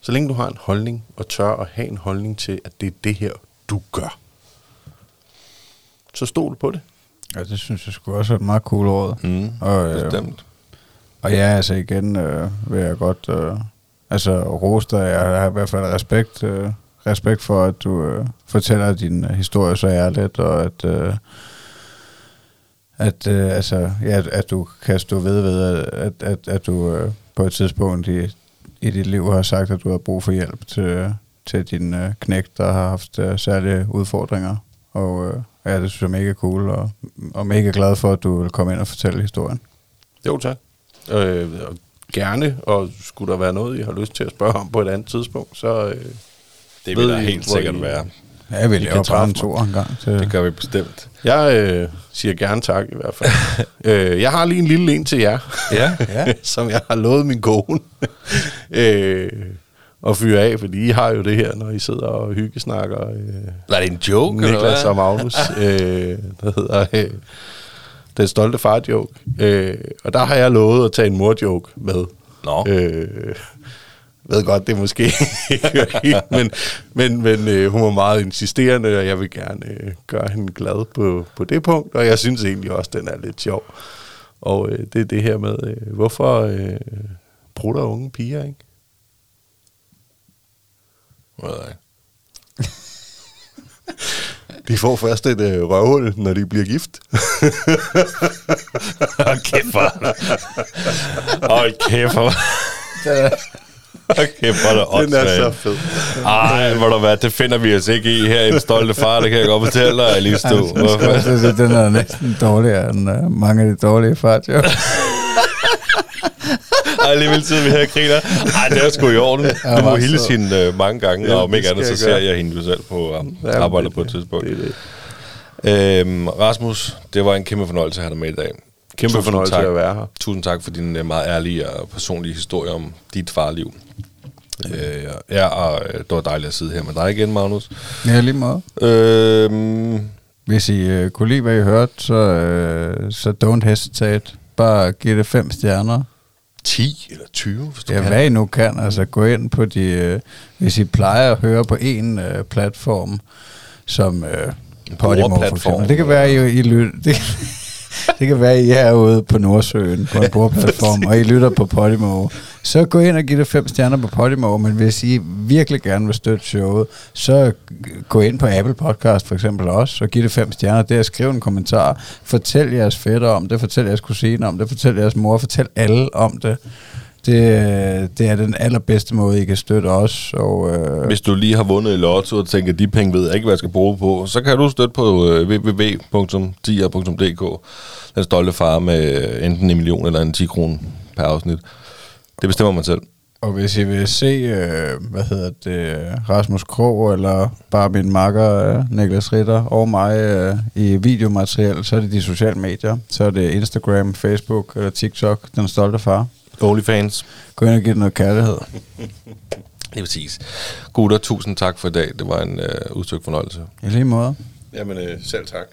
Så længe du har en holdning, og tør at have en holdning til, at det er det her, du gør. Så stol på det. Ja, det synes jeg skulle også er et meget cool råd. Mm, og, øh, Bestemt. og ja, altså igen øh, vil jeg godt øh, altså dig. Jeg har i hvert fald respekt, øh, respekt for, at du øh, fortæller din øh, historie så ærligt, og at, øh, at, øh, altså, ja, at, du kan stå ved ved, at, at, at du øh, på et tidspunkt i, i dit liv har sagt, at du har brug for hjælp til, til din øh, knægt, der har haft øh, særlige udfordringer. Og øh, ja, det synes jeg er mega cool, og, og mega glad for, at du vil komme ind og fortælle historien. Jo, tak. Øh, og gerne, og skulle der være noget, I har lyst til at spørge om på et andet tidspunkt, så... Øh, Det vil der I, helt sikkert I- være. Ja, jeg vil I lave kan bare en tor en gang. Til. Det gør vi bestemt. jeg øh, siger gerne tak i hvert fald. øh, jeg har lige en lille en til jer. Ja, ja. som jeg har lovet min kone øh, at fyre af, fordi I har jo det her, når I sidder og hyggesnakker. Øh, Var det en joke, eller Niklas hvad? og Magnus, øh, der hedder øh, Den Stolte Far Joke. Øh, og der har jeg lovet at tage en mor joke med. Nå. Øh, ved godt, det er måske ikke men, men, men øh, hun var meget insisterende, og jeg vil gerne øh, gøre hende glad på, på det punkt, og jeg synes egentlig også, den er lidt sjov. Og øh, det er det her med, øh, hvorfor øh, bruger unge piger, ikke? Er det? De får først et øh, røvhul, når de bliver gift. Hold kæft, for. Hold kæft, for. Kæft, hvor er det Den er så fed. Ej, hvor hvad, det finder vi os ikke i her i en stolte far, det kan jeg godt fortælle dig, lige stå. Jeg den er næsten dårligere end uh, mange af de dårlige fart, lige vil tiden, vi her griner. Ej, det er sgu i orden. Du må hilse sød. hende øh, mange gange, Ja, og om ikke andet, så jeg ser jeg hende jo selv på um, Ja, det- på et tidspunkt. Det det. Øhm, Rasmus, det var en kæmpe fornøjelse at have dig med i dag. Kæmpe Tusind fornøjelse tak. at være her. Tusind tak for din øh, meget ærlige og personlige historie om dit farliv. Øh, ja, og øh, det var dejligt at sidde her med dig igen, Magnus. Ja, lige meget. Øhm, Hvis I uh, kunne lide, hvad I hørte, så, uh, så don't hesitate. Bare giv det fem stjerner. 10 eller 20, hvis du Ja, kan. hvad I nu kan. Altså gå ind på de... Uh, hvis I plejer at høre på en uh, platform, som uh, Podimo for eksempel. Det kan være, I, I lytter... Det, det kan være, I er ude på Nordsøen på en brugerplatform, og I lytter på Podimo. Så gå ind og giv det fem stjerner på Podimo, men hvis I virkelig gerne vil støtte showet, så gå ind på Apple Podcast for eksempel også, og giv det fem stjerner. Der, skriv en kommentar, fortæl jeres fætter om det, fortæl jeres kusine om det, fortæl jeres mor, fortæl alle om det. Det, det er den allerbedste måde, I kan støtte os. Og, øh, Hvis du lige har vundet i lotto og tænker, de penge ved jeg ikke, hvad jeg skal bruge på, så kan du støtte på øh, www.tier.dk. Den stolte far med enten en million eller en 10 kroner per afsnit. Det bestemmer man selv. Og hvis I vil se, øh, hvad hedder det, Rasmus Krog, eller bare min makker, øh, Niklas Ritter, og mig øh, i videomateriale, så er det de sociale medier. Så er det Instagram, Facebook eller TikTok, Den Stolte Far. OnlyFans. Gå ind og giv det noget kærlighed. Det er præcis. Gutter, tusind tak for i dag. Det var en øh, udtryk fornøjelse. I lige måde. Jamen, øh, selv tak.